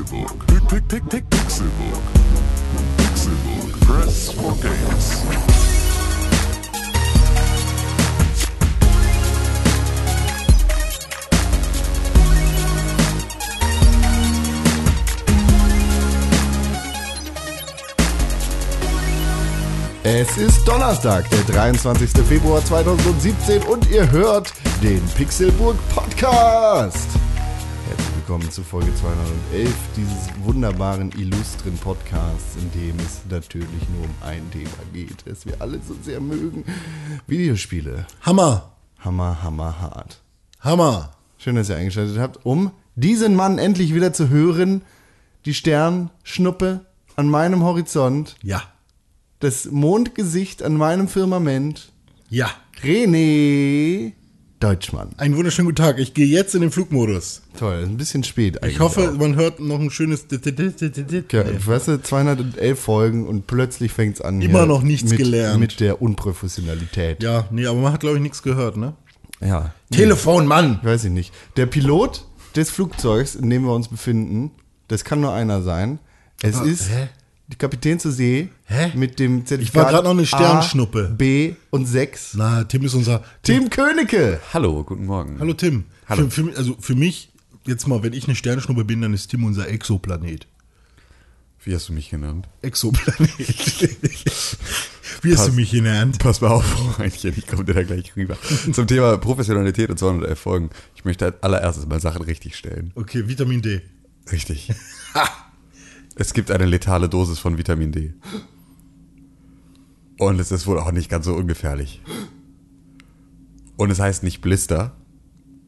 Pixelbook. Pick, pick, pick, Pixelbook. Pixelbook. Press for games. Es ist Donnerstag, der 23. Februar 2017 und ihr hört den Pixelburg Podcast. Willkommen zu Folge 211 dieses wunderbaren, illustren Podcasts, in dem es natürlich nur um ein Thema geht, das wir alle so sehr mögen. Videospiele. Hammer. Hammer, hammer, hart. Hammer. Schön, dass ihr eingeschaltet habt, um diesen Mann endlich wieder zu hören. Die Sternschnuppe an meinem Horizont, Ja. das Mondgesicht an meinem Firmament, Ja. René Deutschmann. Einen wunderschönen guten Tag. Ich gehe jetzt in den Flugmodus. Toll, ein bisschen spät eigentlich. Ich hoffe, auch. man hört noch ein schönes. Ja, weißt du, 211 Folgen und plötzlich fängt es an. Immer noch nichts mit, gelernt. Mit der Unprofessionalität. Ja, nee, aber man hat, glaube ich, nichts gehört, ne? ja. Telefon, Mann! Weiß ich nicht. Der Pilot des Flugzeugs, in dem wir uns befinden, das kann nur einer sein. Es Aber, ist hä? Die Kapitän zur See Hä? mit dem Zertifikat grad noch eine Sternschnuppe. A, B und 6. Na, Tim ist unser. Tim Königke. Hallo, guten Morgen. Hallo, Tim. Hallo. Für, für, mich- also für mich, jetzt mal, wenn ich eine Sternschnuppe bin, dann ist Tim unser Exoplanet. Wie hast du mich genannt? Exoplanet. Wie hast du mich genannt? Pass mal auf, Freundchen, ich komme dir da gleich rüber. Zum Thema Professionalität und 211 Folgen. Ich möchte als allererstes mal Sachen richtig stellen. Okay, Vitamin D. Richtig. es gibt eine letale Dosis von Vitamin D. Und es ist wohl auch nicht ganz so ungefährlich. Und es heißt nicht Blister,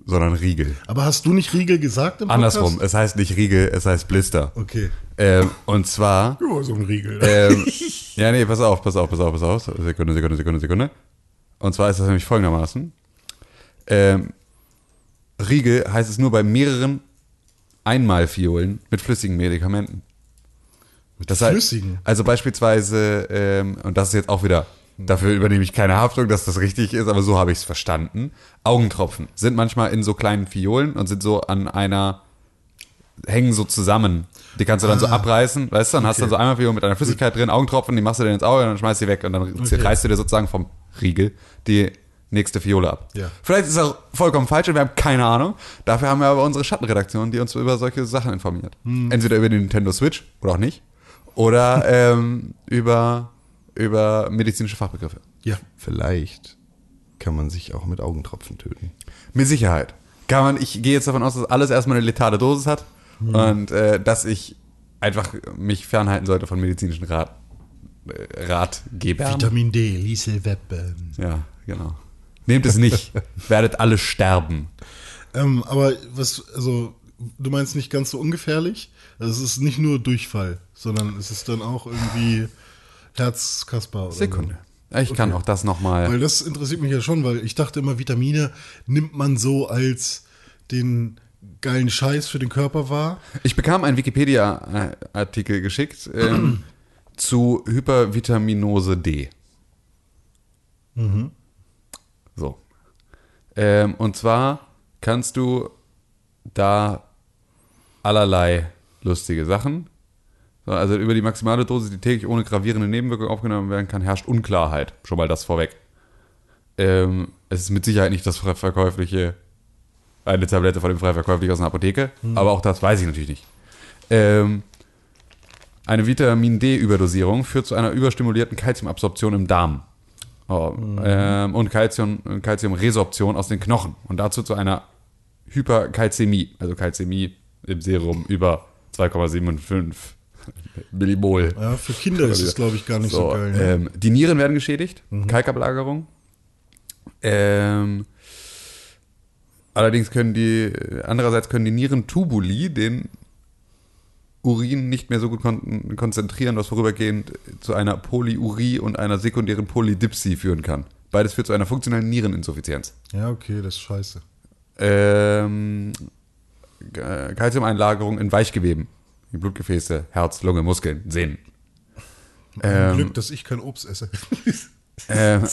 sondern Riegel. Aber hast du nicht Riegel gesagt im Podcast? Andersrum, es heißt nicht Riegel, es heißt Blister. Okay. Ähm, und zwar Ja, so ein Riegel. ähm, ja, nee, pass auf, pass auf, pass auf, pass auf. Sekunde, Sekunde, Sekunde, Sekunde. Und zwar ist das nämlich folgendermaßen. Ähm, Riegel heißt es nur bei mehreren Einmalfiolen mit flüssigen Medikamenten. Das heißt- flüssigen? Also beispielsweise, ähm, und das ist jetzt auch wieder, dafür übernehme ich keine Haftung, dass das richtig ist, aber so habe ich es verstanden. Augentropfen sind manchmal in so kleinen Fiolen und sind so an einer, hängen so zusammen. Die kannst du dann so abreißen, weißt du, dann hast du dann so einmal Fiol mit einer Flüssigkeit drin, Augentropfen, die machst du dir ins Auge und dann schmeißt du die weg und dann reißt du dir sozusagen vom Riegel die nächste Fiole ab. Ja. Vielleicht ist das auch vollkommen falsch und wir haben keine Ahnung. Dafür haben wir aber unsere Schattenredaktion, die uns über solche Sachen informiert. Entweder über die Nintendo Switch oder auch nicht. Oder ähm, über, über medizinische Fachbegriffe. ja. Vielleicht kann man sich auch mit Augentropfen töten. Mit Sicherheit. Kann man, ich gehe jetzt davon aus, dass alles erstmal eine letale Dosis hat und äh, dass ich einfach mich fernhalten sollte von medizinischen Rat, äh, Ratgebern. Vitamin D, Liesel Weppen. Ja, genau. Nehmt es nicht. Werdet alle sterben. Ähm, aber was, also, du meinst nicht ganz so ungefährlich? Also es ist nicht nur Durchfall, sondern es ist dann auch irgendwie Herzkasper oder Sekunde. Ich kann auch das so. nochmal. Weil das interessiert mich ja schon, weil ich dachte immer, Vitamine nimmt man so als den geilen Scheiß für den Körper wahr. Ich bekam einen Wikipedia-Artikel geschickt ähm, zu Hypervitaminose D. So. Ähm, und zwar kannst du da allerlei lustige Sachen. So, Also über die maximale Dosis, die täglich ohne gravierende Nebenwirkungen aufgenommen werden kann, herrscht Unklarheit. Schon mal das vorweg. Ähm, es ist mit Sicherheit nicht das verkäufliche, eine Tablette von dem frei verkäuflich aus einer Apotheke, aber auch das weiß ich natürlich nicht. Ähm, eine Vitamin D-Überdosierung führt zu einer überstimulierten Kalziumabsorption im Darm. Oh, ähm, und Calcium, Calciumresorption aus den Knochen. Und dazu zu einer Hyperkalzämie, also Kalzämie im Serum über 2,75 Millimol. Ja, für Kinder ist es, glaube ich, gar nicht so, So, geil. Ne? ähm, die Nieren werden geschädigt, Kalkablagerung. Ähm, allerdings können die, andererseits können die Nierentubuli den Urin nicht mehr so gut kon konzentrieren, was vorübergehend zu einer Polyurie und einer sekundären Polydipsie führen kann. Beides führt zu einer funktionellen Niereninsuffizienz. ja, okay, das ist scheiße. Ähm, Kalziumeinlagerung in Weichgeweben, wie Blutgefäße, Herz, Lunge, Muskeln, Sehnen. Ein Glück, dass ich kein Obst esse. Ähm,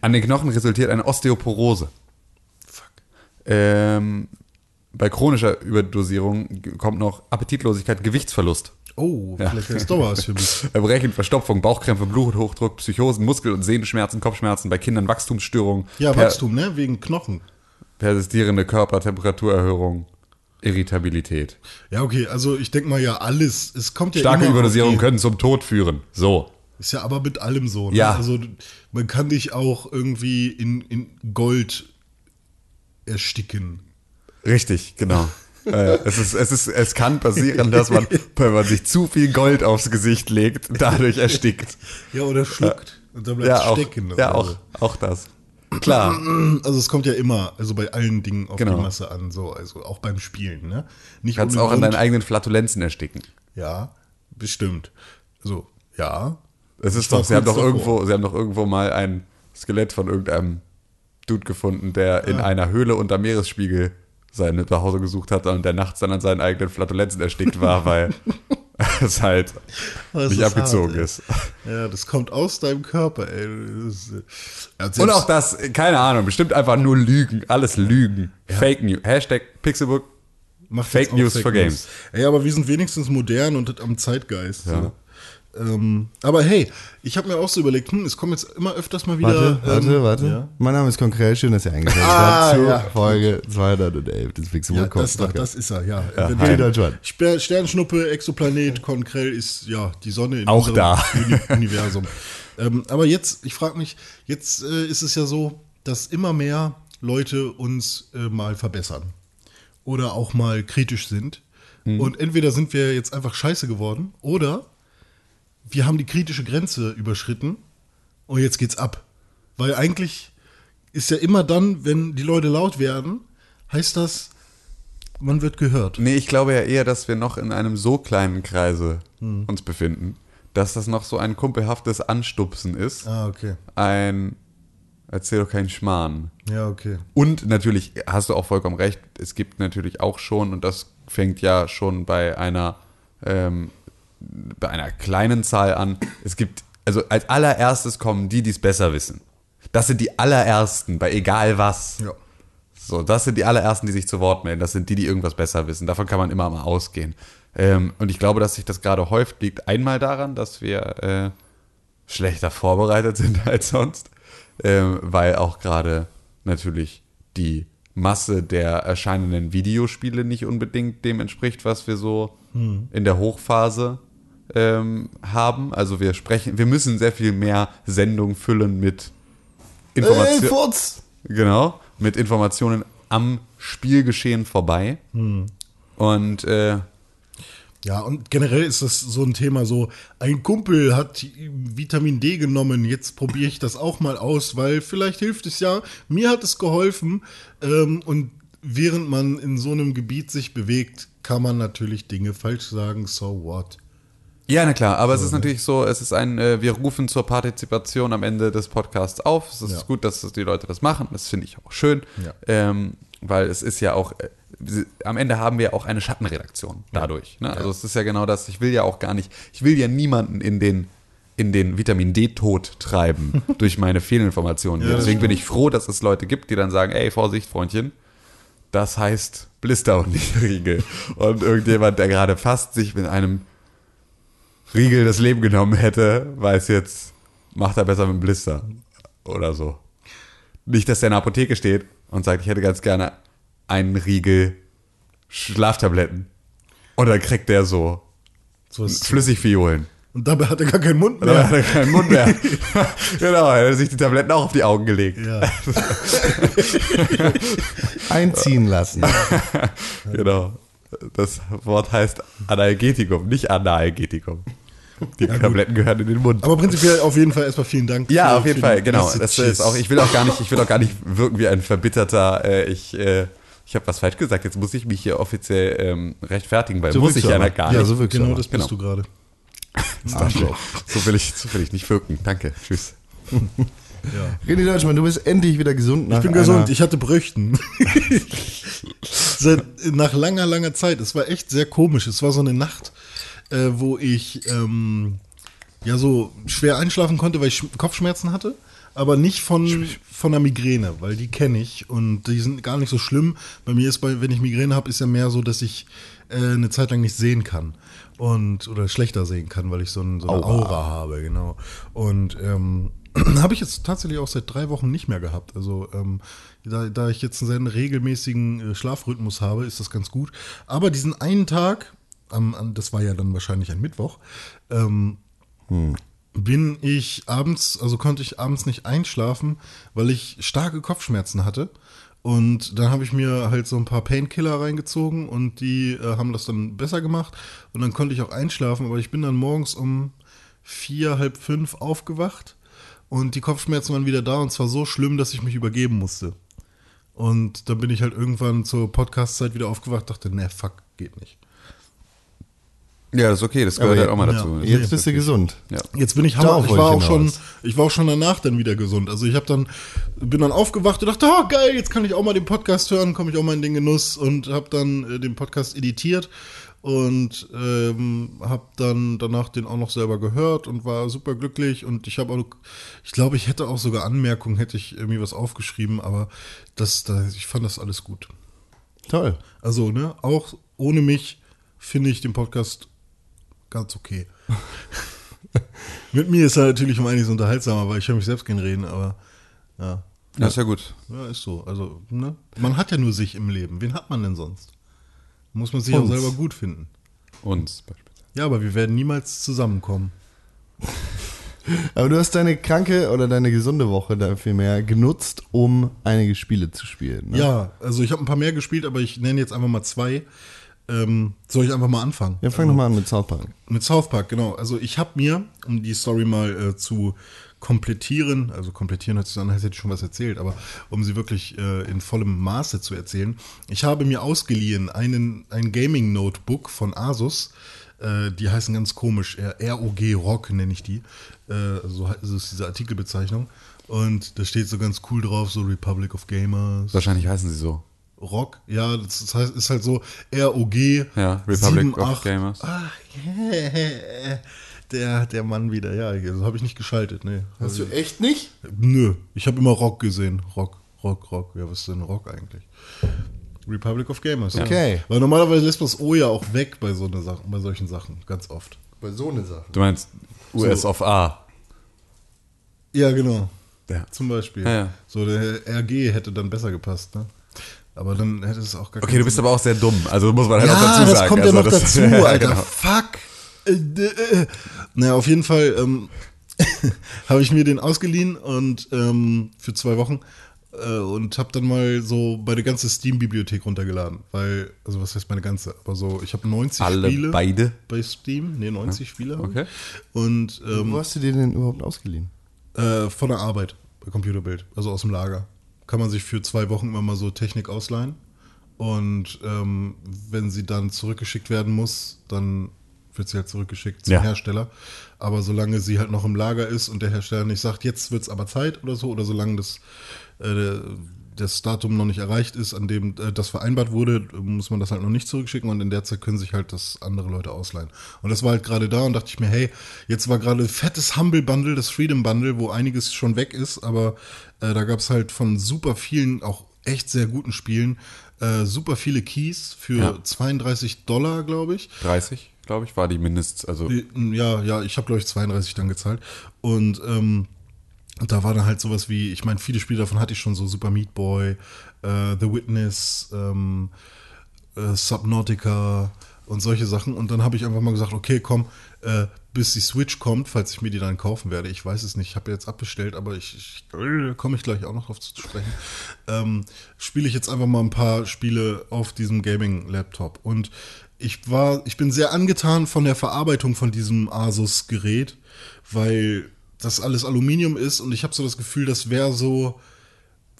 an den Knochen resultiert eine Osteoporose. Fuck. Ähm, bei chronischer Überdosierung kommt noch Appetitlosigkeit, Gewichtsverlust. Oh, vielleicht ist doch was für mich. Erbrechen, Verstopfung, Bauchkrämpfe, Bluthochdruck, Psychosen, Muskel- und Sehnenschmerzen, Kopfschmerzen, bei Kindern Wachstumsstörungen, Ja, Wachstum, ne? Wegen Knochen. Persistierende Körpertemperaturerhöhung, Irritabilität. Ja, okay, also ich denke mal ja alles. Es kommt ja Starke immer Überdosierungen können zum Tod führen. So. Ist ja aber mit allem so. Ne? Ja. Also man kann dich auch irgendwie in, in Gold ersticken. Richtig, genau. äh, es, ist, es, ist, es kann passieren, dass man, wenn man sich zu viel Gold aufs Gesicht legt, dadurch erstickt. Ja, oder schluckt. Und dann bleibt Ja, es auch, stecken. ja oder auch, so. auch das. Klar. Also es kommt ja immer, also bei allen Dingen auf Genau. die Masse an, so, also auch beim Spielen, ne? Nicht Du kannst auch an deinen eigenen Flatulenzen ersticken. Ja, bestimmt. Also, ja. Es ist doch, sie haben doch davor. irgendwo, sie haben doch irgendwo mal ein Skelett von irgendeinem Dude gefunden, der in Ah. einer Höhle unter Meeresspiegel sein Zuhause gesucht hat und der nachts dann an seinen eigenen Flatulenzen erstickt war, weil es halt Das nicht abgezogen hart, ist. Ja, das kommt aus deinem Körper, ey. Das ja, Und auch das, keine Ahnung, bestimmt einfach nur Lügen, alles Lügen. Fake News. Hashtag Pixelbook. Fake News for Games. Ey, aber wir sind wenigstens modern und am Zeitgeist. Ja. So. Ähm, aber hey, ich habe mir auch so überlegt, hm, es kommen jetzt immer öfters mal wieder. Warte, warte, ähm, warte. Ja, Mein Name ist Konkret, schön, dass ihr eingeschaltet Ah, habt zu ja. Folge 211 des Pixel ja das, doch, das ist er, ja. Wenn hi. Deutschland. Sternschnuppe, Exoplanet, Konkrell ist ja die Sonne in Auch unserem da. Uni Universum. ähm, aber jetzt, ich frage mich, jetzt äh, ist es ja so, dass immer mehr Leute uns äh, mal verbessern oder auch mal kritisch sind. Und entweder sind wir jetzt einfach scheiße geworden oder wir haben die kritische Grenze überschritten und jetzt geht's ab. Weil eigentlich ist ja immer dann, wenn die Leute laut werden, heißt das, man wird gehört. Nee, ich glaube ja eher, dass wir noch in einem so kleinen Kreise Hm. uns befinden, dass das noch so ein kumpelhaftes Anstupsen ist. Ah, okay. Ein Erzähl doch keinen Schmarrn. Ja, okay. Und natürlich hast du auch vollkommen recht, es gibt natürlich auch schon, und das fängt ja schon bei einer, ähm, bei einer kleinen Zahl an, es gibt, also als allererstes kommen die, die es besser wissen. Das sind die allerersten, bei egal was. Ja. So, das sind die allerersten, die sich zu Wort melden. Das sind die, die irgendwas besser wissen. Davon kann man immer mal ausgehen. Ähm, und ich glaube, dass sich das gerade häufig liegt. Einmal daran, dass wir äh, schlechter vorbereitet sind als sonst, ähm, weil auch gerade natürlich die Masse der erscheinenden Videospiele nicht unbedingt dem entspricht, was wir so in der Hochphase ähm, haben. Also wir sprechen, wir müssen sehr viel mehr Sendung füllen mit Informationen. Furz! Genau, mit Informationen am Spielgeschehen vorbei. Und äh, Ja, und generell ist das so ein Thema so, ein Kumpel hat Vitamin D genommen, jetzt probiere ich das auch mal aus, weil vielleicht hilft es ja. Mir hat es geholfen. Ähm, und während man in so einem Gebiet sich bewegt, kann man natürlich Dinge falsch sagen, so what. Ja, na klar, aber es ist natürlich so, es ist ein, äh, wir rufen zur Partizipation am Ende des Podcasts auf. Es ist Ja. gut, dass das die Leute das machen. Das finde ich auch schön. Ja. Ähm, weil es ist ja auch, äh, am Ende haben wir auch eine Schattenredaktion dadurch. Ne? Also es ist ja genau das, ich will ja auch gar nicht, ich will ja niemanden in den in den Vitamin D-Tod treiben durch meine Fehlinformationen. Ja, Deswegen bin ich froh, dass es Leute gibt, die dann sagen, ey, Vorsicht, Freundchen, das heißt Blister und nicht Riegel. Und irgendjemand, der gerade fast sich mit einem Riegel das Leben genommen hätte, weiß jetzt, macht er besser mit dem Blister. Oder so. Nicht, dass der in der Apotheke steht und sagt, ich hätte ganz gerne einen Riegel Schlaftabletten. Und dann kriegt der so So Flüssigviolen. Und dabei hat er gar keinen Mund Und dann hat mehr. er keinen Mund mehr. genau, er hat sich die Tabletten auch auf die Augen gelegt. Ja. Einziehen lassen. Genau. Das Wort heißt Analgetikum, nicht Analgetikum. Die Tabletten gehören in den Mund. Aber prinzipiell auf jeden Fall erstmal vielen Dank. Ja, auf jeden Fall, genau. Das ist auch, ich will auch gar nicht, ich will auch gar nicht wirken wie ein verbitterter, äh, ich, äh, ich habe was falsch gesagt, jetzt muss ich mich hier offiziell ähm, rechtfertigen, weil So muss ich ja gar Ja, nicht. so wirkst du Genau das bist Genau. du gerade. Arschloch. So will ich, so will ich nicht wirken. Danke, tschüss. René Deutschmann, du bist endlich wieder gesund nach Ich bin gesund, ich hatte Brüchten. Seit, nach langer, langer Zeit. Es war echt sehr komisch. Es war so eine Nacht, äh, wo ich ähm, ja so schwer einschlafen konnte, weil ich Sch- Kopfschmerzen hatte. aber nicht von, von der Migräne, weil die kenne ich und die sind gar nicht so schlimm. Bei mir ist, bei, wenn ich Migräne habe, ist ja mehr so, dass ich äh, eine Zeit lang nicht sehen kann und oder schlechter sehen kann, weil ich so, ein, so eine Aura. habe, genau. Und ähm, habe ich jetzt tatsächlich auch seit drei Wochen nicht mehr gehabt. Also ähm, da, da ich jetzt einen sehr regelmäßigen äh, Schlafrhythmus habe, ist das ganz gut. Aber diesen einen Tag, am, an, das war ja dann wahrscheinlich ein Mittwoch, ähm, bin ich abends, also konnte ich abends nicht einschlafen, weil ich starke Kopfschmerzen hatte. Und dann habe ich mir halt so ein paar Painkiller reingezogen und die äh, haben das dann besser gemacht. Und dann konnte ich auch einschlafen, aber ich bin dann morgens um vier, halb fünf aufgewacht und die Kopfschmerzen waren wieder da und zwar so schlimm, dass ich mich übergeben musste. Und dann bin ich halt irgendwann zur Podcast-Zeit wieder aufgewacht, dachte, ne, fuck, geht nicht. Ja, das ist okay, das gehört Aber halt auch mal ja, dazu. nee, Jetzt bist du gesund. Ja. Jetzt bin ich hammer. Ich war ich auch schon, ich war auch schon danach dann wieder gesund. Also ich habe dann bin dann aufgewacht und dachte, oh geil, jetzt kann ich auch mal den Podcast hören, komme ich auch mal in den Genuss und habe dann äh, den Podcast editiert und ähm, habe dann danach den auch noch selber gehört und war super glücklich und ich habe auch, ich glaube, ich hätte auch sogar Anmerkungen, hätte ich irgendwie was aufgeschrieben, aber das, das ich fand das alles gut. Toll. Also ne, auch ohne mich finde ich den Podcast ganz okay. Mit mir ist er natürlich um einiges unterhaltsamer, weil ich höre mich selbst gern reden, aber ja. Das ist ja gut. Ja, ist so. Also, ne? Man hat ja nur sich im Leben. Wen hat man denn sonst? Muss man sich Uns. auch selber gut finden. Uns beispielsweise. Ja, aber wir werden niemals zusammenkommen. Aber du hast deine kranke oder deine gesunde Woche da vielmehr genutzt, um einige Spiele zu spielen. Ne? Ja, also ich habe ein paar mehr gespielt, aber ich nenne jetzt einfach mal zwei. Ähm, soll ich einfach mal anfangen? Ja, fang doch mal an mit South Park. Mit South Park, genau. Also ich habe mir, um die Story mal äh, zu komplettieren, also komplettieren hört sich an, als hätte ich schon was erzählt, aber um sie wirklich äh, in vollem Maße zu erzählen, ich habe mir ausgeliehen einen, ein Gaming-Notebook von Asus, äh, die heißen ganz komisch, ROG Rock nenne ich die, äh, so ist diese Artikelbezeichnung und da steht so ganz cool drauf, so Republic of Gamers, Wahrscheinlich heißen sie so. Rock, ja, das heißt, ist halt so ROG. Ja, Republic 7, of 8. Gamers. Ah, der, der Mann wieder, ja, das habe ich nicht geschaltet, nee. Hast du echt nicht? Nö, ich habe immer Rock gesehen. Rock, Rock, Rock. Ja, was ist denn Rock eigentlich? Republic of Gamers. ja. Okay. Weil normalerweise lässt man das O ja auch weg bei so eine Sachen, bei solchen Sachen, ganz oft. Bei so eine Sache. Du meinst US of A. Ja, genau. Ja. Zum Beispiel. Ja, ja. So der RG hätte dann besser gepasst, ne? Aber dann hätte es auch gar Okay, du bist aber auch sehr dumm. Also muss man halt auch ja, dazu das sagen. kommt also, ja noch das- dazu, Ja, Alter. genau. Fuck. Äh, äh, äh. Naja, auf jeden Fall ähm, habe ich mir den ausgeliehen und ähm, für zwei Wochen äh, und habe dann mal so meine ganze Steam-Bibliothek runtergeladen. Weil, also was heißt meine ganze? Aber so, ich habe 90 Alle Spiele beide. bei Steam. Nee, 90 Spiele. hab ich. Okay. Und ähm, Wo hast du dir denn überhaupt ausgeliehen? äh, von der Arbeit bei Computerbild, also aus dem Lager. Kann man sich für zwei Wochen immer mal so Technik ausleihen. Und ähm, wenn sie dann zurückgeschickt werden muss, dann wird sie halt zurückgeschickt zum Ja. Hersteller. Aber solange sie halt noch im Lager ist und der Hersteller nicht sagt, jetzt wird es aber Zeit oder so, oder solange das, äh, das Datum noch nicht erreicht ist, an dem äh, das vereinbart wurde, muss man das halt noch nicht zurückschicken und in der Zeit können sich halt das andere Leute ausleihen. Und das war halt gerade da und dachte ich mir, hey, jetzt war gerade fettes Humble Bundle, das Freedom Bundle, wo einiges schon weg ist, aber äh, da gab es halt von super vielen, auch echt sehr guten Spielen, äh, super viele Keys für Ja. 32 Dollar, glaube ich. 30, glaube ich, war die Mindest. Also Die- Ja, ja, ich habe glaube ich 32 dann gezahlt. Und ähm, da war dann halt sowas wie, ich meine, viele Spiele davon hatte ich schon, so Super Meat Boy, äh, The Witness, ähm, äh, Subnautica und solche Sachen. Und dann habe ich einfach mal gesagt, okay, komm, äh, bis die Switch kommt, falls ich mir die dann kaufen werde. Ich weiß es nicht, ich habe jetzt abbestellt, aber ich, ich äh, komme ich gleich auch noch drauf zu sprechen. Ähm, spiele ich jetzt einfach mal ein paar Spiele auf diesem Gaming-Laptop. Und ich war, ich bin sehr angetan von der Verarbeitung von diesem Asus-Gerät, weil das alles Aluminium ist und ich habe so das Gefühl, das wäre so,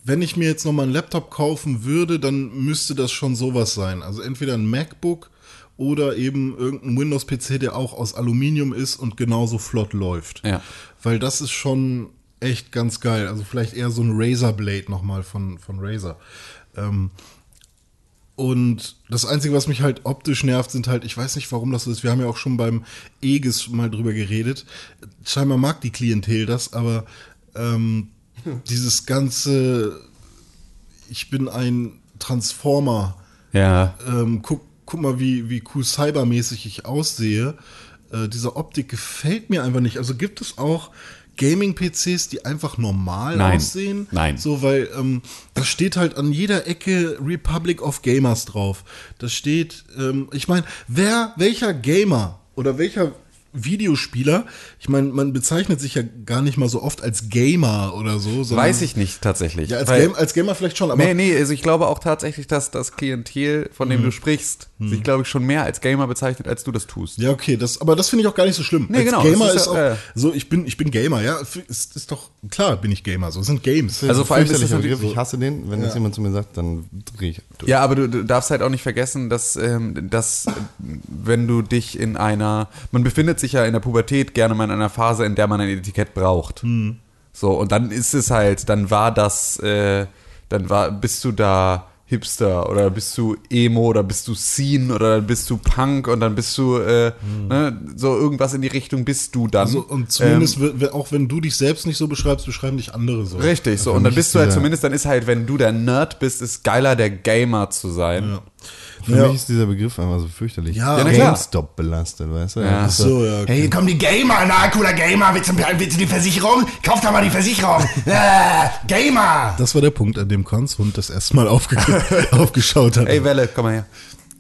wenn ich mir jetzt nochmal einen Laptop kaufen würde, dann müsste das schon sowas sein. Also entweder ein MacBook oder eben irgendein Windows-PC, der auch aus Aluminium ist und genauso flott läuft. Ja. Weil das ist schon echt ganz geil. Also vielleicht eher so ein Razer Blade nochmal von, von Razer. Ähm, und das Einzige, was mich halt optisch nervt, sind halt, ich weiß nicht, warum das so ist. Wir haben ja auch schon beim Aegis mal drüber geredet. Scheinbar mag die Klientel das, aber ähm, dieses ganze, ich bin ein Transformer, Ja. ähm, guck, guck mal, wie, wie cool cybermäßig ich aussehe. Äh, diese Optik gefällt mir einfach nicht. Also gibt es auch Gaming-PCs, die einfach normal Nein. aussehen? Nein. So, weil ähm, da steht halt an jeder Ecke Republic of Gamers drauf. Da steht, ähm, ich meine, wer, welcher Gamer oder welcher Videospieler, ich meine, man bezeichnet sich ja gar nicht mal so oft als Gamer oder so. sondern- Weiß ich nicht tatsächlich. Ja, als, Game, als Gamer vielleicht schon, aber Nee, nee, also ich glaube auch tatsächlich, dass das Klientel, von dem du sprichst, sich, glaube ich, schon mehr als Gamer bezeichnet, als du das tust. Ja, okay, das, aber das finde ich auch gar nicht so schlimm. Nee, Als genau, Gamer das ist, ist ja, auch äh, so, ich bin, ich bin Gamer, ja. Ist, ist doch klar, bin ich Gamer. So es sind Games. Also vor allem ist das Begriff, ich hasse den. Wenn das jemand zu mir sagt, dann drehe ich durch. Ja, aber du, du darfst halt auch nicht vergessen, dass, ähm, dass wenn du dich in einer, man befindet sich ja in der Pubertät gerne mal in einer Phase, in der man ein Etikett braucht. So, und dann ist es halt, dann war das, äh, dann war, bist du da Hipster oder bist du Emo oder bist du Scene oder dann bist du Punk und dann bist du, äh, ne, so irgendwas in die Richtung bist du dann. Also, und zumindest, Ähm, auch wenn du dich selbst nicht so beschreibst, beschreiben dich andere so. Richtig, so. Für Und dann bist ist du halt zumindest, dann ist halt, wenn du der Nerd bist, ist geiler der Gamer zu sein. Ja. Für Ja. mich ist dieser Begriff einfach so fürchterlich. Ja, Ja. GameStop belastet, weißt du? Ja. Ach so, ja, okay. Hey, Komm, die Gamer, na, cooler Gamer, willst du, willst du die Versicherung? Kauf doch mal die Versicherung. Äh, Gamer! Das war der Punkt, an dem Kons Hund das erste Mal aufge aufgeschaut hat. Ey, Welle, komm mal her.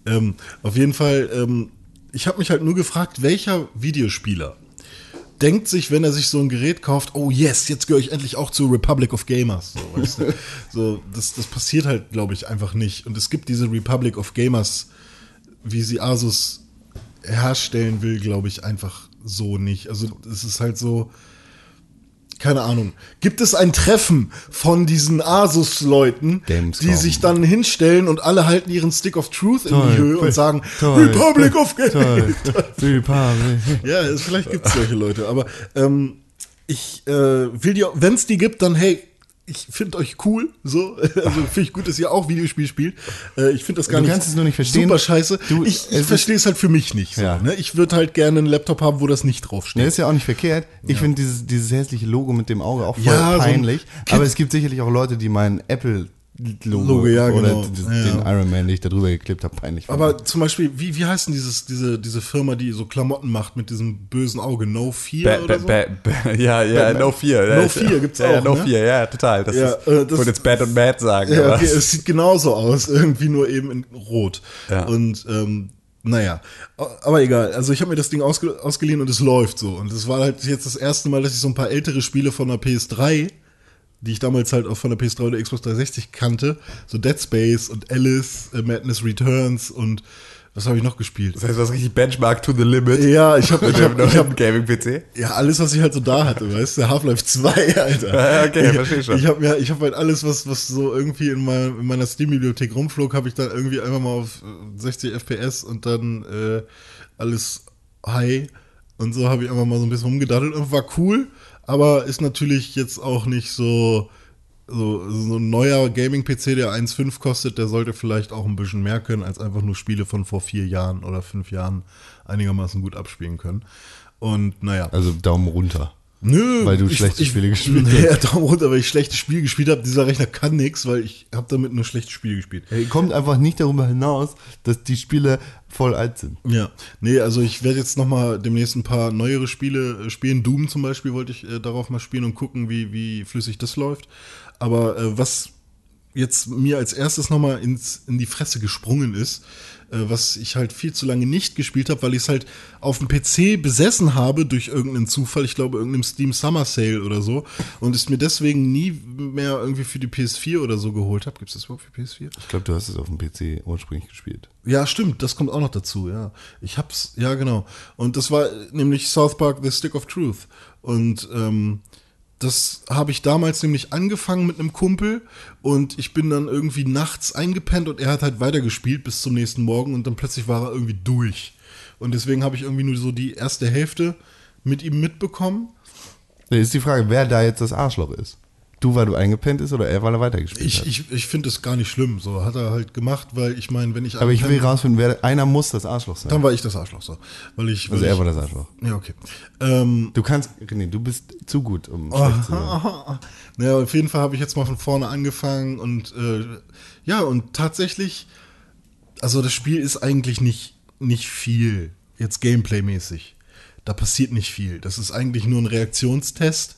Ähm, auf jeden Fall, ähm, ich habe mich halt nur gefragt, welcher Videospieler denkt sich, wenn er sich so ein Gerät kauft, oh yes, jetzt gehöre ich endlich auch zur Republic of Gamers. So, weißt du? so das, das passiert halt, glaube ich, einfach nicht. Und es gibt diese Republic of Gamers, wie sie Asus herstellen will, glaube ich, einfach so nicht. Also es ist halt so, keine Ahnung. Gibt es ein Treffen von diesen Asus-Leuten, die sich dann hinstellen und alle halten ihren Stick of Truth in Toll. die Höhe und sagen Toll. Republic of. Republic. Ja, vielleicht gibt es solche Leute, aber ähm, ich äh, will dir, wenn es die gibt, dann hey, ich finde euch cool, so, also finde ich gut, dass ihr auch Videospiel spielt. Äh, ich finde das gar Du nicht kannst es nur nicht verstehen. super scheiße. Du, ich ich verstehe es halt für mich nicht. So, Ja. ne? Ich würde halt gerne einen Laptop haben, wo das nicht Ja, draufsteht. ist ja auch nicht verkehrt. Ich finde dieses, dieses hässliche Logo mit dem Auge auch voll Ja, so ein peinlich. Kid- aber es gibt sicherlich auch Leute, die meinen Apple Logo, Logo, ja, oder genau. Ja, den ja. Iron Man, den ich da drüber geklebt habe, peinlich. Aber zum Beispiel, wie, wie heißt denn dieses, diese, diese Firma, die so Klamotten macht mit diesem bösen Auge? No Fear Ba, oder ba, so? ba, ja, ja, Batman. No Fear. No ja, Fear gibt's ja, Ja, auch, No ne? Fear, ja, total. Das Ja, ist, äh, ich das- wollte jetzt Bad und Mad sagen. Ja, okay, es sieht genauso aus, irgendwie nur eben in Rot. Ja. Und ähm, naja, aber egal. Also ich habe mir das Ding ausge ausgeliehen und es läuft so. Und es war halt jetzt das erste Mal, dass ich so ein paar ältere Spiele von der PS3, die ich damals halt auch von der PS3 oder Xbox 360 kannte, so Dead Space und Alice, äh, Madness Returns und was habe ich noch gespielt? Das heißt, was richtig Benchmark to the limit. Ja, ich habe ich hab, ich hab, neuen Gaming-PC. ja, alles, was ich halt so da hatte, weißt du, Half-Life 2, Alter. Ja, okay, ich, versteh schon. Ich habe mir, ich habe halt alles, was, was so irgendwie in, mein, in meiner Steam-Bibliothek rumflog, habe ich dann irgendwie einfach mal auf äh, 60 FPS und dann äh, alles high und so habe ich einfach mal so ein bisschen rumgedaddelt und war cool, aber ist natürlich jetzt auch nicht so so, so ein neuer Gaming-PC, der 1,5 kostet, der sollte vielleicht auch ein bisschen mehr können, als einfach nur Spiele von vor vier Jahren oder fünf Jahren einigermaßen gut abspielen können. Und naja. also Daumen runter. Nö, Weil du schlechte Spiele gespielt hast. Ja, Daumen runter, weil ich schlechte Spiele gespielt habe. Dieser Rechner kann nix, weil ich habe damit nur schlechte Spiele gespielt. Ey, Kommt einfach nicht darüber hinaus, dass die Spiele voll alt sind. Ja, nee, also ich werde jetzt noch mal demnächst ein paar neuere Spiele äh, spielen. Doom zum Beispiel wollte ich äh, darauf mal spielen und gucken, wie, wie flüssig das läuft. Aber äh, was jetzt mir als erstes noch mal ins, in die Fresse gesprungen ist, was ich halt viel zu lange nicht gespielt habe, weil ich es halt auf dem PC besessen habe durch irgendeinen Zufall, ich glaube irgendeinem Steam Summer Sale oder so, und es mir deswegen nie mehr irgendwie für die PS4 oder so geholt habe. Gibt es das überhaupt für PS4? Ich glaube, du hast es auf dem PC ursprünglich gespielt. Ja, stimmt, das kommt auch noch dazu, ja. Ich hab's, ja genau. Und das war nämlich South Park The Stick of Truth. Und ähm, das habe ich damals nämlich angefangen mit einem Kumpel und ich bin dann irgendwie nachts eingepennt und er hat halt weitergespielt bis zum nächsten Morgen und dann plötzlich war er irgendwie durch. Und deswegen habe ich irgendwie nur so die erste Hälfte mit ihm mitbekommen. Da ist die Frage, wer da jetzt das Arschloch ist. Du, weil du eingepennt ist oder er, weil er weitergespielt Ich, hat? ich, ich finde es gar nicht schlimm. So hat er halt gemacht, weil ich meine, wenn ich Aber ich will rausfinden, wer, einer muss das Arschloch sein. dann war ich das Arschloch so. Weil ich, weil Also er ich, war das Arschloch. Ja, okay. Ähm, Du kannst, René, du bist zu gut, um Oh, schlecht zu sein. naja, auf jeden Fall habe ich jetzt mal von vorne angefangen und äh, ja, und tatsächlich, also das Spiel ist eigentlich nicht, nicht viel, jetzt Gameplay-mäßig. Da passiert nicht viel. Das ist eigentlich nur ein Reaktionstest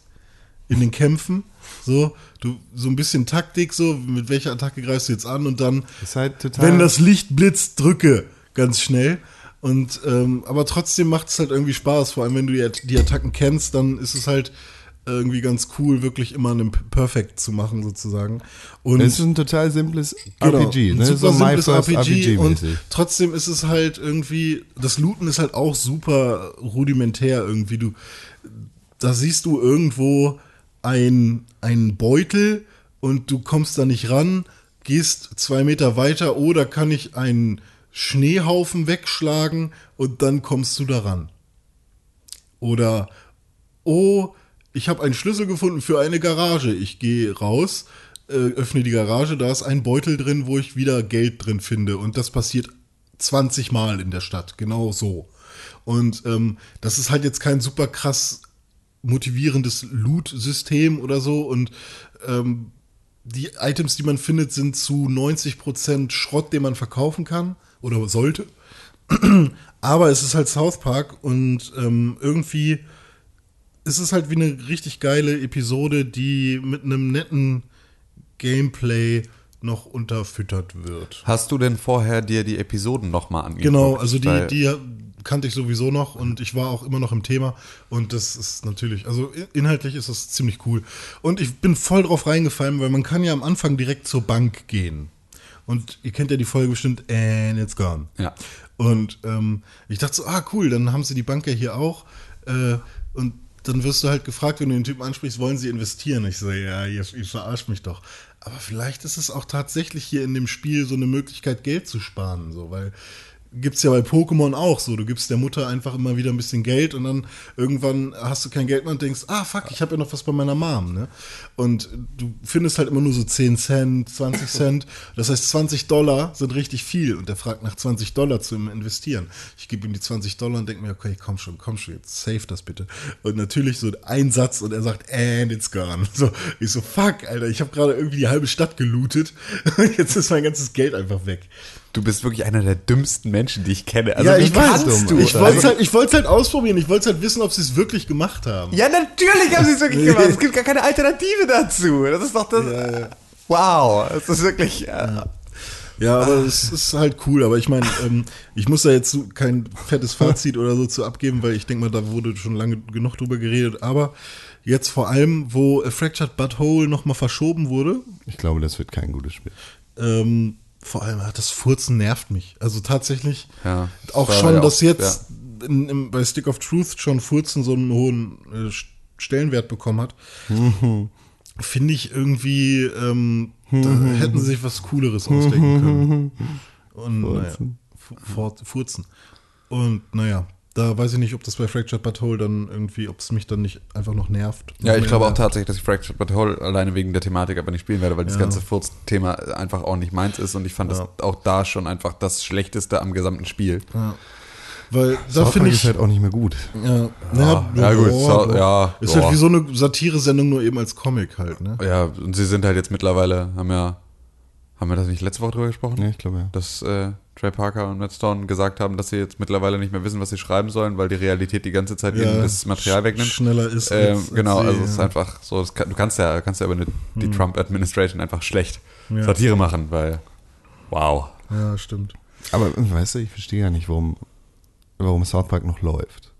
in den Kämpfen. So, du, so ein bisschen Taktik, so, mit welcher Attacke greifst du jetzt an und dann, Ist halt total. wenn das Licht blitzt, drücke ganz schnell. Und ähm, aber trotzdem macht es halt irgendwie Spaß, vor allem wenn du die, die Attacken kennst, dann ist es halt irgendwie ganz cool, wirklich immer einen Perfect zu machen sozusagen. Und es ist ein total simples Genau, RPG, ein ne? super so simples First RPG, und trotzdem ist es halt irgendwie, das Looten ist halt auch super rudimentär irgendwie. Du, da siehst du irgendwo ein, einen Beutel und du kommst da nicht ran, gehst zwei Meter weiter oder kann ich einen Schneehaufen wegschlagen und dann kommst du da ran. Oder, oh, ich habe einen Schlüssel gefunden für eine Garage. Ich gehe raus, äh, öffne die Garage, da ist ein Beutel drin, wo ich wieder Geld drin finde. Und das passiert 20 Mal in der Stadt, genau so. Und ähm, das ist halt jetzt kein super krass motivierendes Loot-System oder so. Und ähm, die Items, die man findet, sind zu 90% Schrott, den man verkaufen kann oder sollte. Aber es ist halt South Park und ähm, irgendwie ist es halt wie eine richtig geile Episode, die mit einem netten Gameplay noch unterfüttert wird. Hast du denn vorher dir die Episoden nochmal angeguckt? Genau, also die, die kannte ich sowieso noch und ich war auch immer noch im Thema und das ist natürlich, also inhaltlich ist das ziemlich cool. Und ich bin voll drauf reingefallen, weil man kann ja am Anfang direkt zur Bank gehen. Und ihr kennt ja die Folge bestimmt, and it's gone. Ja. Und ähm, ich dachte so, ah cool, dann haben sie die Bank ja hier auch. Äh, und dann wirst du halt gefragt, wenn du den Typen ansprichst, wollen sie investieren? Ich so, ja, ihr, ihr verarscht mich doch. Aber vielleicht ist es auch tatsächlich hier in dem Spiel so eine Möglichkeit, Geld zu sparen. So, weil gibt's ja bei Pokémon auch so. Du gibst der Mutter einfach immer wieder ein bisschen Geld und dann irgendwann hast du kein Geld mehr und denkst, ah fuck, ich habe ja noch was bei meiner Mom. Ne? Und du findest halt immer nur so 10 Cent, 20 Cent. Das heißt, 20 Dollar sind richtig viel. Und der fragt nach 20 Dollar zu investieren. Ich gebe ihm die 20 Dollar und denke mir, okay, komm schon, komm schon, jetzt save das bitte. Und natürlich so ein Satz und er sagt, and it's gone. So, ich so, fuck, Alter, ich habe gerade irgendwie die halbe Stadt gelootet. Jetzt ist mein ganzes Geld einfach weg. Du bist wirklich einer der dümmsten Menschen, die ich kenne. Also ja, ich weiß. kannst du? Ich wollte es halt, ich halt ausprobieren. Ich wollte halt wissen, ob sie es wirklich gemacht haben. Ja, natürlich haben sie es wirklich gemacht. Es gibt gar keine Alternative dazu. Das ist doch das. Wow, das ist wirklich. Äh, Ja, aber es ist halt cool. Aber ich meine, ähm, ich muss da jetzt so kein fettes Fazit oder so zu abgeben, weil ich denke mal, da wurde schon lange genug drüber geredet. Aber jetzt vor allem, wo A Fractured Butthole nochmal verschoben wurde, Ich glaube, das wird kein gutes Spiel. ähm, vor allem, das Furzen nervt mich. Also tatsächlich, Ja, auch schon, ja dass auch- jetzt in, im, bei Stick of Truth schon Furzen so einen hohen äh, Stellenwert bekommen hat, finde ich irgendwie, ähm, da hätten sie sich was Cooleres ausdenken können. Und naja, Fu- Fort- Furzen. Und naja, da weiß ich nicht, ob das bei Fractured Butthole dann irgendwie, ob es mich dann nicht einfach noch nervt. Ja, ich glaube auch tatsächlich, dass ich Fractured But Whole alleine wegen der Thematik aber nicht spielen werde, weil das Ja. ganze Furz-Thema einfach auch nicht meins ist und ich fand Ja. das auch da schon einfach das Schlechteste am gesamten Spiel. Weil da finde ist ich. halt auch nicht mehr gut. Ja, Ja, ja, gut, so- ja, Ist ja. halt wie so eine Satire-Sendung, nur eben als Comic halt, ne? Ja, und sie sind halt jetzt mittlerweile, haben ja, haben wir das nicht letzte Woche drüber gesprochen? Ja, ich glaube ja. Dass äh, Trey Parker und Matt Stone gesagt haben, dass sie jetzt mittlerweile nicht mehr wissen, was sie schreiben sollen, weil die Realität die ganze Zeit ihnen das Material sch- wegnimmt. Schneller ist. Ähm, als- als genau, sie, also es ist ja. einfach so, das kann, du kannst ja, kannst ja über eine, die Trump-Administration einfach schlecht Ja. Satire machen, weil wow. Ja, stimmt. Aber weißt du, ich verstehe ja nicht, warum, warum South Park noch läuft.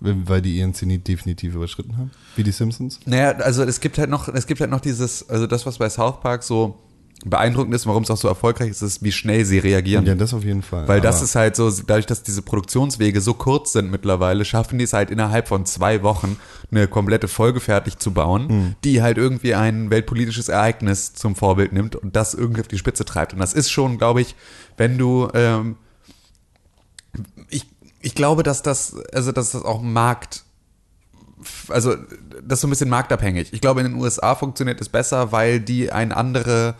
Weil die ihren Zenit definitiv überschritten haben. Wie die Simpsons. Naja, also es gibt halt noch, es gibt halt noch dieses, also das, was bei South Park so beeindruckend ist, warum es auch so erfolgreich ist, ist, wie schnell sie reagieren. Ja, das auf jeden Fall. Weil das ist halt so, dadurch, dass diese Produktionswege so kurz sind mittlerweile, schaffen die es halt innerhalb von zwei Wochen eine komplette Folge fertig zu bauen, Hm. die halt irgendwie ein weltpolitisches Ereignis zum Vorbild nimmt und das irgendwie auf die Spitze treibt. Und das ist schon, glaube ich, wenn du, ähm, ich, ich glaube, dass das, also dass das auch Markt, also das ist so ein bisschen marktabhängig. Ich glaube, in den USA funktioniert es besser, weil die ein andere,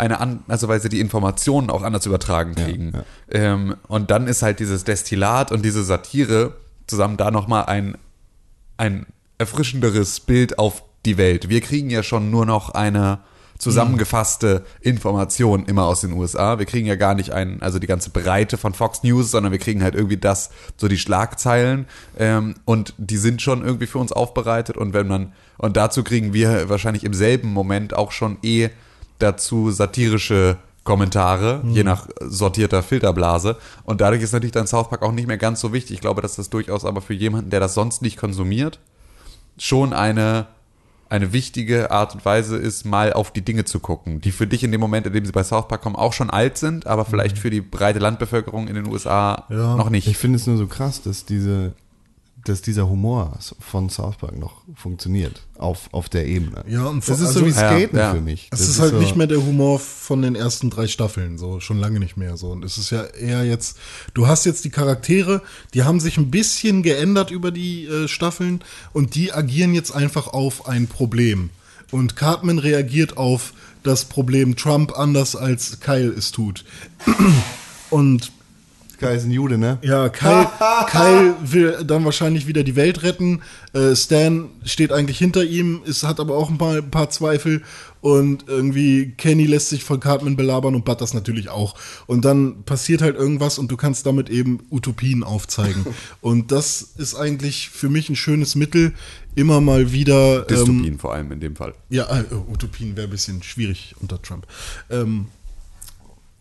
eine an, also weil sie die Informationen auch anders übertragen kriegen. ja. Ähm, und dann ist halt dieses Destillat und diese Satire zusammen da nochmal ein, ein erfrischenderes Bild auf die Welt. Wir kriegen ja schon nur noch eine zusammengefasste Information immer aus den USA. Wir kriegen ja gar nicht ein, also die ganze Breite von Fox News, sondern wir kriegen halt irgendwie das, so die Schlagzeilen ähm, und die sind schon irgendwie für uns aufbereitet und wenn man, und dazu kriegen wir wahrscheinlich im selben Moment auch schon eh dazu satirische Kommentare, je nach sortierter Filterblase. Und dadurch ist natürlich dann South Park auch nicht mehr ganz so wichtig. Ich glaube, dass das durchaus aber für jemanden, der das sonst nicht konsumiert, schon eine, eine wichtige Art und Weise ist, mal auf die Dinge zu gucken, die für dich in dem Moment, in dem sie bei South Park kommen, auch schon alt sind, aber vielleicht für die breite Landbevölkerung in den USA Ja. noch nicht. Ich finde es nur so krass, dass diese, dass dieser Humor von South Park noch funktioniert auf, auf der Ebene. Ja, und vor- das ist also- so wie Ja, Skaten ja. für mich. Es Das ist halt so, nicht mehr der Humor von den ersten drei Staffeln, so schon lange nicht mehr so. Und es ist ja eher jetzt, du hast jetzt die Charaktere, die haben sich ein bisschen geändert über die äh, Staffeln und die agieren jetzt einfach auf ein Problem. Und Cartman reagiert auf das Problem Trump anders als Kyle es tut. Und Kai ist ein Jude, ne? ja, Kyle, Kyle will dann wahrscheinlich wieder die Welt retten. Äh, Stan steht eigentlich hinter ihm, ist, hat aber auch ein paar, ein paar Zweifel. Und irgendwie Kenny lässt sich von Cartman belabern und Butters natürlich auch. Und dann passiert halt irgendwas und du kannst damit eben Utopien aufzeigen. und das ist eigentlich für mich ein schönes Mittel, immer mal wieder. Ähm, Dystopien vor allem in dem Fall. ja, äh, Utopien wäre ein bisschen schwierig unter Trump. Ähm,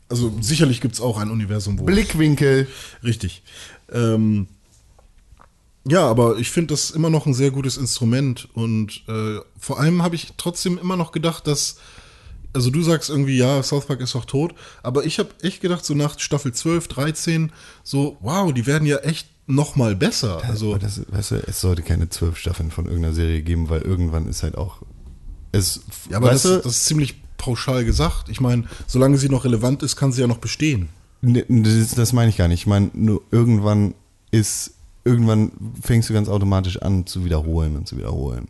also sicherlich gibt es auch ein Universum, wo. Blickwinkel. Richtig. Ähm, ja, aber ich finde das immer noch ein sehr gutes Instrument und äh, vor allem habe ich trotzdem immer noch gedacht, dass, also du sagst irgendwie, ja, South Park ist doch tot, aber ich habe echt gedacht, so nach Staffel 12, 13, so, wow, die werden ja echt noch mal besser. Also, das, weißt du, es sollte keine zwölf Staffeln von irgendeiner Serie geben, weil irgendwann ist halt auch. Es, ja, aber das, du, das ist ziemlich pauschal gesagt. Ich meine, solange sie noch relevant ist, kann sie ja noch bestehen. Das, das meine ich gar nicht. Ich meine, nur irgendwann ist, irgendwann fängst du ganz automatisch an zu wiederholen und zu wiederholen.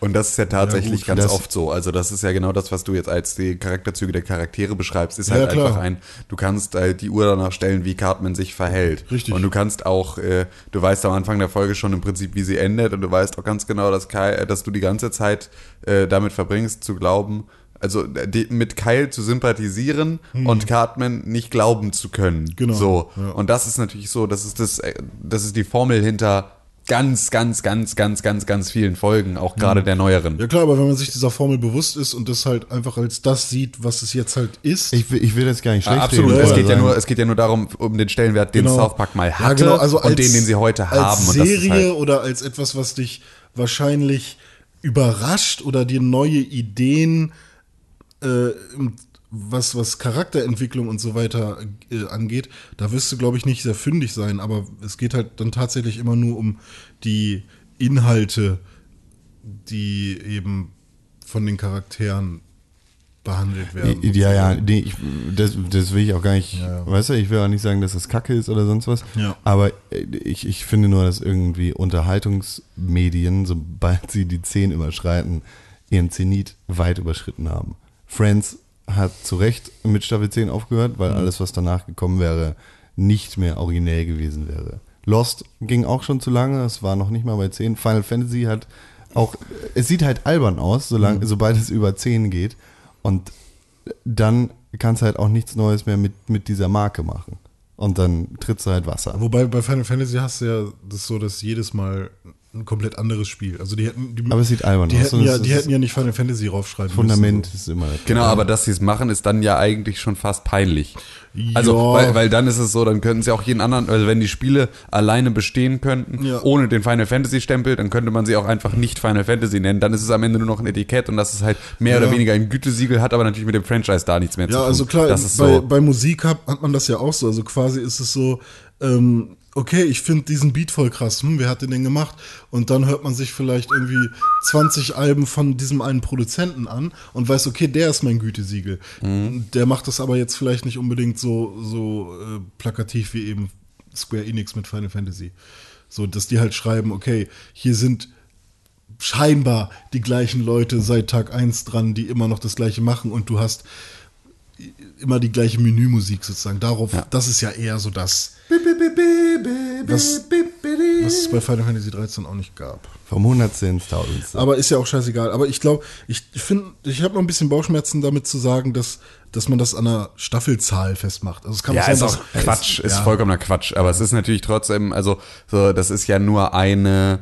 Und das ist ja tatsächlich gut, ganz oft so. Also das ist ja genau das, was du jetzt als die Charakterzüge der Charaktere beschreibst, ist Ja, halt klar. einfach ein, du kannst halt die Uhr danach stellen, wie Cartman sich verhält. Richtig. Und du kannst auch, äh, du weißt am Anfang der Folge schon im Prinzip, wie sie endet und du weißt auch ganz genau, dass, Kai, äh, dass du die ganze Zeit äh, damit verbringst, zu glauben, also die, mit Kyle zu sympathisieren und Cartman nicht glauben zu können. Hm. Genau, So. ja. Und das ist natürlich so, das ist das, äh, das ist die Formel hinter ganz, ganz, ganz, ganz, ganz, ganz vielen Folgen, auch gerade der neueren. Ja klar, aber wenn man sich dieser Formel bewusst ist und das halt einfach als das sieht, was es jetzt halt ist. Ich will, ich will das gar nicht schlecht Ah, Absolut. Es geht, ja nur, es geht ja nur darum, um den Stellenwert, den Genau. South Park mal Ja, hatte genau, also und den, den sie heute haben. Als und das Serie halt, oder als etwas, was dich wahrscheinlich überrascht oder dir neue Ideen, äh, was, was Charakterentwicklung und so weiter äh, angeht, da wirst du, glaube ich, nicht sehr fündig sein. Aber es geht halt dann tatsächlich immer nur um die Inhalte, die eben von den Charakteren behandelt werden. Ja, ja, nee, ich, das, das will ich auch gar nicht, Ja, ja. weißt du, ich will auch nicht sagen, dass das Kacke ist oder sonst was, Ja. aber äh, ich, ich finde nur, dass irgendwie Unterhaltungsmedien, sobald sie die 10 überschreiten, ihren Zenit weit überschritten haben. Friends hat zu Recht mit Staffel 10 aufgehört, weil alles, was danach gekommen wäre, nicht mehr originell gewesen wäre. Lost ging auch schon zu lange, es war noch nicht mal bei 10. Final Fantasy hat auch, es sieht halt albern aus, solange, sobald es über 10 geht. Und dann kannst du halt auch nichts Neues mehr mit, mit dieser Marke machen. Und dann trittst du halt Wasser. Wobei bei Final Fantasy hast du ja das so, dass jedes Mal ein komplett anderes Spiel. Also die hätten, die, Aber es sieht albern die aus. hätten ja, es die hätten ja nicht Final Fantasy raufschreiben Fundament müssen. ist immer Genau, aber dass sie es machen, ist dann ja eigentlich schon fast peinlich. Also, Ja. weil, weil dann ist es so, dann könnten sie auch jeden anderen, also wenn die Spiele alleine bestehen könnten, Ja. ohne den Final Fantasy Stempel, dann könnte man sie auch einfach nicht Final Fantasy nennen. Dann ist es am Ende nur noch ein Etikett und das ist halt mehr Ja. oder weniger ein Gütesiegel, hat aber natürlich mit dem Franchise da nichts mehr zu Ja, tun. also klar, das ist bei, so. bei Musik hat, hat man das ja auch so. Also quasi ist es so, ähm, okay, ich finde diesen Beat voll krass, hm, wer hat den denn gemacht? Und dann hört man sich vielleicht irgendwie 20 Alben von diesem einen Produzenten an und weiß, okay, der ist mein Gütesiegel. Mhm. Der macht das aber jetzt vielleicht nicht unbedingt so, so äh, plakativ wie eben Square Enix mit Final Fantasy. So, dass die halt schreiben, okay, hier sind scheinbar die gleichen Leute seit Tag 1 dran, die immer noch das gleiche machen und du hast immer die gleiche Menümusik sozusagen. Darauf, Ja. das ist ja eher so das, was, was es bei Final Fantasy 13 auch nicht gab. Vom Hundertsten ins Tausendste. Aber ist ja auch scheißegal. Aber ich glaube, ich finde, ich habe noch ein bisschen Bauchschmerzen damit zu sagen, dass, dass man das an einer Staffelzahl festmacht. Also es kann Ja, sein, ist auch Quatsch, ist ja. vollkommener Quatsch. Aber es ist natürlich trotzdem, also so, das ist ja nur eine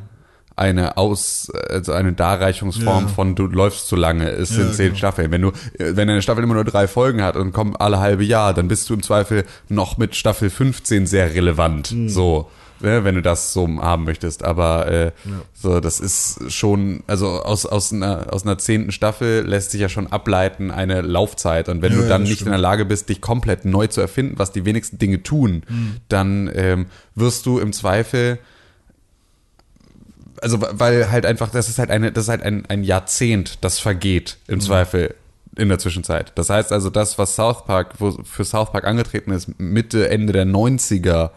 eine Aus, also eine Darreichungsform Ja. von du läufst zu lange. Es sind Ja, zehn genau. Staffeln. Wenn du, wenn eine Staffel immer nur drei Folgen hat und kommen alle halbe Jahr, dann bist du im Zweifel noch mit Staffel 15 sehr relevant. Mhm. So. Ne, wenn du das so haben möchtest, aber äh, so das ist schon, also aus aus einer aus einer zehnten Staffel lässt sich ja schon ableiten eine Laufzeit und wenn Ja, du ja, dann nicht in stimmt. der Lage bist, dich komplett neu zu erfinden, was die wenigsten Dinge tun, dann ähm, wirst du im Zweifel also weil halt einfach, das ist halt eine, das ist halt ein, ein Jahrzehnt, das vergeht im Zweifel in der Zwischenzeit. Das heißt also, das, was South Park, wo für South Park angetreten ist, Mitte, Ende der 90er,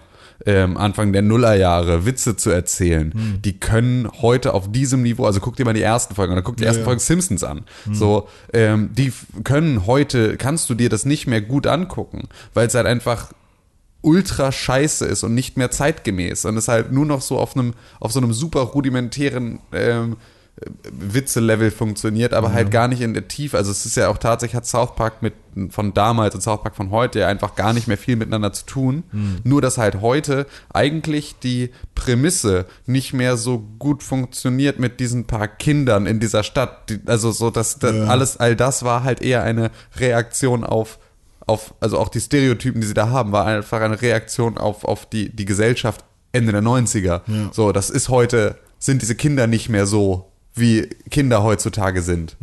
ähm, Anfang der Nullerjahre Witze zu erzählen, die können heute auf diesem Niveau, also guck dir mal die ersten Folgen oder guck die ersten ja. Folgen Simpsons an. So, ähm, die können heute, kannst du dir das nicht mehr gut angucken, weil es halt einfach ultra scheiße ist und nicht mehr zeitgemäß und es halt nur noch so auf einem auf so einem super rudimentären ähm, Witze-Level funktioniert, aber halt gar nicht in der Tiefe. Also es ist ja auch tatsächlich hat South Park mit von damals und South Park von heute ja einfach gar nicht mehr viel miteinander zu tun. Nur dass halt heute eigentlich die Prämisse nicht mehr so gut funktioniert mit diesen paar Kindern in dieser Stadt. Die, also so dass das alles all das war halt eher eine Reaktion auf auf, also auch die Stereotypen, die sie da haben, war einfach eine Reaktion auf, auf die, die Gesellschaft Ende der 90er. So, das ist heute, sind diese Kinder nicht mehr so, wie Kinder heutzutage sind.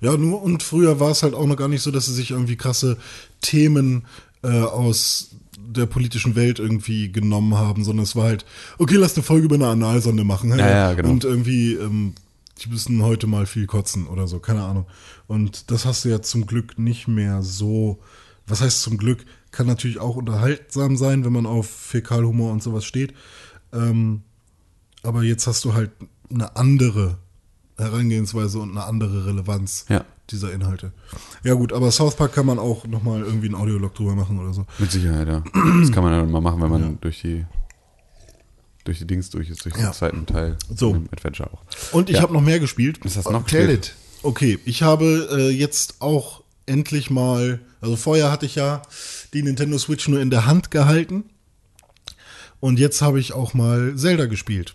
Ja, nur und früher war es halt auch noch gar nicht so, dass sie sich irgendwie krasse Themen äh, aus der politischen Welt irgendwie genommen haben, sondern es war halt, okay, lass eine Folge über eine Analsonde machen. Ja, ja, genau. Und irgendwie, ähm, die müssen heute mal viel kotzen oder so, keine Ahnung. Und das hast du ja zum Glück nicht mehr so. Was heißt zum Glück? Kann natürlich auch unterhaltsam sein, wenn man auf Fäkalhumor und sowas steht. Ähm, aber jetzt hast du halt eine andere Herangehensweise und eine andere Relevanz Ja. dieser Inhalte. Ja gut, aber South Park kann man auch nochmal irgendwie einen Audiolog drüber machen oder so. Mit Sicherheit, ja. Das kann man dann mal machen, wenn man durch die durch die Dings durch ist, durch Ja. den zweiten Teil So. dem Adventure auch. Und ich Ja. habe noch mehr gespielt. Was hast du noch Tell gespielt? it. Okay, ich habe äh, jetzt auch endlich mal, also vorher hatte ich ja die Nintendo Switch nur in der Hand gehalten und jetzt habe ich auch mal Zelda gespielt.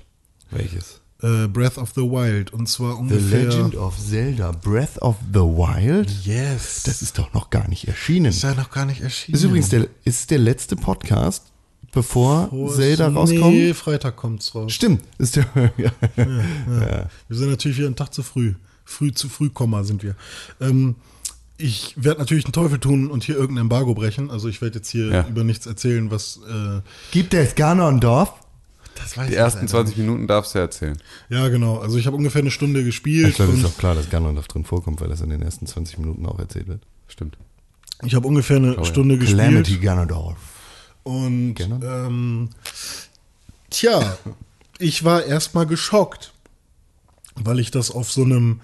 Welches? Äh, Breath of the Wild und zwar The ungefähr. Legend of Zelda Breath of the Wild? Yes. Das ist doch noch gar nicht erschienen. ist ja noch gar nicht erschienen. Das ist übrigens der, ist der letzte Podcast, bevor Zelda rauskommt. Nee, Freitag kommt's raus. Stimmt. Ist der, ja. Wir sind natürlich wieder einen Tag zu früh. Früh zu früh, Komma sind wir. Ähm, ich werde natürlich einen Teufel tun und hier irgendein Embargo brechen. Also ich werde jetzt hier Ja. über nichts erzählen, was. Äh, Gibt es Ganondorf? das weiß Die ich ersten leider 20 Minuten darfst du erzählen. Ja, genau. Also ich habe ungefähr eine Stunde gespielt. Ich glaube, ist und doch klar, dass Ganondorf drin vorkommt, weil das in den ersten 20 Minuten auch erzählt wird. Stimmt. ich habe ungefähr eine Stunde Calamity gespielt. Ganondorf. Und ähm, tja, ich war erstmal geschockt, weil ich das auf so einem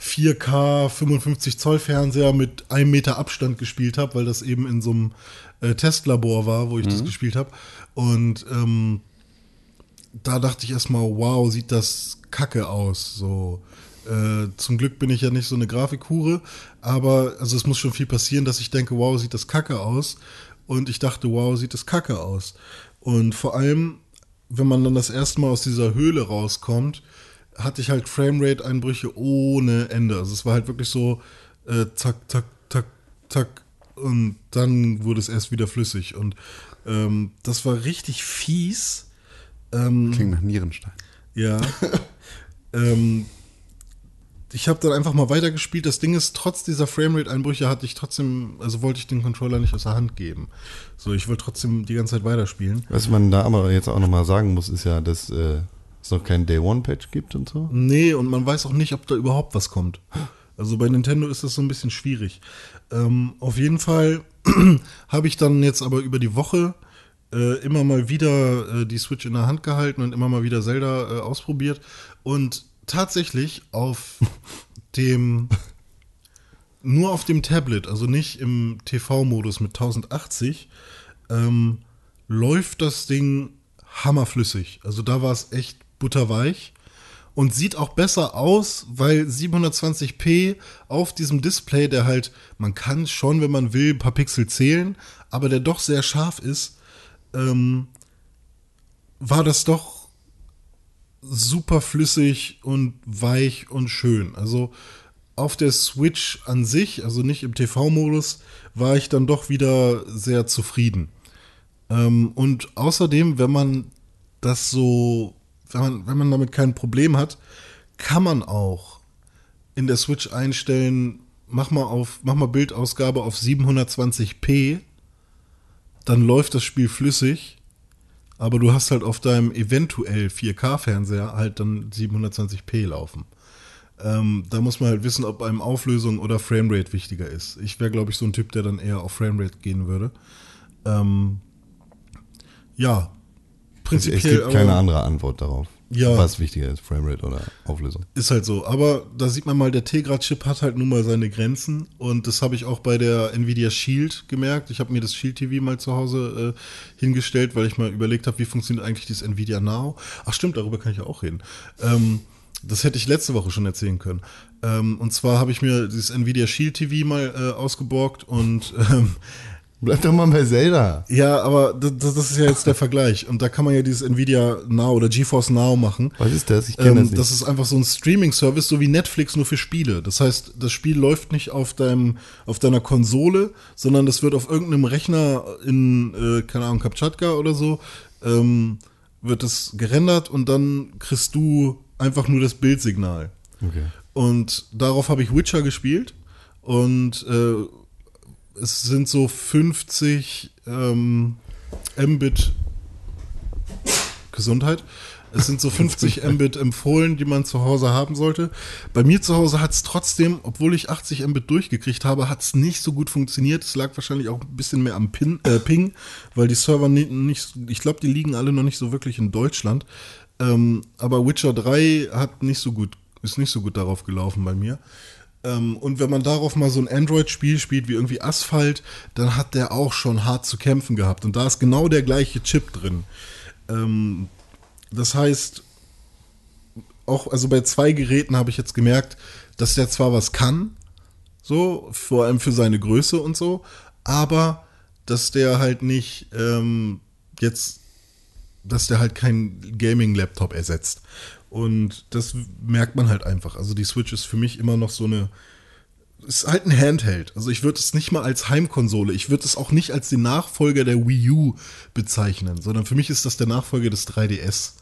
4K 55 Zoll Fernseher mit einem Meter Abstand gespielt habe, weil das eben in so einem äh, Testlabor war, wo ich das gespielt habe. Und ähm, da dachte ich erstmal, wow, sieht das kacke aus. So. Äh, zum Glück bin ich ja nicht so eine Grafikhure, aber also es muss schon viel passieren, dass ich denke, wow, sieht das kacke aus. Und ich dachte, wow, sieht das kacke aus. Und vor allem, wenn man dann das erste Mal aus dieser Höhle rauskommt, hatte ich halt Framerate-Einbrüche ohne Ende. Also es war halt wirklich so, äh, zack, zack, zack, zack. Und dann wurde es erst wieder flüssig. Und ähm, das war richtig fies. Ähm, Klingt nach Nierenstein. ja. ähm, ich habe dann einfach mal weitergespielt. Das Ding ist, trotz dieser Framerate-Einbrüche hatte ich trotzdem, also wollte ich den Controller nicht aus der Hand geben. So, ich wollte trotzdem die ganze Zeit weiterspielen. Was man da aber jetzt auch nochmal sagen muss, ist ja, dass äh, es noch keinen Day-One-Patch gibt und so. Nee, und man weiß auch nicht, ob da überhaupt was kommt. Also bei Nintendo ist das so ein bisschen schwierig. Ähm, auf jeden Fall habe ich dann jetzt aber über die Woche äh, immer mal wieder äh, die Switch in der Hand gehalten und immer mal wieder Zelda äh, ausprobiert. Und tatsächlich auf dem, nur auf dem Tablet, also nicht im TV-Modus mit 1080, ähm, läuft das Ding hammerflüssig. Also da war es echt butterweich und sieht auch besser aus, weil 720p auf diesem Display, der halt, man kann schon, wenn man will, ein paar Pixel zählen, aber der doch sehr scharf ist, ähm, war das doch super flüssig und weich und schön. Also auf der Switch an sich, also nicht im TV-Modus, war ich dann doch wieder sehr zufrieden. Ähm, und außerdem, wenn man das so, wenn man, wenn man damit kein Problem hat, kann man auch in der Switch einstellen, mach mal auf, mach mal Bildausgabe auf 720p, dann läuft das Spiel flüssig, aber du hast halt auf deinem eventuell 4K-Fernseher halt dann 720p laufen. Ähm, da muss man halt wissen, ob einem Auflösung oder Framerate wichtiger ist. Ich wäre, glaube ich, so ein Typ, der dann eher auf Framerate gehen würde. Ähm, ja, prinzipiell. es gibt keine andere Antwort darauf. Ja. Was wichtiger ist, Framerate oder Auflösung. Ist halt so. Aber da sieht man mal, der Tegra-Chip hat halt nun mal seine Grenzen. Und das habe ich auch bei der Nvidia Shield gemerkt. Ich habe mir das Shield TV mal zu Hause äh, hingestellt, weil ich mal überlegt habe, wie funktioniert eigentlich dieses Nvidia Now. Ach stimmt, darüber kann ich ja auch reden. Ähm, das hätte ich letzte Woche schon erzählen können. Ähm, und zwar habe ich mir dieses Nvidia Shield TV mal äh, ausgeborgt und ähm, Bleib doch mal bei Zelda. ja, aber das, das ist ja jetzt der Vergleich. Und da kann man ja dieses Nvidia Now oder GeForce Now machen. Was ist das? Ich kenne Ähm, das nicht. das ist einfach so ein Streaming-Service, so wie Netflix nur für Spiele. Das heißt, das Spiel läuft nicht auf deinem, auf deiner Konsole, sondern das wird auf irgendeinem Rechner in, äh, keine Ahnung, Kamtschatka oder so, ähm, wird es gerendert und dann kriegst du einfach nur das Bildsignal. okay. Und darauf habe ich Witcher gespielt und äh, es sind so 50 ähm, Mbit Gesundheit. Es sind so 50 Mbit empfohlen, die man zu Hause haben sollte. Bei mir zu Hause hat es trotzdem, obwohl ich 80 Mbit durchgekriegt habe, hat es nicht so gut funktioniert. Es lag wahrscheinlich auch ein bisschen mehr am Pin, äh, Ping, weil die Server ni- nicht, ich glaube, die liegen alle noch nicht so wirklich in Deutschland. Ähm, aber Witcher 3 hat nicht so gut, ist nicht so gut darauf gelaufen bei mir. Ähm, und wenn man darauf mal so ein Android-Spiel spielt wie irgendwie Asphalt, dann hat der auch schon hart zu kämpfen gehabt. Und da ist genau der gleiche Chip drin. Ähm, das heißt, auch, also bei zwei Geräten habe ich jetzt gemerkt, dass der zwar was kann, so, vor allem für seine Größe und so, aber dass der halt nicht ähm, jetzt, dass der halt kein Gaming-Laptop ersetzt. Und das merkt man halt einfach. Also die Switch ist für mich immer noch so eine, ist halt ein Handheld. Also ich würde es nicht mal als Heimkonsole, ich würde es auch nicht als den Nachfolger der Wii U bezeichnen, sondern für mich ist das der Nachfolger des 3DS.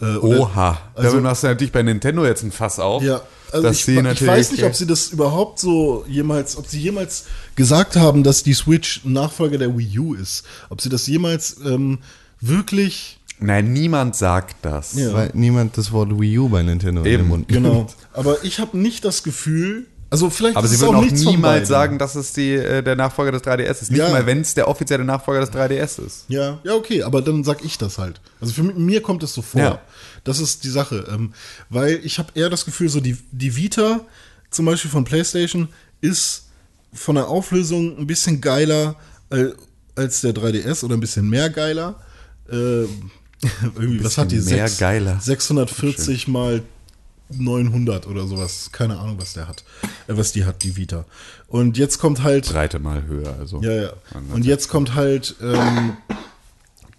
Äh, Oha. Also- Damit machst du natürlich bei Nintendo jetzt ein Fass auf. Ja, also ich, sie ich natürlich, weiß nicht, ob sie das überhaupt so jemals, ob sie jemals gesagt haben, dass die Switch ein Nachfolger der Wii U ist. Ob sie das jemals ähm, wirklich, Nein, niemand sagt das. Ja. Weil niemand das Wort Wii U bei Nintendo in Eben, den Mund genau. nimmt. Aber ich habe nicht das Gefühl, also vielleicht Aber ist sie es würden auch von niemals sagen, dass es die, äh, der Nachfolger des 3DS ist. Nicht Ja. mal, wenn es der offizielle Nachfolger des 3DS ist. Ja, ja, okay, aber dann sag ich das halt. Also für mi- mir kommt es so vor. Ja. Das ist die Sache. Ähm, weil ich habe eher das Gefühl, so die, die Vita zum Beispiel von PlayStation ist von der Auflösung ein bisschen geiler äh, als der 3DS oder ein bisschen mehr geiler. Äh, irgendwie, was hat die? mehr geiler. 640 mal 900 oder sowas. Keine Ahnung, was der hat. Äh, was die hat, die Vita. Und jetzt kommt halt. Breite mal höher. Also. Ja, ja. Und jetzt kommt halt ähm,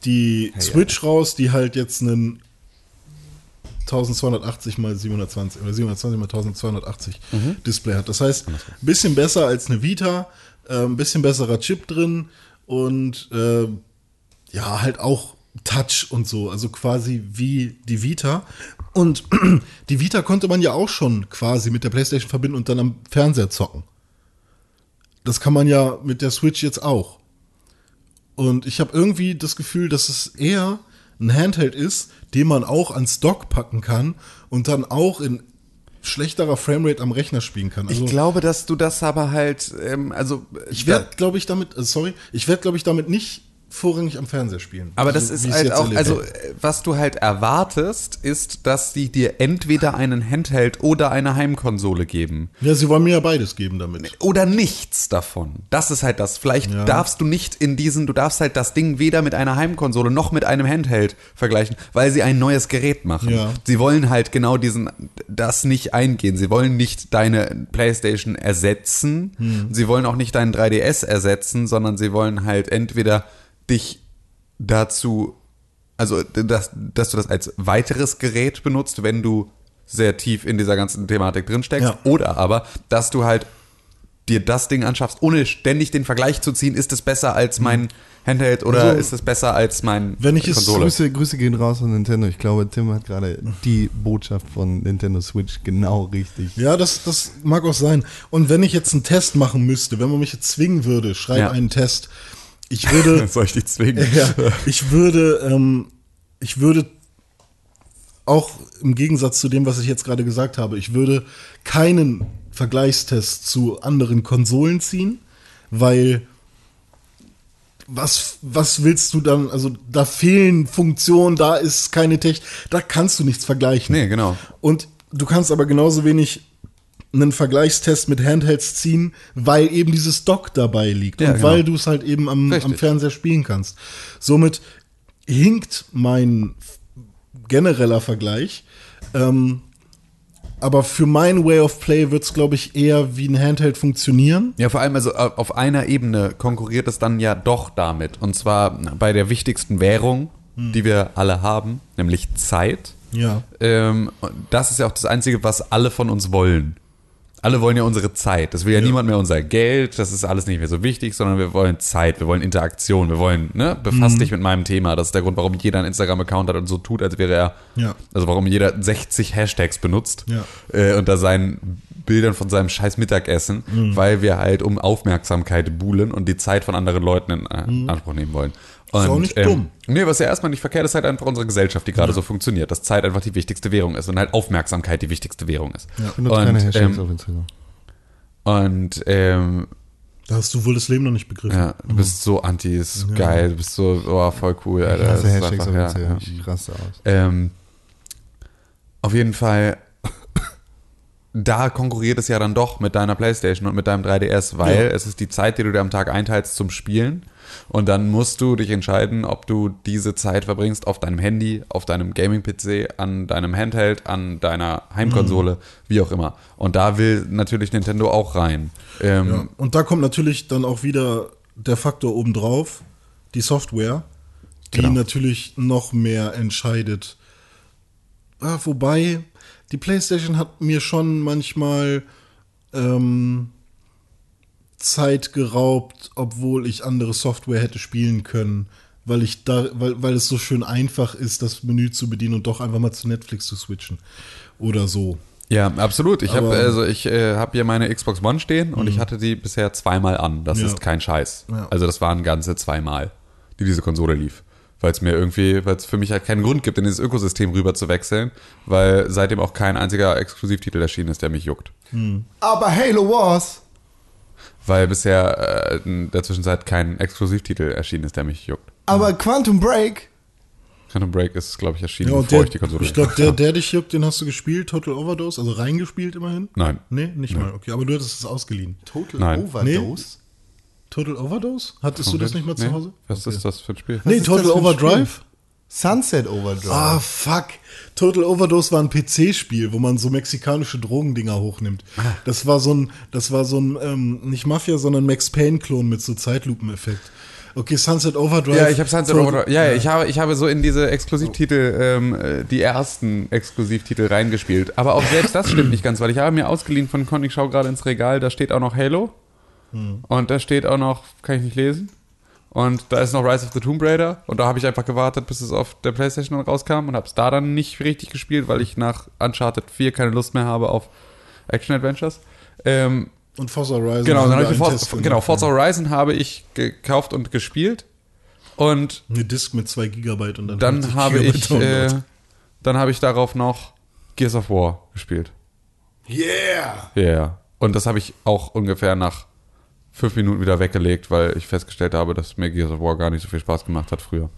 die Switch raus, die halt jetzt einen 1280 mal 720 oder 720 mal 1280 Display hat. Das heißt, ein bisschen besser als eine Vita, äh, ein bisschen besserer Chip drin und äh, ja, halt auch Touch und so, also quasi wie die Vita. Und die Vita konnte man ja auch schon quasi mit der PlayStation verbinden und dann am Fernseher zocken. Das kann man ja mit der Switch jetzt auch. Und ich habe irgendwie das Gefühl, dass es eher ein Handheld ist, den man auch ans Dock packen kann und dann auch in schlechterer Framerate am Rechner spielen kann. Also Ich glaube, dass du das aber halt, ähm, also ich werde, glaube ich, damit, äh, sorry, ich werde, glaube ich, damit nicht vorrangig am Fernseher spielen. Aber das ist halt auch, erlebe. also äh, was du halt erwartest, ist, dass die dir entweder einen Handheld oder eine Heimkonsole geben. Ja, sie wollen mir ja beides geben damit. Oder nichts davon. Das ist halt das. Vielleicht Ja. darfst du nicht in diesen, du darfst halt das Ding weder mit einer Heimkonsole noch mit einem Handheld vergleichen, weil sie ein neues Gerät machen. Ja. Sie wollen halt genau diesen, das nicht eingehen. Sie wollen nicht deine Playstation ersetzen. Hm. Sie wollen auch nicht deinen 3DS ersetzen, sondern sie wollen halt entweder dich dazu, also dass, dass du das als weiteres Gerät benutzt, wenn du sehr tief in dieser ganzen Thematik drin steckst, Ja. oder aber, dass du halt dir das Ding anschaffst, ohne ständig den Vergleich zu ziehen, ist es besser als mein Handheld oder Also, ist es besser als mein wenn ich es Konsole? Grüße, Grüße gehen raus an Nintendo. Ich glaube, Tim hat gerade die Botschaft von Nintendo Switch genau richtig. Ja, das, das mag auch sein. Und wenn ich jetzt einen Test machen müsste, wenn man mich jetzt zwingen würde, schreib Ja. einen Test. Ich würde, Soll ich dich zwingen? ja, ich würde, ähm, ich würde auch im Gegensatz zu dem, was ich jetzt gerade gesagt habe, ich würde keinen Vergleichstest zu anderen Konsolen ziehen, weil was, was willst du dann, also da fehlen Funktionen, da ist keine Technik, da kannst du nichts vergleichen. Nee, genau. Und du kannst aber genauso wenig einen Vergleichstest mit Handhelds ziehen, weil eben dieses Dock dabei liegt Ja, und genau. weil du es halt eben am, am Fernseher spielen kannst. Somit hinkt mein genereller Vergleich. Ähm, aber für mein Way of Play wird es, glaube ich, eher wie ein Handheld funktionieren. Ja, vor allem also äh, auf einer Ebene konkurriert es dann ja doch damit. Und zwar bei der wichtigsten Währung, die wir alle haben, nämlich Zeit. Ja. Ähm, das ist ja auch das Einzige, was alle von uns wollen. Alle wollen ja unsere Zeit. Das will ja, niemand mehr unser Geld. Das ist alles nicht mehr so wichtig, sondern wir wollen Zeit. Wir wollen Interaktion. Wir wollen, ne, befass dich mit meinem Thema. Das ist der Grund, warum jeder einen Instagram-Account hat und so tut, als wäre er, Ja. also warum jeder 60 Hashtags benutzt Ja. äh, unter seinen Bildern von seinem scheiß Mittagessen, Mhm. weil wir halt um Aufmerksamkeit buhlen und die Zeit von anderen Leuten in äh, Anspruch nehmen wollen. Und, Mhm. auch nicht dumm. Nee, was ja erstmal nicht verkehrt ist, halt einfach unsere Gesellschaft, die gerade so funktioniert, dass Zeit einfach die wichtigste Währung ist und halt Aufmerksamkeit die wichtigste Währung ist. Ich benutze keine Und, Hashtags ähm, auf Instagram. und ähm, Da hast du wohl das Leben noch nicht begriffen. ja, du bist so anti, ist geil, du bist so, oh, voll cool, Ich Alter. hasse Das ist Hashtags einfach- auf ja, Instagram. ja. Ich raste aus. Ähm, auf jeden Fall, da konkurriert es ja dann doch mit deiner Playstation und mit deinem 3DS, weil Ja. es ist die Zeit, die du dir am Tag einteilst zum Spielen. Und dann musst du dich entscheiden, ob du diese Zeit verbringst auf deinem Handy, auf deinem Gaming-PC, an deinem Handheld, an deiner Heimkonsole, wie auch immer. Und da will natürlich Nintendo auch rein. Ähm, Ja. Und da kommt natürlich dann auch wieder der Faktor obendrauf, die Software, die Genau. natürlich noch mehr entscheidet. Ah, wobei, die PlayStation hat mir schon manchmal ähm, Zeit geraubt, obwohl ich andere Software hätte spielen können, weil ich da, weil, weil es so schön einfach ist, das Menü zu bedienen und doch einfach mal zu Netflix zu switchen. Oder so. Ja, absolut. Ich habe also ich äh, habe hier meine Xbox One stehen und ich hatte die bisher zweimal an. Das Ja. ist kein Scheiß. Ja. Also das waren ganze zweimal, die diese Konsole lief. Weil es mir irgendwie, weil es für mich halt keinen Grund gibt, in dieses Ökosystem rüber zu wechseln, weil seitdem auch kein einziger Exklusivtitel erschienen ist, der mich juckt. Aber Halo Wars. Weil bisher äh, in der Zwischenzeit kein Exklusivtitel erschienen ist, der mich juckt. Aber Quantum Break. Quantum Break ist, glaube ich, erschienen, Ja, und bevor der, ich die Konsole ich glaube, der, der dich juckt, den hast du gespielt, Total Overdose, also reingespielt immerhin? Nein. Nee, nicht mal. Okay, aber du hattest es ausgeliehen. Total Nein. Overdose. Total Overdose? Hattest du das nicht mal zu Nee? Hause? Was ist das für ein Spiel? Nee, Total Overdrive? Sunset Overdrive. Ah, fuck. Total Overdose war ein PC-Spiel, wo man so mexikanische Drogendinger hochnimmt. Ah. Das war so ein, das war so ein, ähm, nicht Mafia, sondern Max Payne-Klon mit so Zeitlupeneffekt. Okay, Sunset Overdrive. Ja, ich habe Sunset Total- Overdrive. Ja, ja, ich habe, ich habe so in diese Exklusivtitel, ähm, äh, die ersten Exklusivtitel reingespielt. Aber auch selbst das stimmt nicht ganz, weil ich habe mir ausgeliehen von Con, ich schaue gerade ins Regal, da steht auch noch Halo. Und da steht auch noch, kann ich nicht lesen. Und da ist noch Rise of the Tomb Raider. Und da habe ich einfach gewartet, bis es auf der Playstation rauskam und habe es da dann nicht richtig gespielt, weil ich nach Uncharted 4 keine Lust mehr habe auf Action-Adventures. Ähm, Und Forza Horizon. genau, dann habe ich Forza, genau, Forza Horizon habe ich gekauft und gespielt. Und Eine Disk mit 2 Gigabyte und dann dann 50 habe ich, äh, dann habe ich darauf noch Gears of War gespielt. yeah! Ja, yeah. Und das habe ich auch ungefähr nach fünf Minuten wieder weggelegt, weil ich festgestellt habe, dass mir Gears of War gar nicht so viel Spaß gemacht hat früher.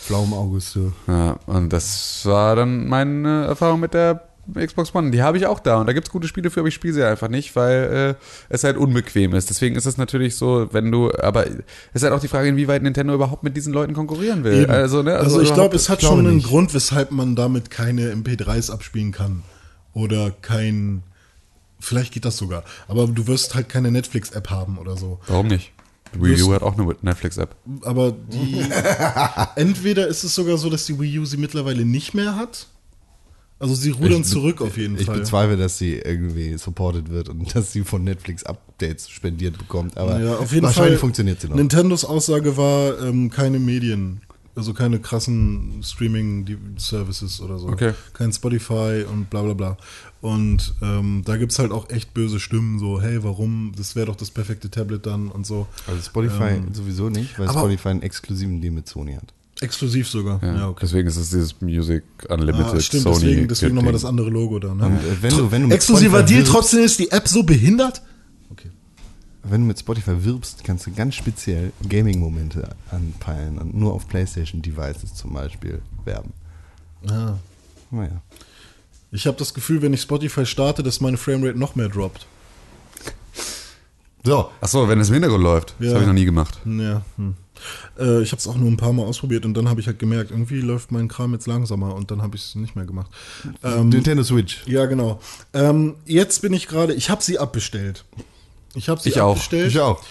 Pflaumen August. Ja, und das war dann meine Erfahrung mit der Xbox One. Die habe ich auch da und da gibt es gute Spiele für, aber ich spiele sie einfach nicht, weil äh, es halt unbequem ist. Deswegen ist es natürlich so, wenn du, aber es ist halt auch die Frage, inwieweit Nintendo überhaupt mit diesen Leuten konkurrieren will. Eben. Also, ne, also, ich überhaupt- glaube, es hat glaube schon einen nicht. Grund, weshalb man damit keine MP3s abspielen kann. Oder kein. Vielleicht geht das sogar. Aber du wirst halt keine Netflix-App haben oder so. Warum nicht? Wii U hat auch eine Netflix-App. Aber die. entweder ist es sogar so, dass die Wii U sie mittlerweile nicht mehr hat. Also sie rudern Ich- zurück auf jeden Ich Fall. bezweifle, dass sie irgendwie supported wird und dass sie von Netflix Updates spendiert bekommt. Aber ja, auf jeden wahrscheinlich Fall funktioniert sie noch. Nintendos Aussage war ähm, keine Medien, also keine krassen Streaming-Services oder so. Okay. Kein Spotify und bla bla bla. Und ähm, da gibt es halt auch echt böse Stimmen, so, hey, warum? Das wäre doch das perfekte Tablet dann und so. Also Spotify sowieso nicht, weil Ähm, Spotify einen exklusiven Deal mit Sony hat. Exklusiv sogar. Ja, Ja, okay. Deswegen ist es dieses Music Unlimited Ah, stimmt, Sony. deswegen, deswegen nochmal das andere Logo da. Ne? Und, äh, wenn du- wenn du Exklusiver Spotify Deal, trotzdem ist die App so behindert? Wenn du mit Spotify wirbst, kannst du ganz speziell Gaming-Momente anpeilen und nur auf PlayStation-Devices zum Beispiel werben. Ah. Naja. Ich habe das Gefühl, wenn ich Spotify starte, dass meine Framerate noch mehr droppt. So, Achso, wenn es im Hintergrund läuft. Das Ja. habe ich noch nie gemacht. Ja, hm. äh, ich habe es auch nur ein paar Mal ausprobiert und dann habe ich halt gemerkt, irgendwie läuft mein Kram jetzt langsamer und dann habe ich es nicht mehr gemacht. Ähm, Nintendo Switch. ja, genau. Ähm, jetzt bin ich gerade, ich habe sie abbestellt. Ich habe sie Ich auch. Ich auch.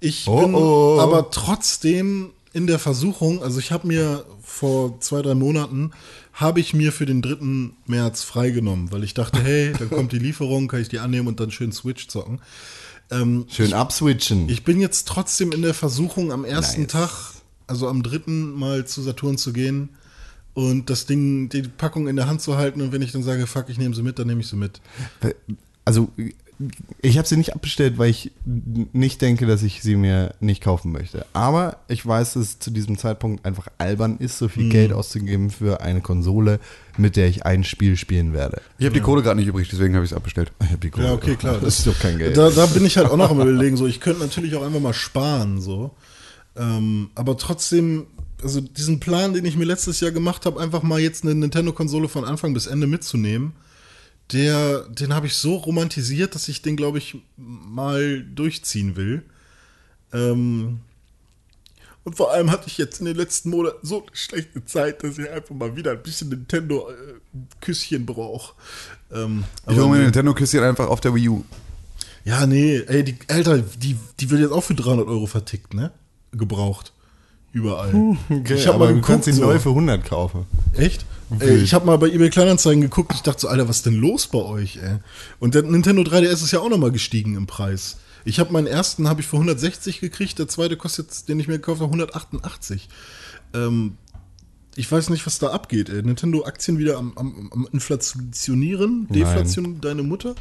Ich Oh, bin oh. aber trotzdem in der Versuchung, also ich habe mir vor zwei, drei Monaten, habe ich mir für den 3. März freigenommen, weil ich dachte, hey, dann kommt die Lieferung, kann ich die annehmen und dann schön Switch zocken. Ähm, Schön abswitchen. ich bin jetzt trotzdem in der Versuchung, am ersten Nice. Tag, also am dritten Mal zu Saturn zu gehen und das Ding, die Packung in der Hand zu halten und wenn ich dann sage, fuck, ich nehme sie mit, dann nehme ich sie mit. Also, ich habe sie nicht abbestellt, weil ich nicht denke, dass ich sie mir nicht kaufen möchte. Aber ich weiß, dass es zu diesem Zeitpunkt einfach albern ist, so viel Mhm. Geld auszugeben für eine Konsole, mit der ich ein Spiel spielen werde. Ich habe die Kohle gerade nicht übrig, deswegen habe ich es abbestellt. Ich hab die Kohle. Ja, okay, klar. Das ist doch kein Geld. Da, da bin ich halt auch noch am überlegen, so ich könnte natürlich auch einfach mal sparen, so. Ähm, aber trotzdem, also diesen Plan, den ich mir letztes Jahr gemacht habe, einfach mal jetzt eine Nintendo-Konsole von Anfang bis Ende mitzunehmen, der, den habe ich so romantisiert, dass ich den, glaube ich, mal durchziehen will. Ähm, und vor allem hatte ich jetzt in den letzten Monaten so eine schlechte Zeit, dass ich einfach mal wieder ein bisschen Nintendo-Küsschen brauche. Ähm, Ich hole mir. Nintendo-Küsschen einfach auf der Wii U. Ja, nee, ey, die, Alter, die, die wird jetzt auch für 300 Euro vertickt, ne? Gebraucht. Überall. Okay, ich habe aber mal du geguckt. kannst ihn so. neu für 100 kaufen. Echt? Ey, ich habe mal bei eBay Kleinanzeigen geguckt. Ich dachte so, Alter, was ist denn los bei euch, ey? Und der Nintendo 3DS ist ja auch nochmal gestiegen im Preis. Ich habe meinen ersten habe ich für 160 gekriegt, der zweite kostet, jetzt, den ich mir gekauft habe, 188. Ähm, ich weiß nicht, was da abgeht. Ey. Nintendo-Aktien wieder am, am, am Inflationieren, Deflation, deine Mutter.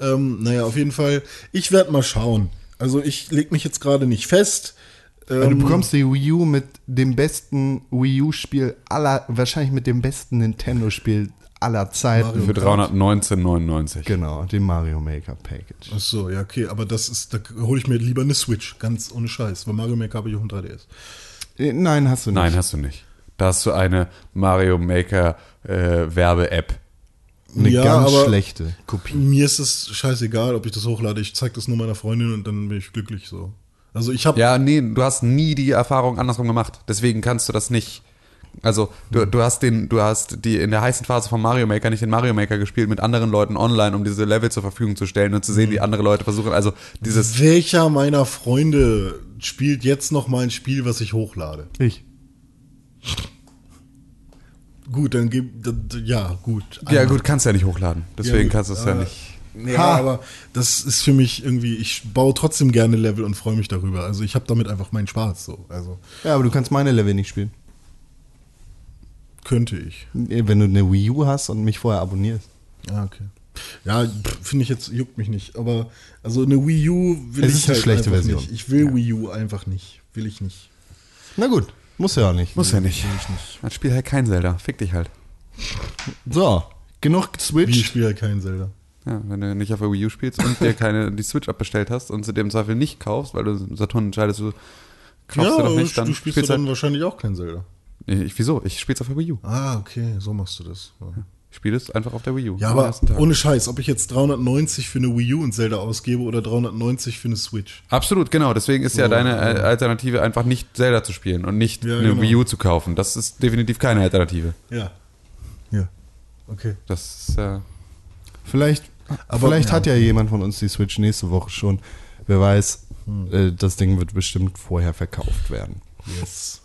Ähm, naja, auf jeden Fall. Ich werde mal schauen. Also ich leg mich jetzt gerade nicht fest. Also Ähm, du bekommst die Wii U mit dem besten Wii U-Spiel aller, wahrscheinlich mit dem besten Nintendo-Spiel aller Zeiten. Für 319,99. Genau, dem Mario Maker Package. Ach so, ja, okay, aber das ist, da hole ich mir lieber eine Switch, ganz ohne Scheiß, weil Mario Maker habe ich auch ein 3DS. Äh, Nein, hast du nicht. Nein, hast du nicht. Da hast du eine Mario Maker äh, Werbe-App. Eine Ja, ganz aber- schlechte Kopie. Mir ist es scheißegal, ob ich das hochlade. Ich zeige das nur meiner Freundin und dann bin ich glücklich so. Also ich habe Ja, nee, du hast nie die Erfahrung andersrum gemacht. Deswegen kannst du das nicht. Also, du, du hast den, du hast die in der heißen Phase von Mario Maker nicht den Mario Maker gespielt mit anderen Leuten online, um diese Level zur Verfügung zu stellen und zu sehen, wie andere Leute versuchen. Also dieses welcher meiner Freunde spielt jetzt noch mal ein Spiel, was ich hochlade? Ich. Gut, dann gib ja, gut. Ja gut, kannst ja nicht hochladen. Deswegen gut, kannst du es ja aber- nicht. Ja, aber das ist für mich irgendwie, ich baue trotzdem gerne Level und freue mich darüber. Also ich habe damit einfach meinen Spaß so. Also Ja, aber du kannst meine Level nicht spielen. könnte ich. Wenn du eine Wii U hast und mich vorher abonnierst. Ah, okay. Ja, finde ich jetzt, juckt mich nicht. Aber also eine Wii U will Es ich ist eine halt schlechte einfach Version. nicht. Ich will Wii U einfach nicht. Will ich nicht. Na gut, muss ja auch nicht. Muss ja nicht. Will ich nicht. Dann spiel halt kein Zelda. Fick dich halt. So, genug Wie ich Switch. spiele halt kein Zelda. Ja, wenn du nicht auf der Wii U spielst und dir keine die Switch abbestellt hast und sie im Zweifel nicht kaufst, weil du Saturn entscheidest, du kaufst sie doch nicht, dann du spielst du spielst dann halt, wahrscheinlich auch kein Zelda. ich, wieso? Ich spiel's auf der Wii U. Ah, okay, so machst du das. Ja. Ich spiele es einfach auf der Wii U. Ja, aber ohne Scheiß, ob ich jetzt 390 für eine Wii U und Zelda ausgebe oder 390 für eine Switch. Absolut, genau. Deswegen ist ja So, deine ja. äh, Alternative einfach nicht Zelda zu spielen und nicht Ja, eine genau. Wii U zu kaufen. Das ist definitiv keine Alternative. Ja. Ja. Okay. Das ist äh, Vielleicht, Aber- vielleicht ja. hat ja jemand von uns die Switch nächste Woche schon. Wer weiß, Hm. äh, das Ding wird bestimmt vorher verkauft werden. Yes.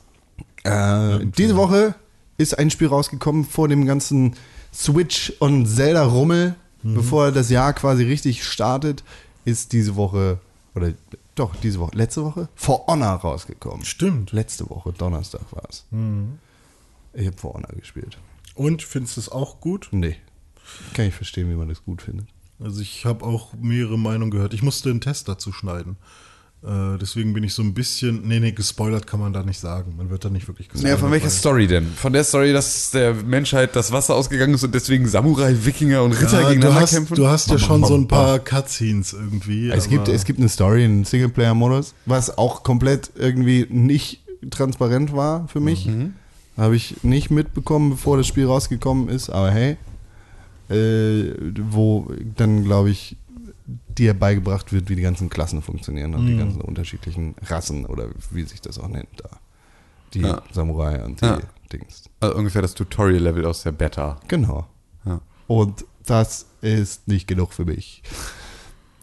Äh, diese Woche ist ein Spiel rausgekommen vor dem ganzen Switch und Zelda-Rummel. Mhm. Bevor das Jahr quasi richtig startet, ist diese Woche, oder doch, diese Woche, letzte Woche, For Honor rausgekommen. Stimmt. Letzte Woche, Donnerstag war es. Ich habe For Honor gespielt. Und findest du es auch gut? Nee. Kann ich verstehen, wie man das gut findet. Also ich habe auch mehrere Meinungen gehört. Ich musste einen Test dazu schneiden. Äh, deswegen bin ich so ein bisschen. Nee, nee, gespoilert kann man da nicht sagen. Man wird da nicht wirklich gespoilert. ja, von welcher Story denn? Von der Story, dass der Menschheit das Wasser ausgegangen ist und deswegen Samurai, Wikinger und Ritter Ja, du gegeneinander hast, kämpfen? du hast ja schon so ein paar Cutscenes irgendwie. Es gibt, es gibt eine Story, einen Singleplayer-Modus, was auch komplett irgendwie nicht transparent war für mich. Habe ich nicht mitbekommen, bevor das Spiel rausgekommen ist, aber hey, äh, wo dann, glaube ich, dir beigebracht wird, wie die ganzen Klassen funktionieren und die ganzen unterschiedlichen Rassen oder wie sich das auch nennt da. Die Ja. Samurai und die Ja. Dings. also ungefähr das Tutorial-Level aus der Beta. Genau. Ja. Und das ist nicht genug für mich.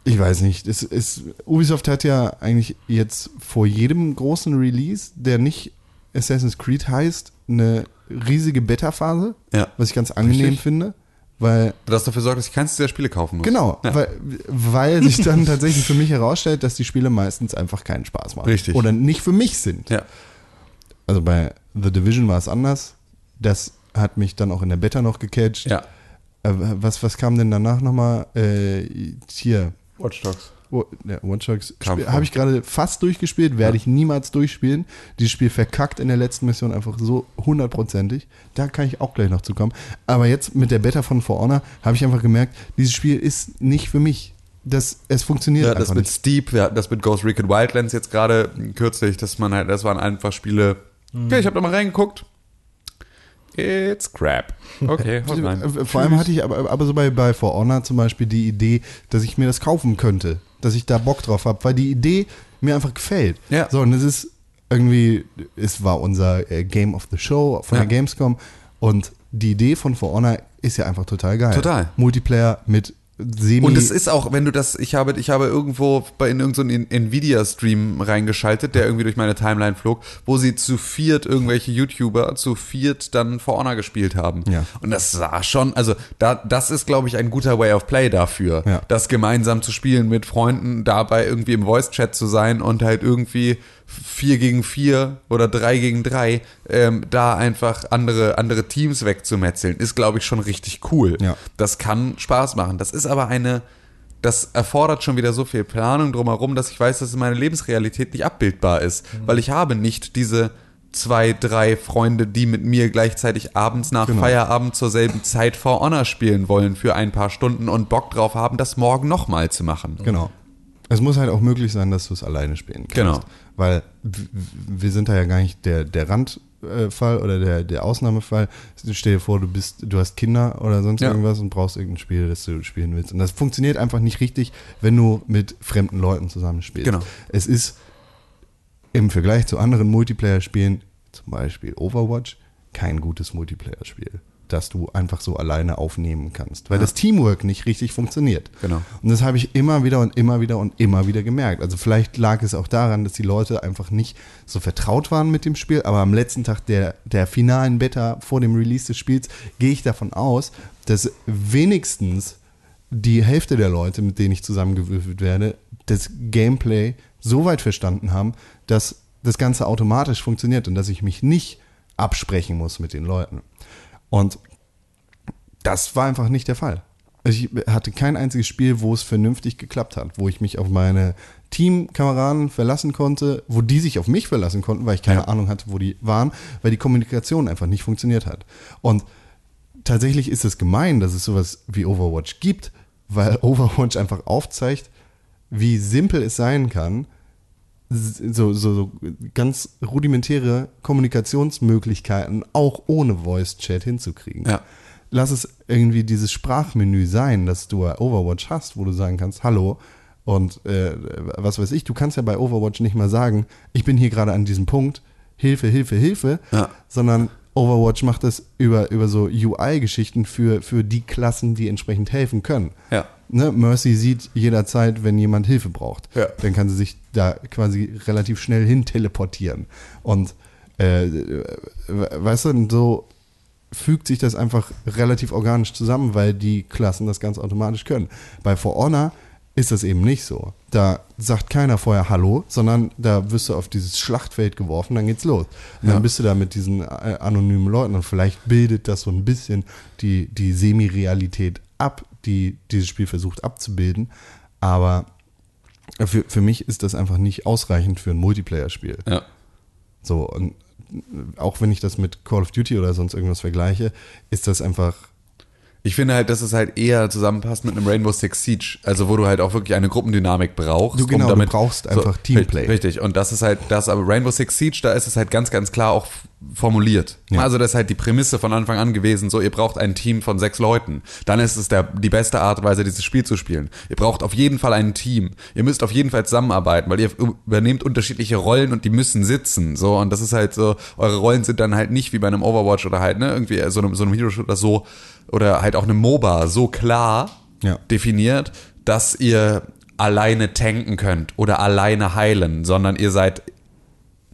Ich weiß nicht. Es ist, Ubisoft hat ja eigentlich jetzt vor jedem großen Release, der nicht Assassin's Creed heißt, eine riesige Beta-Phase, Ja. was ich ganz angenehm Richtig. finde, weil Das dafür sorgt, dass ich keins dieser Spiele kaufen muss. genau, Ja. weil, weil sich dann tatsächlich für mich herausstellt, dass die Spiele meistens einfach keinen Spaß machen Richtig. oder nicht für mich sind. Ja. Also bei The Division war es anders. Das hat mich dann auch in der Beta noch gecatcht. Ja. Äh, was, was kam denn danach nochmal? Äh, hier, Watch Dogs. Ja, Spiel- vor. habe ich gerade fast durchgespielt, werde ich niemals durchspielen. Dieses Spiel verkackt in der letzten Mission einfach so hundertprozentig. Da kann ich auch gleich noch zu kommen. Aber jetzt mit der Beta von For Honor habe ich einfach gemerkt, dieses Spiel ist nicht für mich. Das, es funktioniert Ja, das einfach mit nicht. Steep, wir hatten das mit Ghost Recon Wildlands jetzt gerade kürzlich, dass man halt, das waren einfach Spiele. Mhm. Ja, ich habe da mal reingeguckt. It's crap. Okay, Vor allem hatte ich aber, aber so bei, bei For Honor zum Beispiel die Idee, dass ich mir das kaufen könnte. Dass ich da Bock drauf habe, weil die Idee mir einfach gefällt. Ja. So, und es ist irgendwie, es war unser äh, Game of the Show von Ja. der Gamescom und die Idee von For Honor ist ja einfach total geil. Total. Multiplayer mit Semi. Und es ist auch, wenn du das, ich habe, ich habe irgendwo bei in irgendeinen Nvidia-Stream reingeschaltet, der irgendwie durch meine Timeline flog, wo sie zu viert irgendwelche YouTuber zu viert dann For Honor gespielt haben. Ja. Und das sah schon, also da, das ist, glaube ich, ein guter Way of Play dafür, Ja. das gemeinsam zu spielen mit Freunden, dabei irgendwie im Voice-Chat zu sein und halt irgendwie vier gegen vier oder drei gegen drei ähm, da einfach andere, andere Teams wegzumetzeln, ist, glaube ich, schon richtig cool. Ja. Das kann Spaß machen. Das ist aber eine, das erfordert schon wieder so viel Planung drumherum, dass ich weiß, dass in meiner Lebensrealität nicht abbildbar ist. Weil ich habe nicht diese zwei, drei Freunde, die mit mir gleichzeitig abends nach Genau. Feierabend zur selben Zeit For Honor spielen wollen für ein paar Stunden und Bock drauf haben, das morgen nochmal zu machen. Genau. Es muss halt auch möglich sein, dass du es alleine spielen kannst. Genau. Weil wir sind da ja gar nicht der, der Randfall oder der, der Ausnahmefall. Stell dir vor, du bist, du hast Kinder oder sonst Ja. irgendwas und brauchst irgendein Spiel, das du spielen willst. Und das funktioniert einfach nicht richtig, wenn du mit fremden Leuten zusammen spielst. Genau. Es ist im Vergleich zu anderen Multiplayer-Spielen, zum Beispiel Overwatch, kein gutes Multiplayer-Spiel, das du einfach so alleine aufnehmen kannst, weil das Teamwork nicht richtig funktioniert. Genau. Und das habe ich immer wieder und immer wieder und immer wieder gemerkt. Also vielleicht lag es auch daran, dass die Leute einfach nicht so vertraut waren mit dem Spiel, aber am letzten Tag der, der finalen Beta vor dem Release des Spiels gehe ich davon aus, dass wenigstens die Hälfte der Leute, mit denen ich zusammengewürfelt werde, das Gameplay so weit verstanden haben, dass das Ganze automatisch funktioniert und dass ich mich nicht absprechen muss mit den Leuten. Und das war einfach nicht der Fall. Ich hatte kein einziges Spiel, wo es vernünftig geklappt hat, wo ich mich auf meine Teamkameraden verlassen konnte, wo die sich auf mich verlassen konnten, weil ich keine Ja. Ahnung hatte, wo die waren, weil die Kommunikation einfach nicht funktioniert hat. Und tatsächlich ist es gemein, dass es sowas wie Overwatch gibt, weil Overwatch einfach aufzeigt, wie simpel es sein kann, so, so, so ganz rudimentäre Kommunikationsmöglichkeiten auch ohne Voice-Chat hinzukriegen. Ja. Lass es irgendwie dieses Sprachmenü sein, das du bei Overwatch hast, wo du sagen kannst, hallo und äh, was weiß ich, du kannst ja bei Overwatch nicht mal sagen, ich bin hier gerade an diesem Punkt, Hilfe, Hilfe, Hilfe, Ja. sondern Overwatch macht das über, über so UI-Geschichten für, für die Klassen, die entsprechend helfen können. Ja. Ne, Mercy sieht jederzeit, wenn jemand Hilfe braucht. Ja. Dann kann sie sich da quasi relativ schnell hin teleportieren. Und äh, we- weißt du, so fügt sich das einfach relativ organisch zusammen, weil die Klassen das ganz automatisch können. Bei For Honor ist das eben nicht so. Da sagt keiner vorher Hallo, sondern da wirst du auf dieses Schlachtfeld geworfen, dann geht's los. Und dann Ja. bist du da mit diesen äh, anonymen Leuten und vielleicht bildet das so ein bisschen die, die Semi-Realität ab, die dieses Spiel versucht abzubilden. Aber für, für mich ist das einfach nicht ausreichend für ein Multiplayer-Spiel. Ja. So, und auch wenn ich das mit Call of Duty oder sonst irgendwas vergleiche, ist das einfach. Ich finde halt, dass es halt eher zusammenpasst mit einem Rainbow Six Siege, also wo du halt auch wirklich eine Gruppendynamik brauchst. Du genau, du brauchst einfach Teamplay. Richtig, und das ist halt das, aber Rainbow Six Siege, da ist es halt ganz, ganz klar auch formuliert. Ja. Also das ist halt die Prämisse von Anfang an gewesen, so ihr braucht ein Team von sechs Leuten. Dann ist es der, die beste Art und Weise, dieses Spiel zu spielen. Ihr braucht auf jeden Fall ein Team. Ihr müsst auf jeden Fall zusammenarbeiten, weil ihr übernehmt unterschiedliche Rollen und die müssen sitzen. So, und das ist halt so, eure Rollen sind dann halt nicht wie bei einem Overwatch oder halt, ne, irgendwie so einem, so einem Hero-Shooter so, oder halt auch einem MOBA so klar Ja. definiert, dass ihr alleine tanken könnt oder alleine heilen, sondern ihr seid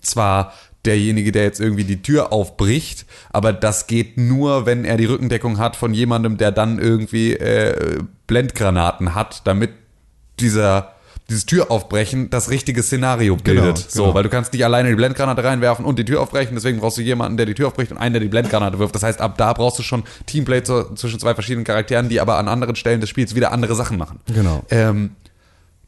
zwar derjenige, der jetzt irgendwie die Tür aufbricht, aber das geht nur, wenn er die Rückendeckung hat von jemandem, der dann irgendwie äh, Blendgranaten hat, damit dieser dieses Türaufbrechen das richtige Szenario bildet. so, genau. weil du kannst nicht alleine die Blendgranate reinwerfen und die Tür aufbrechen, deswegen brauchst du jemanden, der die Tür aufbricht und einen, der die Blendgranate wirft. Das heißt, ab da brauchst du schon Teamplay zu, zwischen zwei verschiedenen Charakteren, die aber an anderen Stellen des Spiels wieder andere Sachen machen. Genau. Ähm,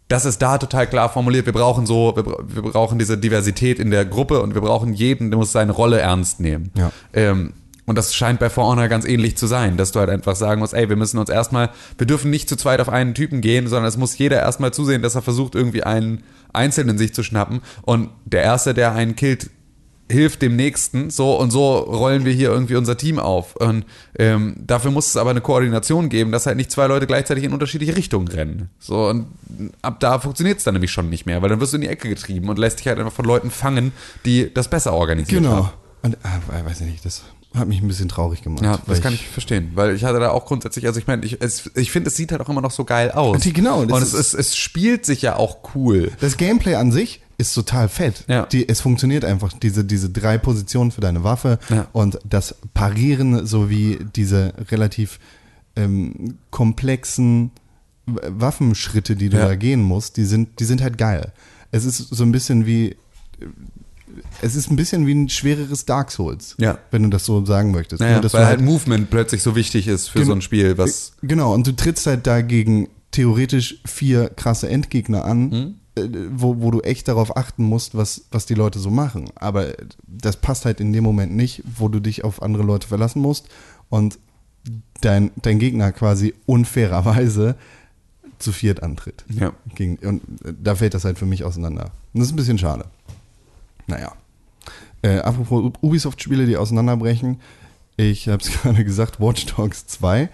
das ist da total klar formuliert. Wir brauchen so, wir, wir brauchen diese Diversität in der Gruppe und wir brauchen jeden, der muss seine Rolle ernst nehmen. Ja. Ähm, und das scheint bei For Honor ganz ähnlich zu sein, dass du halt einfach sagen musst, ey, wir müssen uns erstmal, wir dürfen nicht zu zweit auf einen Typen gehen, sondern es muss jeder erstmal zusehen, dass er versucht, irgendwie einen Einzelnen sich zu schnappen. Und der Erste, der einen killt, hilft dem Nächsten, so und so rollen wir hier irgendwie unser Team auf. Und ähm, dafür muss es aber eine Koordination geben, dass halt nicht zwei Leute gleichzeitig in unterschiedliche Richtungen rennen. So und ab da funktioniert es dann nämlich schon nicht mehr, weil dann wirst du in die Ecke getrieben und lässt dich halt einfach von Leuten fangen, die das besser organisiert haben. Genau. Und, ah, weiß ich nicht, das hat mich ein bisschen traurig gemacht. Ja, das kann ich verstehen, weil ich hatte da auch grundsätzlich, also ich meine, ich, es- ich finde, es sieht halt auch immer noch so geil aus. Genau, und es, ist- es spielt sich ja auch cool. Das Gameplay an sich ist total fett. Ja. Die, es funktioniert einfach, diese, diese drei Positionen für deine Waffe Ja. und das Parieren sowie diese relativ ähm, komplexen Waffenschritte, die du Ja. da gehen musst, die sind, die sind halt geil. Es ist so ein bisschen wie, es ist ein bisschen wie ein schwereres Dark Souls, Ja. wenn du das so sagen möchtest. Naja, dass weil du halt Movement plötzlich so wichtig ist für so ein Spiel, was Genau, und du trittst halt dagegen theoretisch vier krasse Endgegner an, Hm? äh, wo, wo du echt darauf achten musst, was, was die Leute so machen. Aber das passt halt in dem Moment nicht, wo du dich auf andere Leute verlassen musst und dein, dein Gegner quasi unfairerweise zu viert antritt. Ja. Gegen, und äh, da fällt das halt für mich auseinander. Und das ist ein bisschen schade. Naja. Äh, apropos Ubisoft-Spiele, die auseinanderbrechen. Ich habe es gerade gesagt, Watch Dogs 2.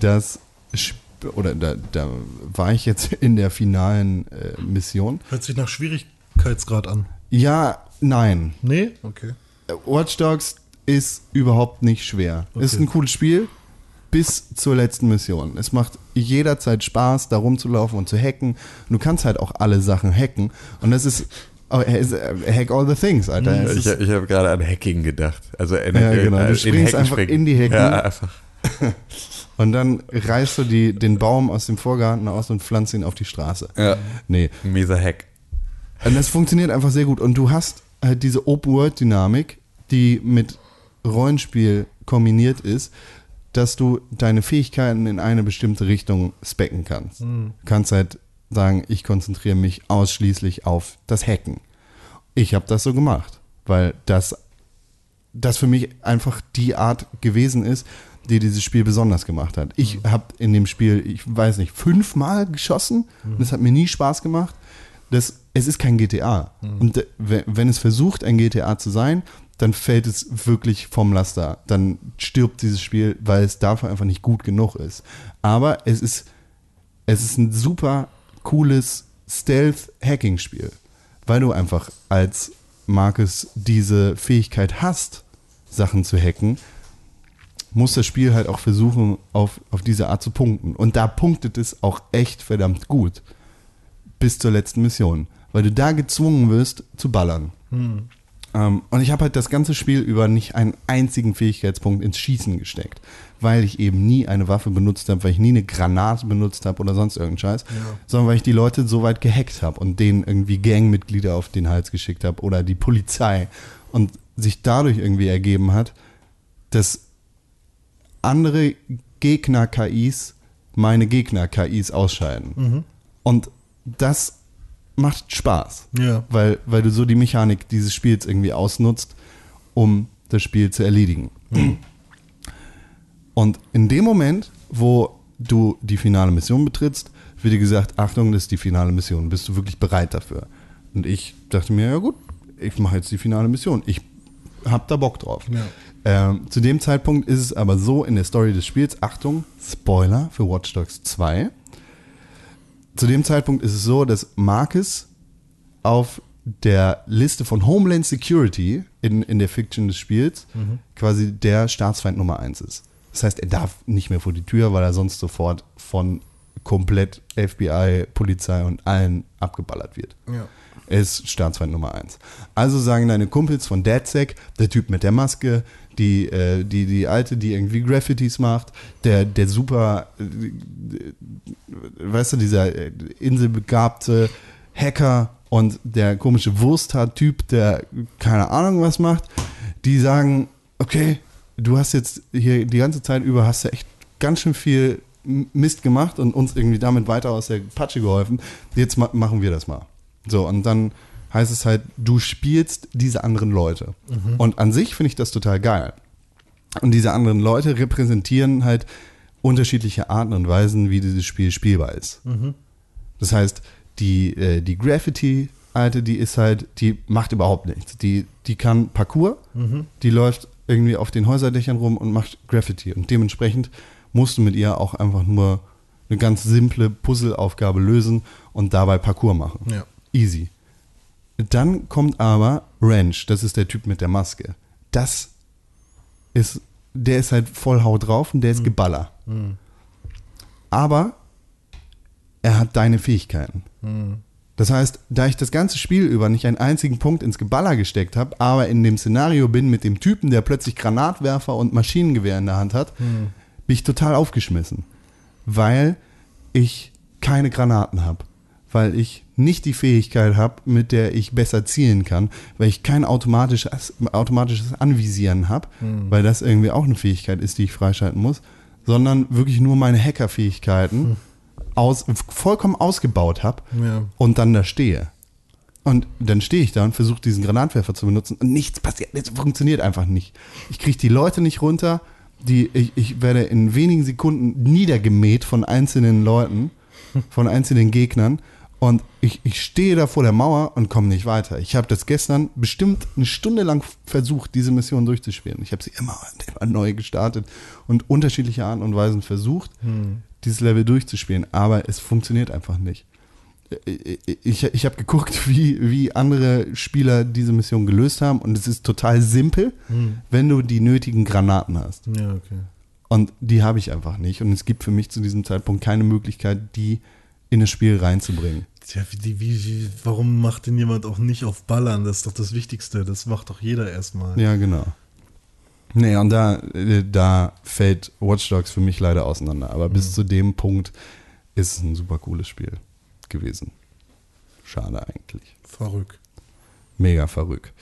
Das Sp- oder da, da war ich jetzt in der finalen äh, Mission. Hört sich nach Schwierigkeitsgrad an. Ja, nein. Nee? Okay. Äh, Watch Dogs ist überhaupt nicht schwer. Ist Okay. ein cooles Spiel bis zur letzten Mission. Es macht jederzeit Spaß, da rumzulaufen und zu hacken. Und du kannst halt auch alle Sachen hacken. Und das ist, oh, äh, hack all the things, Alter. Es Ich, ich habe gerade an Hacking gedacht. Also in, Ja, genau. Du in springst Hecken einfach springen. in die Hecken. Ja, einfach. und dann reißt du die, den Baum aus dem Vorgarten aus und pflanzt ihn auf die Straße. Ja. Nee, Ein mieser Hack. Und das funktioniert einfach sehr gut. Und du hast halt diese Open-World-Dynamik, die mit Rollenspiel kombiniert ist, dass du deine Fähigkeiten in eine bestimmte Richtung specken kannst. Du kannst halt sagen, ich konzentriere mich ausschließlich auf das Hacken. Ich habe das so gemacht, weil das, das für mich einfach die Art gewesen ist, die dieses Spiel besonders gemacht hat. Ich habe in dem Spiel, ich weiß nicht, fünfmal geschossen und es hat mir nie Spaß gemacht. Das, es ist kein GTA. Und äh, we- wenn es versucht, ein GTA zu sein, dann fällt es wirklich vom Laster. Dann stirbt dieses Spiel, weil es dafür einfach nicht gut genug ist. Aber es ist, es ist ein super cooles Stealth-Hacking-Spiel, weil du einfach als Marcus diese Fähigkeit hast, Sachen zu hacken, muss das Spiel halt auch versuchen, auf, auf diese Art zu punkten. Und da punktet es auch echt verdammt gut. Bis zur letzten Mission. Weil du da gezwungen wirst, zu ballern. Ähm, und ich habe halt das ganze Spiel über nicht einen einzigen Fähigkeitspunkt ins Schießen gesteckt. Weil ich eben nie eine Waffe benutzt habe, weil ich nie eine Granate benutzt habe oder sonst irgendeinen Scheiß. Sondern weil ich die Leute so weit gehackt habe und denen irgendwie Gangmitglieder auf den Hals geschickt habe oder die Polizei. Und sich dadurch irgendwie ergeben hat, dass andere Gegner-KIs meine Gegner-KIs ausscheiden. Und das macht Spaß. Ja. Weil, weil du so die Mechanik dieses Spiels irgendwie ausnutzt, um das Spiel zu erledigen. Und in dem Moment, wo du die finale Mission betrittst, wird dir gesagt, Achtung, das ist die finale Mission. Bist du wirklich bereit dafür? Und ich dachte mir, ja gut, ich mache jetzt die finale Mission. Ich hab da Bock drauf. Ja. Ähm, zu dem Zeitpunkt ist es aber so in der Story des Spiels, Achtung, Spoiler für Watch Dogs 2. Zu dem Zeitpunkt ist es so, dass Marcus auf der Liste von Homeland Security in, in der Fiction des Spiels quasi der Staatsfeind Nummer 1 ist. Das heißt, er darf nicht mehr vor die Tür, weil er sonst sofort von komplett FBI, Polizei und allen abgeballert wird. Ja. Er ist Staatsfeind Nummer 1. Also sagen deine Kumpels von DadSec, der Typ mit der Maske, die, äh, die, die Alte, die irgendwie Graffitis macht, der, der super, äh, weißt du, dieser äh, inselbegabte Hacker und der komische Wursthaar-Typ, der keine Ahnung was macht, die sagen, okay, du hast jetzt hier die ganze Zeit über, hast du echt ganz schön viel Mist gemacht und uns irgendwie damit weiter aus der Patsche geholfen. Jetzt ma machen wir das mal. So, und dann heißt es halt, du spielst diese anderen Leute. Und an sich finde ich das total geil. Und diese anderen Leute repräsentieren halt unterschiedliche Arten und Weisen, wie dieses Spiel spielbar ist. Das heißt, die, äh, die Graffiti-Alte, die ist halt, die macht überhaupt nichts. Die, die kann Parkour, die läuft irgendwie auf den Häuserdächern rum und macht Graffiti. Und dementsprechend musst du mit ihr auch einfach nur eine ganz simple Puzzleaufgabe lösen und dabei Parkour machen. Ja. Easy. Dann kommt aber Ranch, das ist der Typ mit der Maske. Das ist, der ist halt voll Haut drauf und der ist Geballer. Aber er hat deine Fähigkeiten. Das heißt, da ich das ganze Spiel über nicht einen einzigen Punkt ins Geballer gesteckt habe, aber in dem Szenario bin mit dem Typen, der plötzlich Granatwerfer und Maschinengewehr in der Hand hat, bin ich total aufgeschmissen. Weil ich keine Granaten habe. Weil ich nicht die Fähigkeit habe, mit der ich besser zielen kann, weil ich kein automatisches, automatisches Anvisieren habe, weil das irgendwie auch eine Fähigkeit ist, die ich freischalten muss, sondern wirklich nur meine Hackerfähigkeiten aus, vollkommen ausgebaut habe Ja. und dann da stehe. Und dann stehe ich da und versuche diesen Granatwerfer zu benutzen und nichts passiert. Es funktioniert einfach nicht. Ich kriege die Leute nicht runter. Die, ich, ich werde in wenigen Sekunden niedergemäht von einzelnen Leuten, von einzelnen Gegnern. Und ich, ich stehe da vor der Mauer und komme nicht weiter. Ich habe das gestern bestimmt eine Stunde lang versucht, diese Mission durchzuspielen. Ich habe sie immer, immer neu gestartet und unterschiedliche Arten und Weisen versucht, dieses Level durchzuspielen. Aber es funktioniert einfach nicht ich, ich habe geguckt, wie, wie andere Spieler diese Mission gelöst haben und es ist total simpel, wenn du die nötigen Granaten hast. Ja, okay. Und die habe ich einfach nicht. Und es gibt für mich zu diesem Zeitpunkt keine Möglichkeit, die in das Spiel reinzubringen. Tja, wie, wie, wie, warum macht denn jemand auch nicht auf Ballern? Das ist doch das Wichtigste. Das macht doch jeder erstmal. Ja, genau. Nee, und da, äh, da fällt Watch Dogs für mich leider auseinander. Aber bis zu dem Punkt ist es ein super cooles Spiel gewesen. Schade eigentlich. Verrückt. Mega verrückt.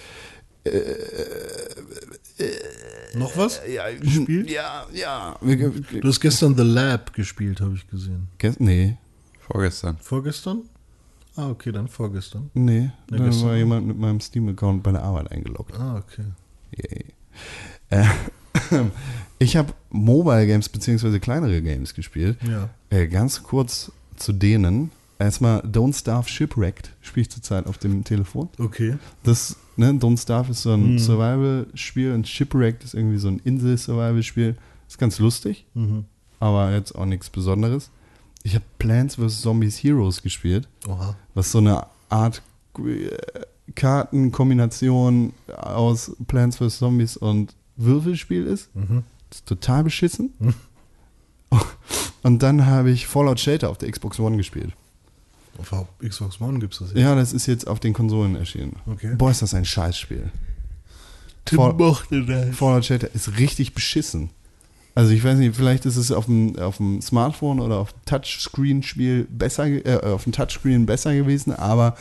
Noch was? Ja, Gespielt? Ja, ja. Du hast gestern The Lab gespielt, habe ich gesehen. Gest- nee, Vorgestern. Vorgestern? Ah, okay, dann vorgestern. nee. Nee, da gestern. war jemand mit meinem Steam-Account bei der Arbeit eingeloggt. Ah, okay. Yay. Äh, Ich habe Mobile Games beziehungsweise kleinere Games gespielt. Ja. Äh, ganz kurz zu denen. Erstmal Don't Starve Shipwrecked spiele ich zurzeit auf dem Telefon. Okay. Das, ne, Don't Starve ist so ein Survival-Spiel und Shipwrecked ist irgendwie so ein Insel-Survival-Spiel. Ist ganz lustig, aber jetzt auch nichts Besonderes. Ich habe Plants vs. Zombies Heroes gespielt, Oha. was so eine Art äh, Kartenkombination aus Plants vs. Zombies und Würfelspiel ist. Das ist total beschissen. Und dann habe ich Fallout Shelter auf der Xbox One gespielt. Auf Xbox One gibt es das jetzt. Ja, das ist jetzt auf den Konsolen erschienen. Okay. Boah, ist das ein Scheißspiel. Tim Fall- mochte das. Fallout Shelter ist richtig beschissen. Also ich weiß nicht, vielleicht ist es auf dem, auf dem Smartphone oder auf Touchscreen-Spiel besser, äh, auf dem Touchscreen besser gewesen, aber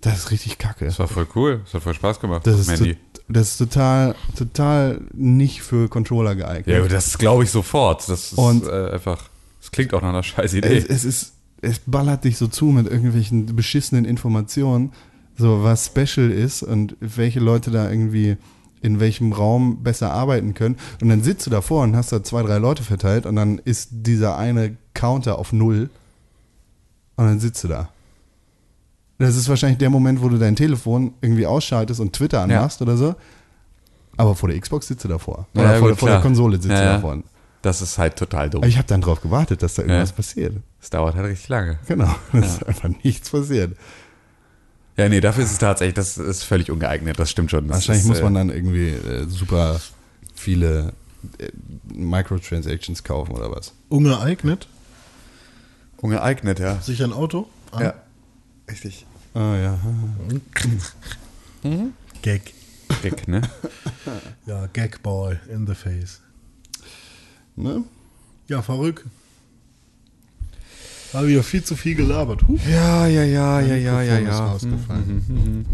das ist richtig kacke. Das war voll cool. Das hat voll Spaß gemacht. Das ist, to- das ist total, total nicht für Controller geeignet. Ja, das glaube ich sofort. Das ist Und- äh, einfach. Das klingt auch nach einer scheiß Idee. es, es ist, es ballert dich so zu mit irgendwelchen beschissenen Informationen, so was special ist und welche Leute da irgendwie in welchem Raum besser arbeiten können. Und dann sitzt du davor und hast da zwei, drei Leute verteilt und dann ist dieser eine Counter auf null und dann sitzt du da. Das ist wahrscheinlich der Moment, wo du dein Telefon irgendwie ausschaltest und Twitter anmachst oder so. Aber vor der Xbox sitzt du davor. Oder Ja, vor, gut, vor der. Konsole sitzt Ja, du ja. davor. Das ist halt total dumm. Aber ich habe dann drauf gewartet, dass da irgendwas Ja. passiert. Das dauert halt richtig lange. Genau, es ist einfach nichts passiert. Ja, nee, dafür ist es tatsächlich, das ist völlig ungeeignet. Das stimmt schon. Das Wahrscheinlich ist, muss man äh, dann irgendwie äh, super viele äh, Microtransactions kaufen oder was. Ungeeignet? Ungeeignet, ja. Sich ein Auto? An? Ja. Richtig. Ah ja. Gag. Dick, ne? Ja, Gagboy in the face. Ne? Ja, verrückt. Habe ich ja viel zu viel gelabert. Huh. Ja, ja, ja, ja, ja, ja, ja. rausgefallen.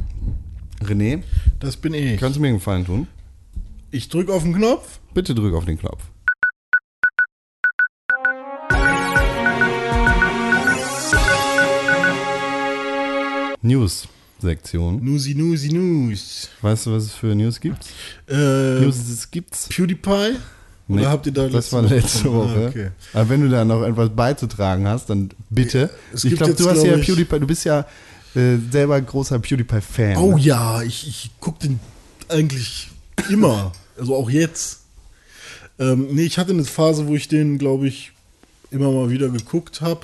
René, Das bin ich. kannst du mir einen Gefallen tun? Ich drücke auf den Knopf. Bitte drück auf den Knopf. News-Sektion. Nusi, Nusi, Nus. Weißt du, was es für News gibt? Äh, News es gibt's. PewDiePie? Nee, Oder habt ihr da das war letzte Woche. Ah, okay. Aber wenn du da noch etwas beizutragen hast, dann bitte. Es ich glaube, du hast glaub ja PewDiePie, du bist ja äh, selber großer PewDiePie-Fan. Oh ne? ja, ich, ich gucke den eigentlich immer. also auch jetzt. Ähm, nee, ich hatte eine Phase, wo ich den, glaube ich, immer mal wieder geguckt habe.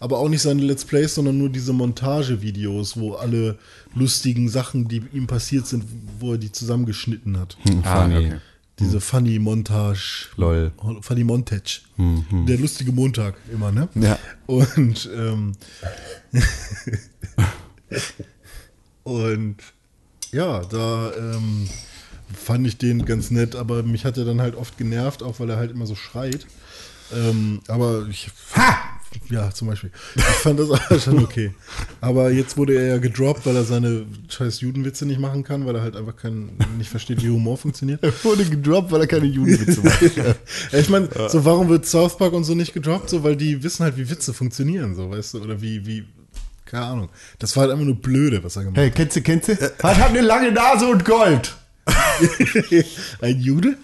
Aber auch nicht seine Let's Plays, sondern nur diese Montagevideos, wo alle lustigen Sachen, die ihm passiert sind, wo er die zusammengeschnitten hat. Hm, Ah, okay. Diese Funny Montage. Lol. Funny Montage. Der lustige Montag immer, ne? Ja. Und, ähm, und ja, da ähm, fand ich den ganz nett, aber mich hat er dann halt oft genervt, auch weil er halt immer so schreit. Ähm, aber ich. Ha! Ja, zum Beispiel. Ich fand das auch schon okay. Aber jetzt wurde er ja gedroppt, weil er seine scheiß Judenwitze nicht machen kann, weil er halt einfach kein, nicht versteht, wie Humor funktioniert. Er wurde gedroppt, weil er keine Jugendwitze macht. Ja, ich meine, so warum wird South Park und so nicht gedroppt? So, weil die wissen halt, wie Witze funktionieren, so, weißt du, oder wie, wie, keine Ahnung. Das war halt einfach nur blöde, was er gemacht Hey, kennst du, kennst du? Hat, hat eine lange Nase und Gold. hat. Ein Jude?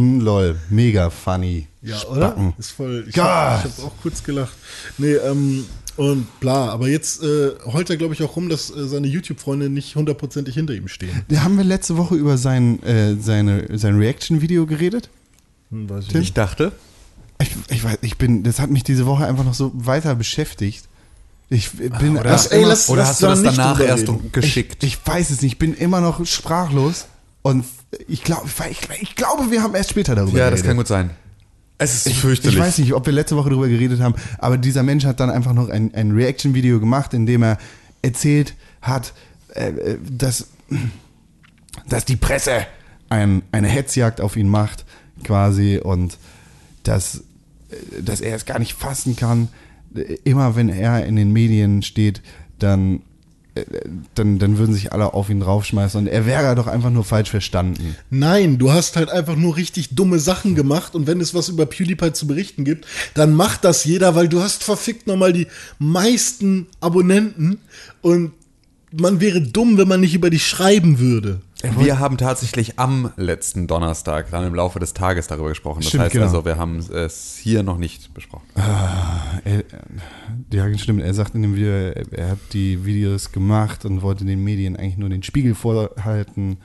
Hm, lol, mega funny. Ja, Spacken. oder? Ist voll. Ich habe hab auch kurz gelacht. Nee, ähm, und bla, aber jetzt äh, heult er, glaube ich, auch rum, dass äh, seine YouTube-Freunde nicht hundertprozentig hinter ihm stehen. Da haben wir letzte Woche über sein, äh, seine, sein Reaction-Video geredet. Hm, weiß ich Tim? nicht. Ich dachte, Ich, ich weiß, ich bin, das hat mich diese Woche einfach noch so weiter beschäftigt. Ich bin oder, Das- ey, lass- oder lass hast du da das nicht danach erst geschickt? Ich, ich weiß es nicht, ich bin immer noch sprachlos und ich glaube, ich, ich glaube, wir haben erst später darüber ja, geredet. das kann gut sein. Es ist Ich, fürchterlich. ich weiß nicht, ob wir letzte Woche darüber geredet haben, aber dieser Mensch hat dann einfach noch ein, ein Reaction-Video gemacht, in dem er erzählt hat, äh, dass, dass die Presse ein, eine Hetzjagd auf ihn macht, quasi, und dass, dass er es gar nicht fassen kann. Immer wenn er in den Medien steht, dann, dann, dann würden sich alle auf ihn draufschmeißen und er wäre doch einfach nur falsch verstanden. Nein, du hast halt einfach nur richtig dumme Sachen gemacht und wenn es was über PewDiePie zu berichten gibt, dann macht das jeder, weil du hast verfickt nochmal die meisten Abonnenten und man wäre dumm, wenn man nicht über dich schreiben würde. Wir haben tatsächlich am letzten Donnerstag dann im Laufe des Tages darüber gesprochen. Das Stimmt, heißt genau. also, wir haben es hier noch nicht besprochen. Er, ja, stimmt. Er sagt in dem Video, er, er hat die Videos gemacht und wollte den Medien eigentlich nur den Spiegel vorhalten,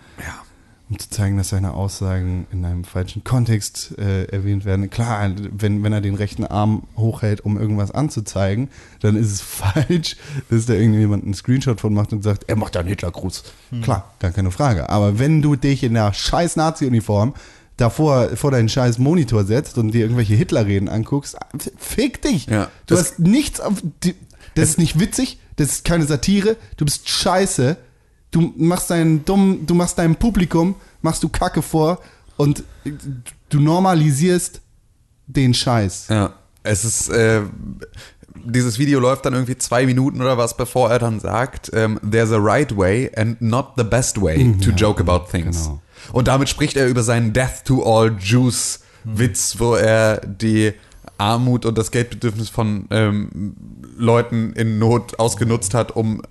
um zu zeigen, dass seine Aussagen in einem falschen Kontext äh, erwähnt werden. Klar, wenn, wenn er den rechten Arm hochhält, um irgendwas anzuzeigen, dann ist es falsch, dass da irgendjemand einen Screenshot von macht und sagt, er macht da einen Hitlergruß. Klar, gar keine Frage. Aber wenn du dich in der scheiß Nazi-Uniform davor vor deinen scheiß Monitor setzt und dir irgendwelche Hitlerreden anguckst, fick dich. Ja, du hast nichts auf. Die, das ist nicht witzig, das ist keine Satire, du bist scheiße. Du machst deinen dummen, du machst deinem Publikum, machst du Kacke vor und du normalisierst den Scheiß. Ja, es ist, äh, dieses Video läuft dann irgendwie zwei Minuten oder was, bevor er dann sagt, ähm, there's a right way and not the best way to joke about things. genau. Und damit spricht er über seinen Death to all Jews Witz, wo er die Armut und das Geldbedürfnis von ähm, Leuten in Not ausgenutzt hat, um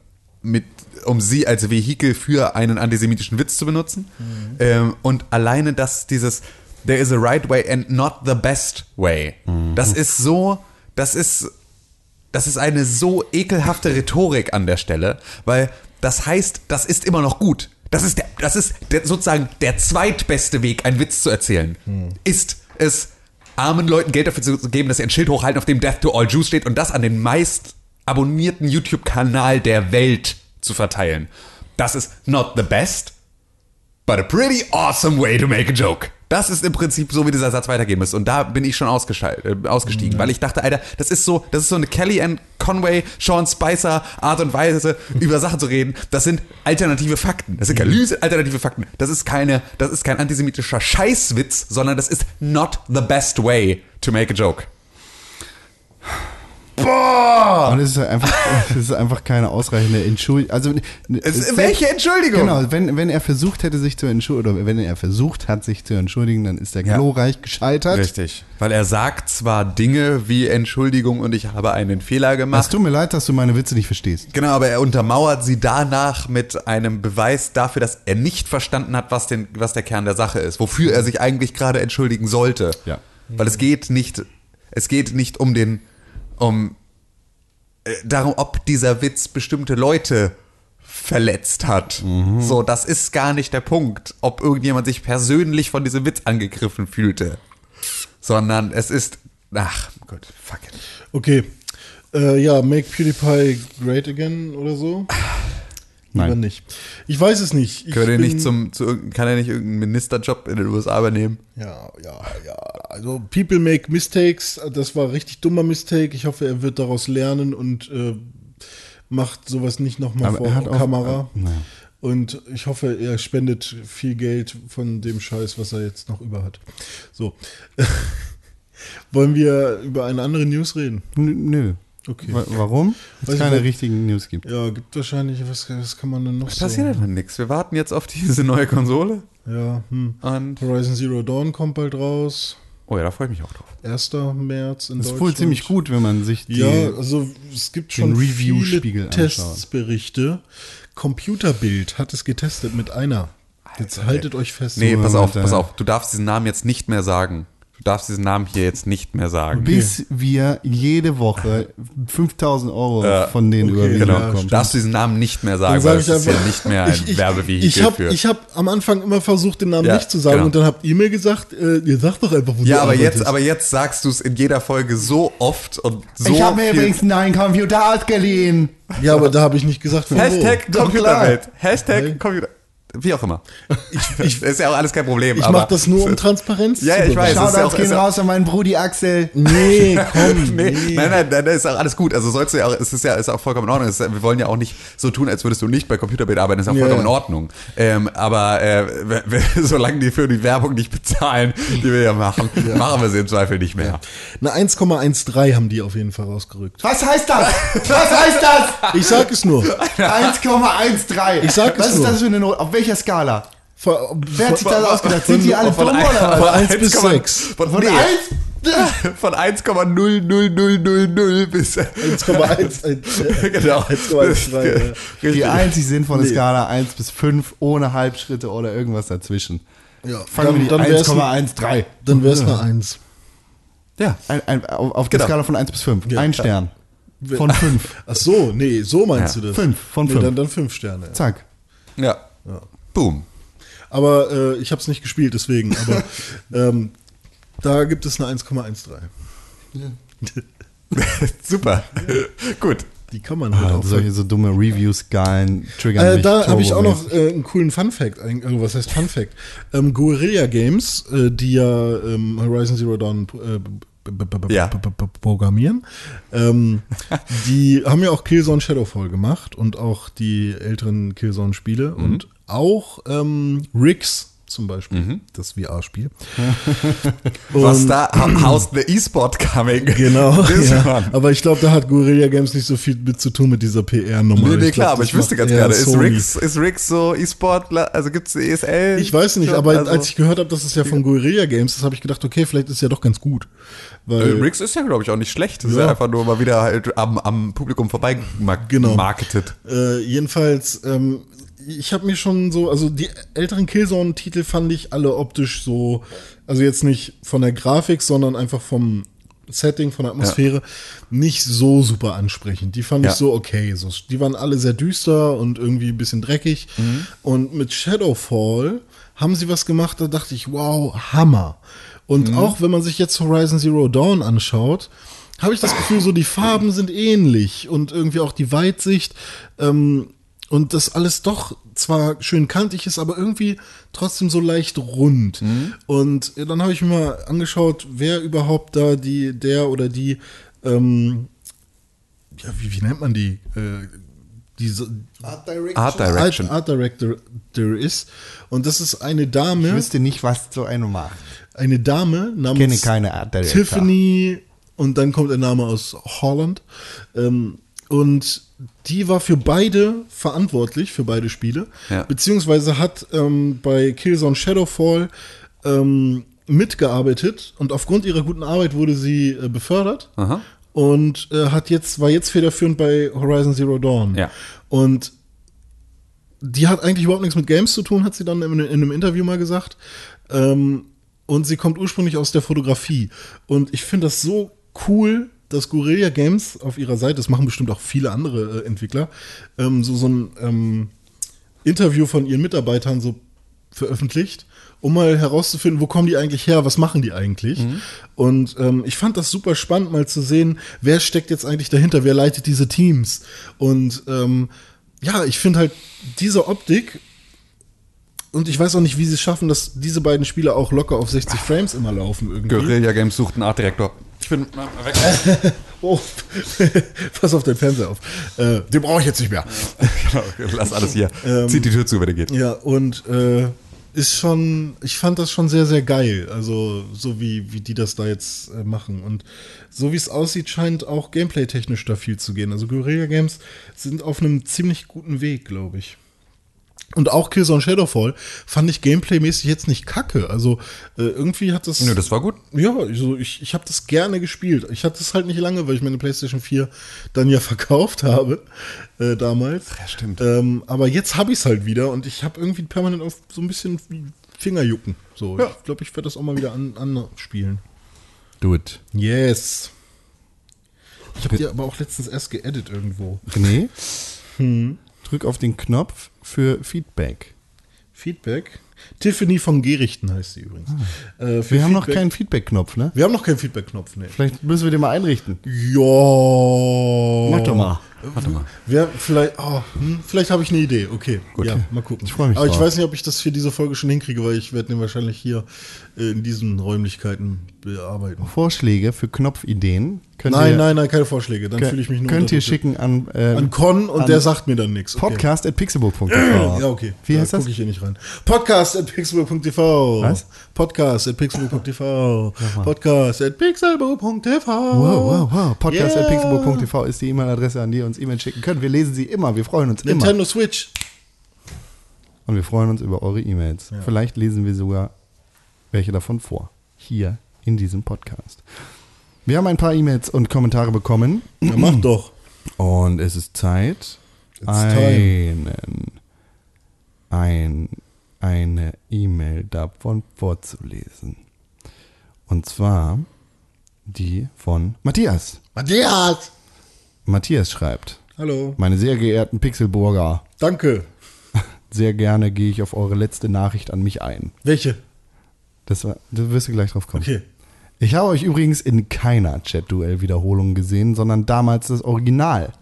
mit um sie als Vehikel für einen antisemitischen Witz zu benutzen. Ähm, und alleine das, dieses There is a right way and not the best way. Das ist so, das ist, das ist eine so ekelhafte Rhetorik an der Stelle, weil das heißt, das ist immer noch gut. Das ist der, das ist der, sozusagen der zweitbeste Weg, einen Witz zu erzählen. Ist es armen Leuten Geld dafür zu geben, dass sie ein Schild hochhalten, auf dem Death to all Jews steht und das an den meist abonnierten YouTube-Kanal der Welt zu verteilen. Das ist not the best, but a pretty awesome way to make a joke. Das ist im Prinzip so, wie dieser Satz weitergehen muss. Und da bin ich schon äh, ausgestiegen, weil ich dachte, Alter, das ist so, das ist so eine Kelly and Conway, Sean Spicer Art und Weise, über Sachen zu reden. Das sind alternative Fakten. Das sind keine Lüse, alternative Fakten. Das ist keine, das ist kein antisemitischer Scheißwitz, sondern das ist not the best way to make a joke. Und es ist einfach, es ist einfach keine ausreichende Entschuldigung. Also, Es- welche Entschuldigung? Genau, wenn, wenn er versucht hätte, sich zu entschuldigen, oder wenn er versucht hat, sich zu entschuldigen, dann ist er glorreich gescheitert. Richtig. Weil er sagt zwar Dinge wie Entschuldigung und ich habe einen Fehler Es gemacht. tut mir leid, dass du meine Witze nicht verstehst. Genau, aber er untermauert sie danach mit einem Beweis dafür, dass er nicht verstanden hat, was, den, was der Kern der Sache ist, wofür er sich eigentlich gerade entschuldigen sollte. Ja. Weil es geht nicht, es geht nicht um den, um äh, darum, ob dieser Witz bestimmte Leute verletzt hat. So, das ist gar nicht der Punkt, ob irgendjemand sich persönlich von diesem Witz angegriffen fühlte. Sondern es ist, ach Gott, fuck it. Okay. Äh, ja, Make PewDiePie Great Again oder so? Nein. Lieber nicht. Ich weiß es nicht. Ich bin- nicht zum, zu, kann er nicht irgendeinen Ministerjob in den USA übernehmen? Ja, ja, ja. Also People make mistakes. Das war richtig dummer Mistake. Ich hoffe, er wird daraus lernen und äh, macht sowas nicht nochmal vor auch- Kamera. äh. Und ich hoffe, er spendet viel Geld von dem Scheiß, was er jetzt noch über hat. So. Wollen wir über eine andere News reden? N- Nö. Okay. Wa- Warum? Weil es ich keine nicht. richtigen News gibt. Ja, gibt wahrscheinlich, was, was kann man denn noch Es so? passiert einfach nichts. Wir warten jetzt auf diese neue Konsole. Ja, hm. Und Horizon Zero Dawn kommt bald raus. oh ja, da freue ich mich auch drauf. 1. März in Das ist wohl ziemlich gut, wenn man sich die. Ja, also es gibt schon Review-Spiegel. Testberichte. Computerbild hat es getestet mit einer. Jetzt haltet euch fest. Nee, pass auf, pass auf. Du darfst diesen Namen jetzt nicht mehr sagen. Du darfst diesen Namen hier jetzt nicht mehr sagen. bis wir jede Woche 5000 Euro Ja, von denen okay, überwiesen Genau. Ja, bekommen. darfst du diesen Namen nicht mehr sagen, sag weil ich es ist ja nicht mehr ein ich, ich, Werbevehikel ich hab, für. Ich habe am Anfang immer versucht, den Namen Ja, nicht zu sagen genau. und dann habt ihr mir gesagt, äh, ihr sagt doch einfach, wo ja, du aber arbeitest. jetzt, aber jetzt sagst du es in jeder Folge so oft und so ich habe mir übrigens einen neuen Computer ausgeliehen. Ja, aber da habe ich nicht gesagt, von Hashtag wo. Computerwelt. Hashtag. Computer. Wie auch immer. Ich, ist ja auch alles kein Problem. Ich mache das nur, um Transparenz Ja, ja, ich weiß. ist ja Shoutouts auch- gehen ist ja- raus an meinen Brudi Axel. Nee, komm. Nee, nee. Nein, nein, nein, ist auch alles gut. Also sollst du ja auch, es ist ja ist auch vollkommen in Ordnung. Ist, wir wollen ja auch nicht so tun, als würdest du nicht bei Computerbild arbeiten. Das ist auch Ja, vollkommen ja. in Ordnung. Ähm, aber äh, solange die für die Werbung nicht bezahlen, die wir ja machen, machen wir sie im Zweifel nicht mehr. Eine 1,13 haben die auf jeden Fall rausgerückt. Was heißt das? Was heißt das? Ich sag es nur. 1,13. Ich sag Was es ist nur. das für eine Not? Auf welcher Skala? Von, Wer hat sich das von, ausgedacht? Sind die alle Von dumm ein- oder von was? 1 bis 1,0 6. Von, Von nee, 1 Von 1,00000 bis 1,1. genau. 1,13, ja. Die einzig sinnvolle Skala 1 bis 5 ohne Halbschritte oder irgendwas dazwischen. Ja, Fangen wir dann, die dann wär's 1,13. dann wär's eine 1. Ja. Ein, ein, auf auf der Genau. Skala von 1 bis 5. Ja. Ein Stern. Von 5. Ach so, nee, so meinst Ja. du das? Fünf von nee, fünf. Dann, dann fünf Sterne. Ja. Zack. Ja. Boom. Aber äh, ich habe es nicht gespielt, deswegen. Aber ähm, da gibt es eine 1,13. Super. Gut. Die kann man halt Ah, auch. solche so dumme Review-Skalen triggern Äh, mich da habe ich auch noch äh, einen coolen Fun Fact. eigentlich- Also was heißt Fun Fact? Ähm, Guerilla Games, äh, die ja ähm, Horizon Zero Dawn äh, Ja. programmieren, ähm, die haben ja auch Killzone Shadowfall gemacht und auch die älteren Killzone-Spiele Mhm. und auch ähm, Riggs zum Beispiel, Mhm. das VR-Spiel. Was da, how's the E-Sport coming? Genau, ja. aber ich glaube, da hat Guerilla Games nicht so viel mit zu tun mit dieser PR-Nummer. Nee, nee, klar, aber ich wüsste ganz gerne, ist. Riggs, ist Riggs so E-Sport, also gibt's ESL? Ich weiß nicht, Ja, aber also- als ich gehört habe, dass es ja von Guerilla Games ist, habe ich gedacht, okay, vielleicht ist es ja doch ganz gut. Äh, Weil, Riggs ist ja, glaube ich, auch nicht schlecht. Das ist Ja. ja einfach nur mal wieder halt am, am Publikum vorbei mark Genau. äh, jedenfalls, ähm, ich habe mir schon so, also die älteren Killzone-Titel fand ich alle optisch so, also jetzt nicht von der Grafik, sondern einfach vom Setting, von der Atmosphäre, nicht so super ansprechend. Die fand Ja. ich so okay. So, die waren alle sehr düster und irgendwie ein bisschen dreckig. Mhm. Und mit Shadowfall haben sie was gemacht, da dachte ich, wow, Hammer. Und Mhm. auch wenn man sich jetzt Horizon Zero Dawn anschaut, habe ich das Gefühl, so die Farben sind ähnlich und irgendwie auch die Weitsicht. Ähm, und das alles doch zwar schön kantig ist, aber irgendwie trotzdem so leicht rund. Und dann habe ich mir mal angeschaut, wer überhaupt da die, der oder die, ähm, ja, wie, wie nennt man die? Äh, diese Art Direction. Art Direction. Art, Art Director der ist. Und das ist eine Dame, Ich wüsste nicht, was so eine macht. eine Dame namens kenne keine Art Director. Tiffany und dann kommt der Name aus Holland. Ähm, und die war für beide verantwortlich, für beide Spiele. Ja. Beziehungsweise hat ähm, bei Killzone Shadowfall ähm, mitgearbeitet und aufgrund ihrer guten Arbeit wurde sie äh, befördert. Aha. Und äh, hat jetzt, war jetzt federführend bei Horizon Zero Dawn. Ja. Und die hat eigentlich überhaupt nichts mit Games zu tun, hat sie dann in, in einem Interview mal gesagt. Ähm, und sie kommt ursprünglich aus der Fotografie. Und ich finde das so cool, dass Guerilla Games auf ihrer Seite, das machen bestimmt auch viele andere äh, Entwickler, ähm, so, so ein ähm, Interview von ihren Mitarbeitern so veröffentlicht, um mal herauszufinden, wo kommen die eigentlich her, was machen die eigentlich. Und ähm, ich fand das super spannend, mal zu sehen, wer steckt jetzt eigentlich dahinter, wer leitet diese Teams. Und ähm, ja, ich finde halt diese Optik und ich weiß auch nicht, wie sie es schaffen, dass diese beiden Spiele auch locker auf 60 Frames immer laufen irgendwie. Guerilla Games sucht einen Art Direktor. Ich bin weg. Oh, pass auf deinen Fernseher auf. Äh, den brauche ich jetzt nicht mehr. genau, lass alles hier. Zieht die Tür zu, wenn er geht. Ja, und äh, ist schon, ich fand das schon sehr, sehr geil. Also, so wie, wie die das da jetzt äh, machen. Und so wie es aussieht, scheint auch gameplay-technisch da viel zu gehen. Also, Guerilla Games sind auf einem ziemlich guten Weg, glaube ich. Und auch Killzone Shadowfall fand ich gameplay-mäßig jetzt nicht kacke. Also, äh, irgendwie hat das. Nö, das war gut. Ja, also ich, ich habe das gerne gespielt. Ich hatte es halt nicht lange, weil ich meine PlayStation 4 dann ja verkauft habe äh, damals. Ja, stimmt. Ähm, aber jetzt habe ich es halt wieder und ich habe irgendwie permanent auf so ein bisschen wie Fingerjucken. So, Ja. ich glaube, ich werde das auch mal wieder an, anspielen. Do it. Yes. Ich habe die aber auch letztens erst geedit irgendwo. Nee. Hm. Drück auf den Knopf für Feedback. Feedback. Tiffany von Gerichten heißt sie übrigens. Äh, für Wir haben noch Feedback- keinen Feedback-Knopf, ne? Wir haben noch keinen Feedback-Knopf, ne? Vielleicht müssen wir den mal einrichten. Ja. Mach doch mal. Warte mal. Wer vielleicht, oh, hm, vielleicht habe ich eine Idee. Okay, Gut. ja, mal gucken. Ich freu mich Aber ich weiß nicht, ob ich das für diese Folge schon hinkriege, weil ich werde den wahrscheinlich hier in diesen Räumlichkeiten bearbeiten. Vorschläge für Knopfideen könnt Nein, ihr, nein, nein, keine Vorschläge. Dann fühle ich mich nur könnt ihr schicken an, äh, an Con und an der sagt mir dann nichts. Okay. podcast at pixelbook.tv. Ja, okay. Wie da heißt das? gucke ich hier nicht rein. Podcast at pixelbook.tv. Was? Podcast at pixelbook.tv. Podcast at pixelbook.tv. Wow, wow, wow. Podcast at Yeah. pixelbook.tv ist die E-Mail-Adresse, an die ihr uns E-Mails schicken könnt. Wir lesen sie immer. Wir freuen uns immer. Nintendo Switch. Und wir freuen uns über eure E-Mails. Vielleicht lesen wir sogar welche davon vor. Hier in diesem Podcast. Wir haben ein paar E-Mails und Kommentare bekommen Ja, mach doch. und es ist Zeit, It's einen, ein, eine E-Mail davon vorzulesen. Und zwar die von Matthias. Matthias! Matthias schreibt, Hallo. meine sehr geehrten Pixelburger, Danke. sehr gerne gehe ich auf eure letzte Nachricht an mich ein. Welche? Das war, da wirst du gleich drauf kommen. Okay. Ich habe euch übrigens in keiner Chat-Duell-Wiederholung gesehen, sondern damals das Original.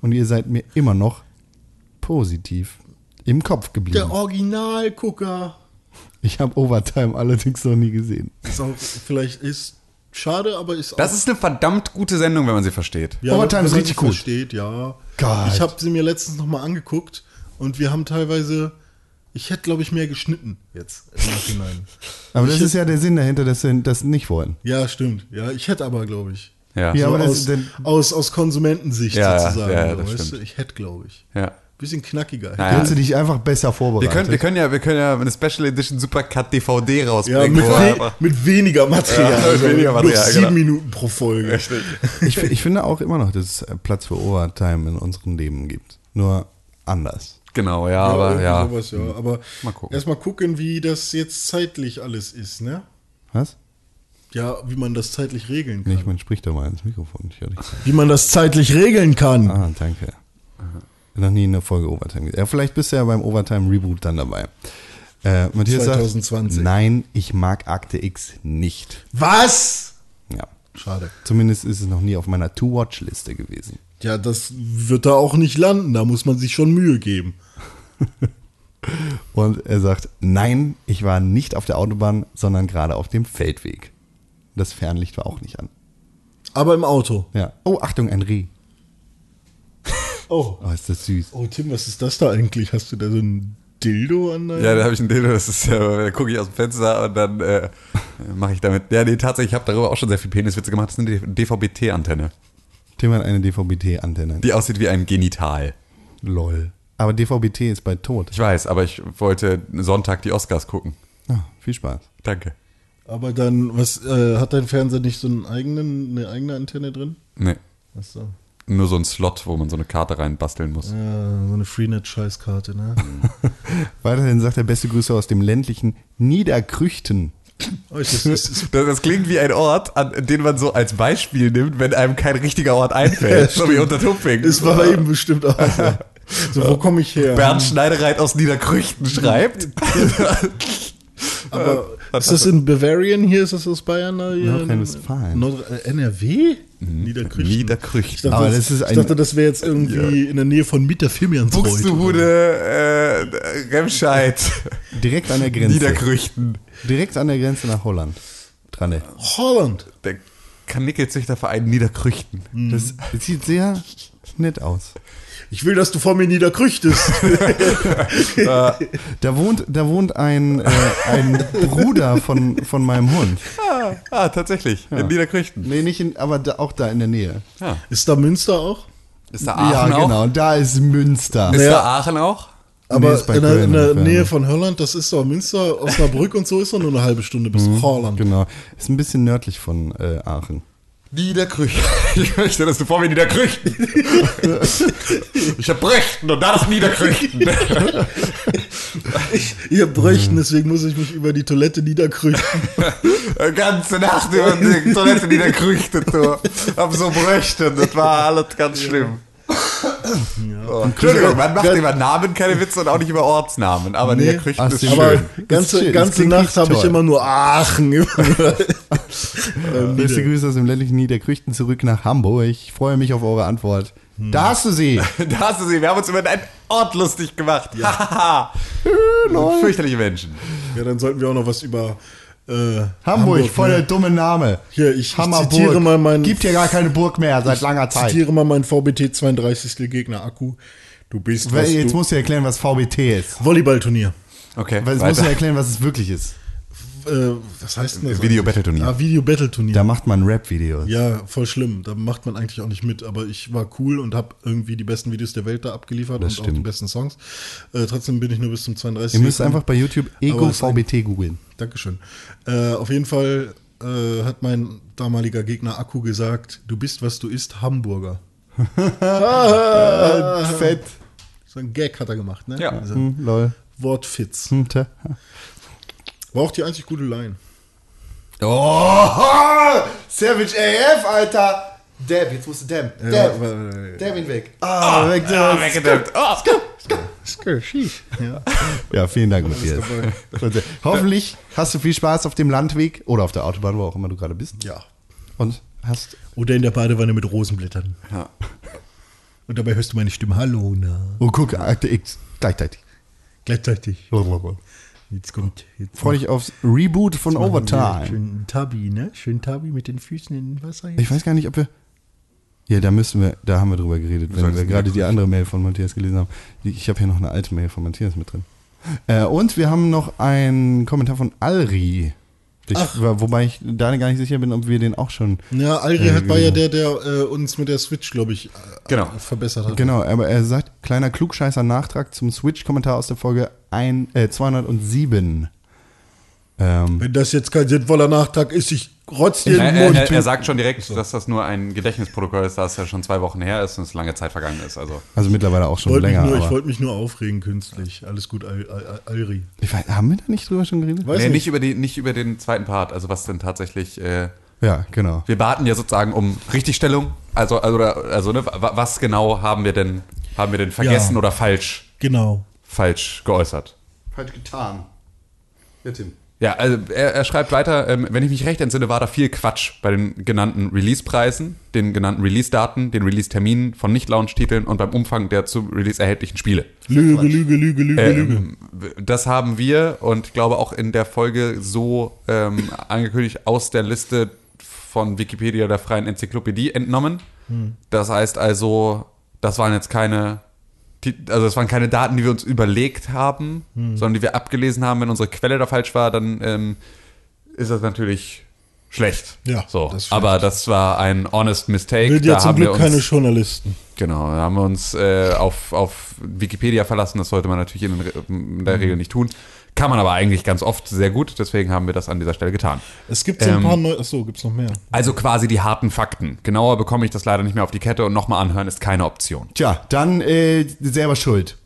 Und ihr seid mir immer noch positiv im Kopf Der geblieben. Originalgucker. Ich habe Overtime allerdings noch nie gesehen. Ist auch, vielleicht ist schade, aber ist auch. Das ist eine verdammt gute Sendung, wenn man sie versteht. ja, Overtime wenn ist man richtig sie gut. Versteht, ja. Gott. Ich habe sie mir letztens nochmal angeguckt und wir haben teilweise. Ich hätte, glaube ich, mehr geschnitten jetzt im Nachhinein. Aber Ich das ist ja der Sinn dahinter, dass sie das nicht wollen. Ja, stimmt. Ja, ich hätte aber, glaube ich. Ja. Ja, So aber aus, aus, aus Konsumentensicht Ja, ja, sozusagen. ja, ja, so, das weißt stimmt. du? Ich hätte, glaube ich. ja. Bisschen knackiger. Naja. Hättest du dich einfach besser Wir vorbereitet. können, wir, können ja, wir können ja eine Special Edition Supercut DVD Ja, rausbringen. mit, wo we mit weniger Material. Ja, mit also weniger nur Material, sieben genau. Minuten pro Folge. ich, ich finde auch immer noch, dass es Platz für Overtime in unserem Leben gibt. Nur anders. genau, ja, aber irgendwie ja. Sowas, ja. Aber Mal gucken. erstmal gucken, wie das jetzt zeitlich alles ist, ne? Was? Ja, wie man das zeitlich regeln kann. Nee, ich meine, sprich doch mal ins Mikrofon. Ich höre dich. Wie man das zeitlich regeln kann. Ah, danke. Noch nie eine Folge Overtime gesehen. Ja, vielleicht bist du ja beim Overtime Reboot dann dabei. Äh, Matthias 2020. sagt, nein, ich mag Akte X nicht. Was? Ja. Schade. Zumindest ist es noch nie auf meiner To-Watch-Liste gewesen. Ja, das wird da auch nicht landen. Da muss man sich schon Mühe geben. Und er sagt, nein, ich war nicht auf der Autobahn, sondern gerade auf dem Feldweg. Das Fernlicht war auch nicht an. Aber im Auto. Ja. Oh, Achtung, ein Reh. Oh. Oh, ist das süß. Oh, Tim, was ist das da eigentlich? Hast du da so ein Dildo an deinem... Ja, da habe ich ein Dildo, das ist ja, da gucke ich aus dem Fenster und dann äh, mache ich damit. Ja, nee, tatsächlich, ich habe darüber auch schon sehr viel Peniswitze gemacht. Das ist eine DVB-T-Antenne, Tim hat eine DVB-T-Antenne. die aussieht wie ein Genital. Lol. Aber DVB-T ist bald tot. Ich weiß, aber ich wollte Sonntag die Oscars gucken. Ah, viel Spaß. Danke. Aber dann, was, äh, hat dein Fernseher nicht so einen eigenen, eine eigene Antenne drin? Nee, Achso. Nur so ein Slot, wo man so eine Karte reinbasteln muss. Ja, so eine Freenet-Scheißkarte, ne? Weiterhin sagt er beste Grüße aus dem ländlichen Niederkrüchten. Oh, das, klingt wie ein Ort, an den man so als Beispiel nimmt, wenn einem kein richtiger Ort einfällt. so wie unter Tumping. das war eben bestimmt auch so. So, wo komme ich her? Bernd Schneidereit aus Niederkrüchten schreibt. Aber ist das in Bavarian hier? Ist das aus Bayern? Nordrhein-Westfalen. Nord NRW? Niederkrüchten. Niederkrüchten. Ich dachte, Aber das, das ich dachte, das wäre jetzt irgendwie in der Nähe von Mitterfirmiansreuth. Buxtehude, äh, Remscheid, Direkt an der Grenze. Niederkrüchten. Direkt an der Grenze nach Holland. Dran. Holland. Der Kanickelzüchterverein Niederkrüchten. Das sieht sehr nett aus. Ich will, dass du vor mir niederkrüchtest. Da wohnt, da wohnt ein, äh, ein Bruder von, von meinem Hund. Ah, ah tatsächlich. In Niederkrüchten. Nee, nicht in, aber da, auch da in der Nähe. ist da Münster auch? Ist da Aachen ja, auch? genau. Und da ist Münster. Ist Naja. da Aachen auch? Aber ist bei in der, in der Nähe von Holland, das ist doch Münster, Osnabrück und so ist doch nur eine halbe Stunde bis Holland. Genau. Ist ein bisschen nördlich von äh, Aachen. Niederkrüchten. Ich möchte, dass du vor mir Niederkrüchten. ich hab Brüchten und danach Niederkrüchten. Ihr Brüchen, deswegen muss ich mich über die Toilette niederkrüchten. Eine ganze Nacht über die Toilette niederkrüchtet. Hab so Brüchten. Das war alles ganz schlimm. Oh, Entschuldigung, man macht über Namen keine Witze und auch nicht über Ortsnamen, aber Nee. Niederkrüchten Ach, ist schön. Aber Das ist ganze, schön, ganze Nacht habe ich immer nur Aachen. Ähm, Beste Grüße aus dem ländlichen Niederkrüchten zurück nach Hamburg. Ich freue mich auf eure Antwort. Da hast du sie. Da hast du sie, wir haben uns über einen Ort lustig gemacht. Hahaha. Fürchterliche Menschen. ja, dann sollten wir auch noch was über äh, Hamburg, voll der ne? dumme Name. Hier, ich- ich Hammerburg. zitiere mal meinen- Gibt hier gar keine Burg mehr seit langer Zeit. Zitiere mal meinen VBT 32. Gegner Akku. Du bist Weil was Jetzt du musst du erklären, was VBT ist. Volleyballturnier. Okay, Weil jetzt musst du erklären, was es wirklich ist. Äh, was heißt denn das? Video-Battle-Turnier. Ah, Video-Battle-Turnier. Da macht man Rap-Videos. Ja, voll schlimm. Da macht man eigentlich auch nicht mit. Aber ich war cool und habe irgendwie die besten Videos der Welt da abgeliefert Das und auch die stimmt. besten Songs. Äh, trotzdem bin ich nur bis zum 32. Ihr müsst gekommen. einfach bei YouTube Ego VBT googeln. Dankeschön. Äh, auf jeden Fall äh, hat mein damaliger Gegner Akku gesagt, du bist, was du isst, Hamburger. Fett. So ein Gag hat er gemacht, ne? Ja. Also, Hm, lol. Wortfitz. War auch die einzig gute Line. Oh, Savage AF, Alter. Dab, jetzt musst du Dab. Ja, Dab. weil- Dab ihn weg. Ah, weg da. weggedämmt. Oh. Ja. Ja, vielen Dank, Matthias. Hoffentlich hast du viel Spaß auf dem Landweg oder auf der Autobahn, wo auch immer du gerade bist. ja. Und hast. Oder in der Badewanne mit Rosenblättern. Ja. Und dabei hörst du meine Stimme. Hallo, na. Oh, guck, Akte X. Gleichzeitig. Gleichzeitig. Jetzt kommt. Jetzt Freu dich aufs Reboot von Overtime. Schön Tabi, ne? Schön Tabi mit den Füßen in den Wasser. Ich weiß gar nicht, ob wir. Ja, da müssen wir, da haben wir drüber geredet, wenn wir gerade die andere Mail von Matthias gelesen haben. Ich habe hier noch eine alte Mail von Matthias mit drin. Äh, und wir haben noch einen Kommentar von Alri. Ich, wobei ich da gar nicht sicher bin, ob wir den auch schon. Ja, Alri Äh, hat, war ja der, der äh, uns mit der Switch, glaube ich, äh, Genau. verbessert hat. Genau, aber er sagt, kleiner klugscheißer Nachtrag zum Switch-Kommentar aus der Folge ein, äh, 207. Ähm, Wenn das jetzt kein sinnvoller Nachtrag ist, ich rotz dir Er, den er, Mund. er, er sagt schon direkt, dass das nur ein Gedächtnisprotokoll ist, da es ja schon zwei Wochen her ist und es lange Zeit vergangen ist. Also also mittlerweile auch schon wollte mich länger. nur, ich wollte mich nur aufregen künstlich. Alles gut, Al, Al, Al, Alri. haben wir da nicht drüber schon geredet? Weiß nee, nicht. nicht über, die, nicht über den zweiten Part, also was denn tatsächlich. Äh, Ja, genau. wir baten ja sozusagen um Richtigstellung. Also, also, also ne, wa- was genau haben wir denn, haben wir denn vergessen Ja. oder falsch, Genau. falsch geäußert? Falsch getan. Ja, Tim. Ja, also er, er schreibt weiter, ähm, wenn ich mich recht entsinne, war da viel Quatsch bei den genannten Release-Preisen, den genannten Release-Daten, den Release-Terminen von Nicht-Launch-Titeln und beim Umfang der zu Release erhältlichen Spiele. Lüge, Lüge, Lüge, Lüge, Lüge. Ähm, das haben wir und ich glaube auch in der Folge so ähm, angekündigt aus der Liste von Wikipedia der freien Enzyklopädie entnommen. Das heißt also, das waren jetzt keine, die- also das waren keine Daten, die wir uns überlegt haben, sondern die wir abgelesen haben. Wenn unsere Quelle da falsch war, dann ähm, ist das natürlich schlecht. Ja, so. das aber das war ein honest mistake. Will ja da zum haben wir Glück uns, keine Journalisten. Genau, da haben wir uns äh, auf, auf Wikipedia verlassen. Das sollte man natürlich in, in der Regel nicht tun. Kann man aber eigentlich ganz oft sehr gut. Deswegen haben wir das an dieser Stelle getan. Es gibt so ein Ähm, paar neue. Achso, gibt's noch mehr? Also quasi die harten Fakten. Genauer bekomme ich das leider nicht mehr auf die Kette und nochmal anhören ist keine Option. Tja, dann äh, selber schuld.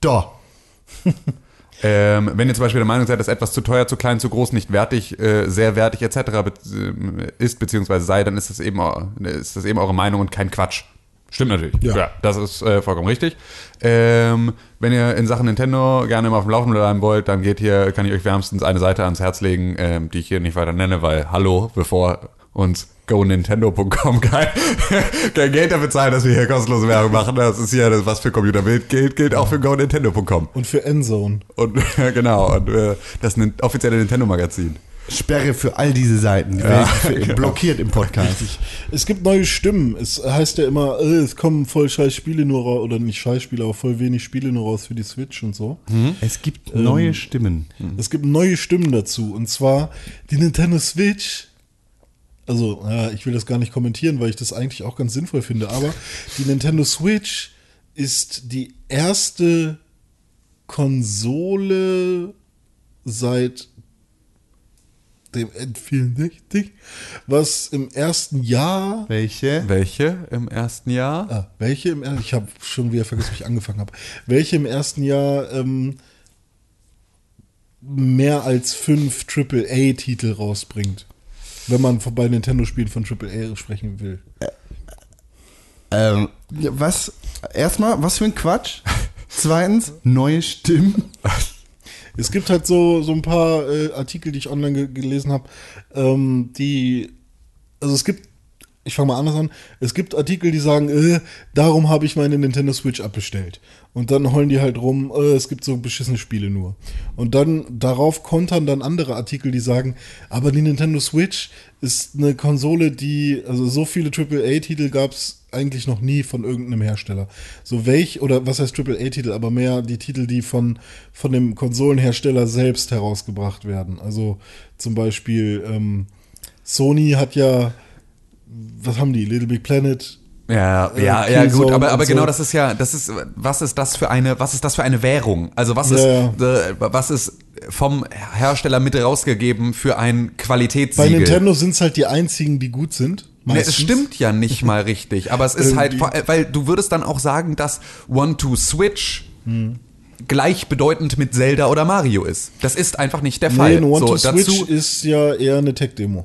Doch. Ähm, wenn ihr zum Beispiel der Meinung seid, dass etwas zu teuer, zu klein, zu groß, nicht wertig, äh, sehr wertig etc. Be äh, ist beziehungsweise sei, dann ist das eben eu- ist das eben eure Meinung und kein Quatsch. Stimmt natürlich. Ja. das ist äh, vollkommen richtig. Ähm, wenn ihr in Sachen Nintendo gerne immer auf dem Laufenden bleiben wollt, dann geht hier, kann ich euch wärmstens eine Seite ans Herz legen, ähm, die ich hier nicht weiter nenne, weil hallo, bevor uns gonintendo.com kein, kein Geld dafür zahlen, dass wir hier kostenlose Werbung machen. Das ist ja das, was für Computer gilt, gilt auch für gonintendo.com. Und für Endzone. Und genau, und äh, das ist ein offizielle Nintendo-Magazin. Sperre für all diese Seiten. Werden für- blockiert im Podcast. Es gibt neue Stimmen. Es heißt ja immer, äh, es kommen voll scheiß Spiele nur raus, oder nicht scheiß Spiele, aber voll wenig Spiele nur raus für die Switch und so. Es gibt neue Stimmen. Es gibt neue Stimmen dazu. Und zwar die Nintendo Switch. Also, ja, ich will das gar nicht kommentieren, weil ich das eigentlich auch ganz sinnvoll finde. Aber die Nintendo Switch ist die erste Konsole seit dem N64, was im ersten Jahr Welche? Welche im ersten Jahr? Ah, welche im er- ich habe schon wieder vergessen, wie ich angefangen habe. Welche im ersten Jahr ähm, mehr als fünf AAA-Titel rausbringt, wenn man bei Nintendo-Spielen von AAA sprechen will. Ähm, was? Erstmal, was für ein Quatsch? Zweitens, neue Stimmen. Es gibt halt so, so ein paar äh, Artikel, die ich online ge gelesen habe, ähm, die, also es gibt, ich fange mal anders an, es gibt Artikel, die sagen, äh, darum habe ich meine Nintendo Switch abbestellt. Und dann heulen die halt rum, äh, es gibt so beschissene Spiele nur. Und dann darauf kontern dann andere Artikel, die sagen, aber die Nintendo Switch ist eine Konsole, die, also so viele AAA-Titel gab es eigentlich noch nie von irgendeinem Hersteller. So welch, oder was heißt AAA-Titel, aber mehr die Titel, die von, von dem Konsolenhersteller selbst herausgebracht werden. Also zum Beispiel ähm, Sony hat ja, was haben die? Little Big Planet Ja, Äh, ja, ja, gut, aber, aber und genau so. das ist ja, das ist, was ist das für eine, was ist das für eine Währung? Also was ist, Ja, äh, was ist vom Hersteller mit rausgegeben für ein Bei Qualitätssiegel? Nintendo sind es halt die einzigen, die gut sind. Nee, es stimmt ja nicht mal richtig, aber es ist halt, weil du würdest dann auch sagen, dass One-to-Switch gleichbedeutend mit Zelda oder Mario ist. Das ist einfach nicht der Fall. Nee, One to so, Switch dazu, ist ja eher eine Tech-Demo.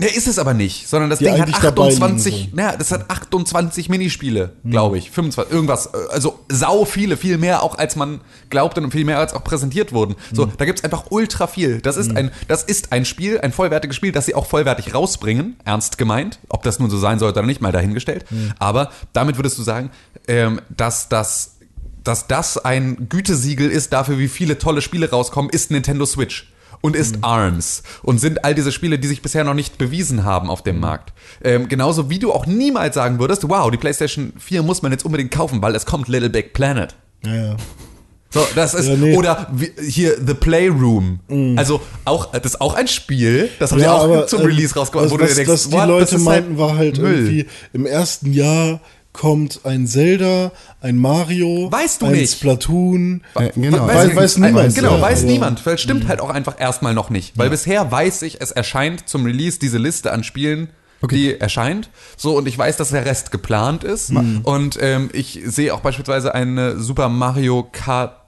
Nee, ist es aber nicht, sondern das Die Ding hat eigentlich dabei liegen 28, sollen. naja, das hat 28 Minispiele, glaube ich, 25, irgendwas, also sau viele, viel mehr auch als man glaubte und viel mehr als auch präsentiert wurden. So, da gibt's einfach ultra viel. Das ist ein, das ist ein Spiel, ein vollwertiges Spiel, das sie auch vollwertig rausbringen, ernst gemeint, ob das nun so sein sollte oder nicht, mal dahingestellt. Aber damit würdest du sagen, ähm, dass das, dass das ein Gütesiegel ist dafür, wie viele tolle Spiele rauskommen, ist Nintendo Switch und ist ARMS und sind all diese Spiele, die sich bisher noch nicht bewiesen haben auf dem Markt. Ähm, genauso wie du auch niemals sagen würdest, wow, die PlayStation 4 muss man jetzt unbedingt kaufen, weil es kommt Little Big Planet. Ja, ja. So, das ist, Ja, nee. Mhm. oder wie, hier The Playroom. Also auch, das ist auch ein Spiel, das haben Ja, auch aber, zum ähm, Release rausgebracht, was, wo du dir was, denkst, was die Leute ist meinten, war halt Müll. irgendwie, im ersten Jahr kommt ein Zelda, ein Mario, Weißt du ein nicht. Splatoon. Äh, genau. Weiß- ich- weiß niemand. Genau, Ja, weiß ja. niemand. Weil es stimmt halt auch einfach erstmal noch nicht. Weil bisher weiß ich, es erscheint zum Release diese Liste an Spielen, die erscheint. So, und ich weiß, dass der Rest geplant ist. Und ähm, ich sehe auch beispielsweise eine Super Mario Kart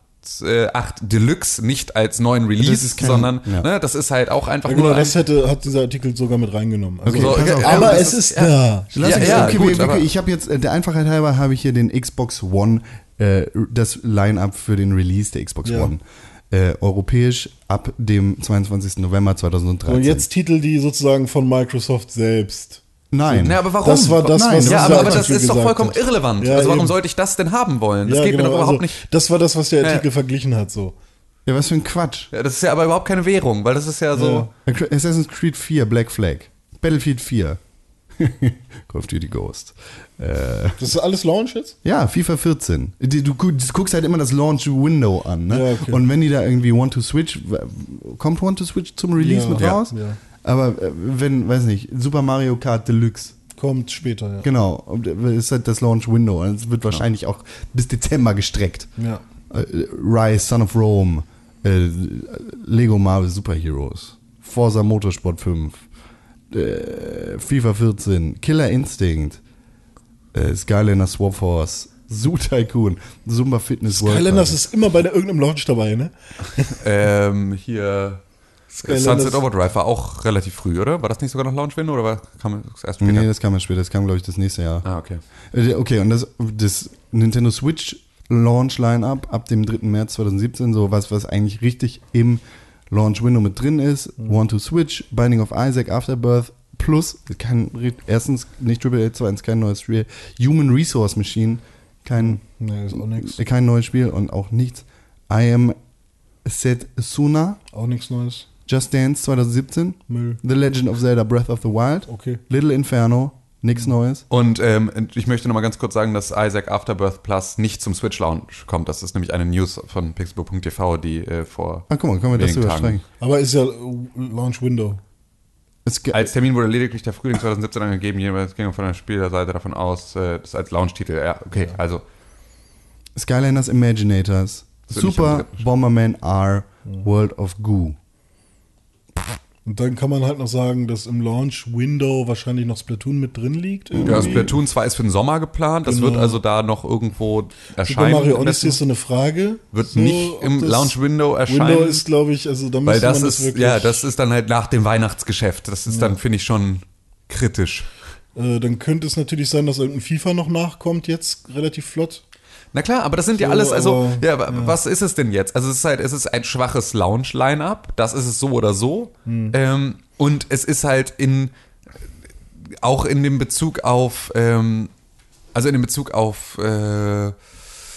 äh, 8 Deluxe nicht als neuen Release, kein- sondern ja. ne, das ist halt auch einfach Ja, genau, nur das hätte, hat dieser Artikel sogar mit reingenommen. Also, Okay, so, ja, aber es ist ja. da. Lass Ja, uns, ja, okay, gut, aber- ich habe jetzt, äh, der Einfachheit halber, habe ich hier den Xbox One, äh, das Line-Up für den Release der Xbox Ja. One. Äh, europäisch ab dem 22. November 2013. Und jetzt Titel die sozusagen von Microsoft selbst. Nein. Ja, aber warum? Das war das, Nein, was ja, aber, aber das ist doch vollkommen hat. irrelevant. Ja, also warum eben. sollte ich das denn haben wollen? Das ja, geht genau, mir doch überhaupt also, nicht. Das war das, was der Ja. Artikel verglichen hat. So. ja, was für ein Quatsch. Ja, das ist ja aber überhaupt keine Währung, weil das ist ja so. Assassin's Creed 4, Black Flag. Battlefield 4. Call of Duty Ghost. Äh, Das ist alles Launch jetzt? ja, FIFA 14. Die- Du, gu- du guckst halt immer das Launch-Window an. Ne? Ja, okay. Und wenn die da irgendwie Want to Switch, kommt Want to Switch zum Release Ja. mit Ja. raus? Ja. Aber äh, wenn, weiß nicht, Super Mario Kart Deluxe. Kommt später, ja. Genau, und, äh, ist halt das Launch-Window. Und es wird wahrscheinlich auch bis Dezember gestreckt. Ja. Äh, Rise, Son of Rome, äh, Lego Marvel Super Heroes, Forza Motorsport 5, äh, FIFA 14, Killer Instinct, äh, Skylander Swap Force, Zoo Tycoon, Zumba Fitness World. Skylanders ist immer bei der, irgendeinem Launch dabei, ne? Ähm, hier. Skylanders- Sunset Overdrive war auch relativ früh, oder? War das nicht sogar noch Launch Window oder war, kam das erst später? Nee, das kam ja später, das kam glaube ich das nächste Jahr. ah, okay. Äh, Okay, und das, das Nintendo Switch Launch Line-Up ab dem 3. März 2017, so was, was eigentlich richtig im Launch Window mit drin ist. One to Switch, Binding of Isaac, Afterbirth, plus, kein, erstens nicht Triple A, zweitens kein neues Spiel, Human Resource Machine, kein, Nee, ist auch nix. äh, kein neues Spiel und auch nichts. I Am Setsuna, Auch nichts Neues. Just Dance 2017, Müll. The Legend of Zelda Breath of the Wild, Okay. Little Inferno, nichts Neues. Und ähm, ich möchte nochmal ganz kurz sagen, dass Isaac Afterbirth Plus nicht zum Switch Launch kommt. Das ist nämlich eine News von pixelbook.tv, die äh, vor Ah, guck mal, können wir das streichen. Aber ist ja Launch Window. Als Termin wurde lediglich der Frühling 2017 angegeben, jeweils ging von der Spielerseite davon aus, äh, das als Launch-Titel. Ja, okay, also Skylanders Imaginators, Super Bomberman R, World of Goo. Und dann kann man halt noch sagen, dass im Launch Window wahrscheinlich noch Splatoon mit drin liegt. ja, irgendwie. Splatoon 2 ist für den Sommer geplant. Das Genau. wird also da noch irgendwo Super erscheinen. Mario im Odyssey ist so eine Frage. wird so, nicht im Launch-Window erscheinen. Window ist, glaube ich, also da weil müsste das man ist, das wirklich. ja, das ist dann halt nach dem Weihnachtsgeschäft. Das ist dann, finde ich, schon kritisch. Äh, dann könnte es natürlich sein, dass irgendein FIFA noch nachkommt, jetzt relativ flott. Na klar, aber das sind ja So, alles, also, aber- ja, wa- was ist es denn jetzt? Also es ist halt, es ist ein schwaches Lounge-Line-Up, das ist es so oder so. Hm. Ähm, und es ist halt in, auch in dem Bezug auf, ähm, also in dem Bezug auf, äh,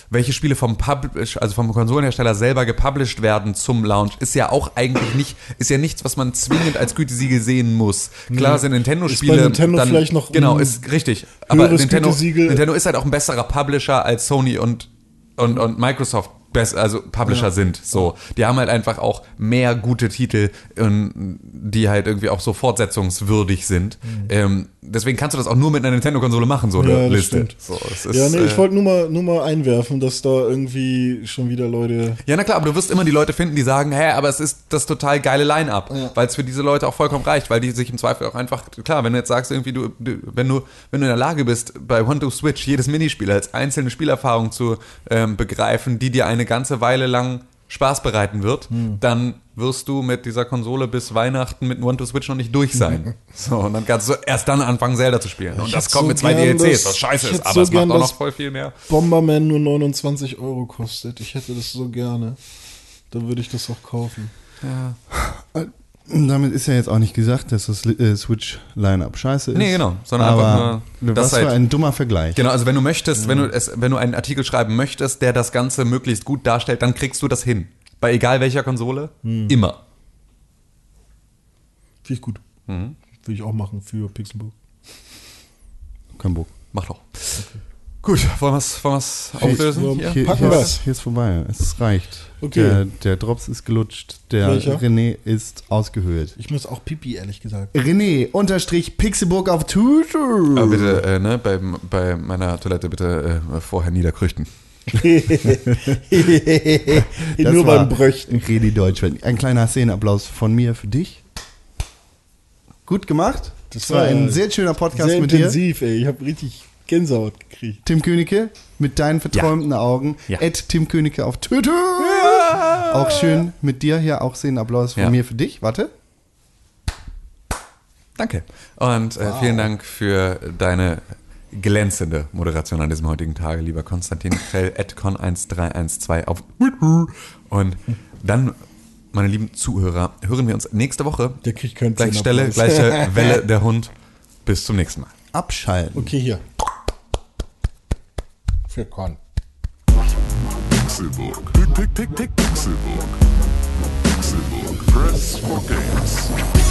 welche Spiele vom Publish, also vom Konsolenhersteller selber gepublished werden zum Launch, ist ja auch eigentlich nicht, ist ja nichts, was man zwingend als Gütesiegel sehen muss. Klar sind Nintendo-Spiele. Nintendo vielleicht noch Genau, ist richtig. Aber Nintendo. Nintendo ist halt auch ein besserer Publisher als Sony und, und, und Microsoft best, also Publisher sind. So, die haben halt einfach auch mehr gute Titel, ähm, die halt irgendwie auch so fortsetzungswürdig sind. Mhm. Ähm, deswegen kannst du das auch nur mit einer Nintendo-Konsole machen, so eine Ja, Liste. So, ist, Ja, nee, äh, ich wollte nur mal, nur mal einwerfen, dass da irgendwie schon wieder Leute. Ja, na klar, aber du wirst immer die Leute finden, die sagen, hä, aber es ist das total geile Line-Up, weil es für diese Leute auch vollkommen reicht, weil die sich im Zweifel auch einfach, klar, wenn du jetzt sagst, irgendwie, du, du wenn du, wenn du in der Lage bist, bei One to Switch jedes Minispiel als einzelne Spielerfahrung zu ähm, begreifen, die dir eine ganze Weile lang Spaß bereiten wird, Hm. dann wirst du mit dieser Konsole bis Weihnachten mit One to Switch noch nicht durch sein. so, und dann kannst du erst dann anfangen, Zelda zu spielen. Und das kommt so mit zwei DLCs, das- was scheiße ist, aber so es macht auch noch voll viel mehr. Bomberman nur 29 Euro kostet. Ich hätte das so gerne. Dann würde ich das auch kaufen. Damit ist ja jetzt auch nicht gesagt, dass das äh, Switch-Line-Up scheiße ist. Nee, genau, sondern aber einfach nur, Was für halt- ein dummer Vergleich. Genau, also wenn du möchtest, wenn du es, wenn du einen Artikel schreiben möchtest, der das Ganze möglichst gut darstellt, dann kriegst du das hin. Bei egal welcher Konsole, immer. Finde ich gut. Mhm. Würde ich auch machen für Pixelbook. Kein Bock. Mach doch. Gut, wollen wir es wollen wir's auflösen? Hier? Hier, hier, ist, hier ist vorbei. Es reicht. Okay. Der, der Drops ist gelutscht. Der Welcher? René ist ausgehöhlt. Ich muss auch Pipi, ehrlich gesagt. René unterstrich Pixelburg auf Twitter. Aber bitte, äh, ne, bei, bei meiner Toilette bitte äh, vorher niederkrüchten. Nur beim Bröchten. René Deutschland. Ein kleiner Szenenapplaus von mir für dich. Gut gemacht. Das war war ein sehr schöner Podcast Sehr mit dir. intensiv, ey. Ich habe richtig Gänsehaut gekriegt. Tim Königke mit deinen verträumten Augen. Ja. Ed Tim Königke auf Twitter. Auch schön mit dir hier. Auch Szenenapplaus von Ja. mir für dich. Warte. Danke. Und äh, vielen Dank für deine glänzende Moderation an diesem heutigen Tage, lieber Konstantin Krell, atcon1312 auf Twitter. Und dann, meine lieben Zuhörer, hören wir uns nächste Woche. Der kriegt keinen Gleiche Stelle, gleiche Welle, der Hund. Bis zum nächsten Mal. Abschalten. Okay, hier. Für Con. Pixelbook. Pick, pick, pick, pick, Pixelbook. Pixelbook. Press for games.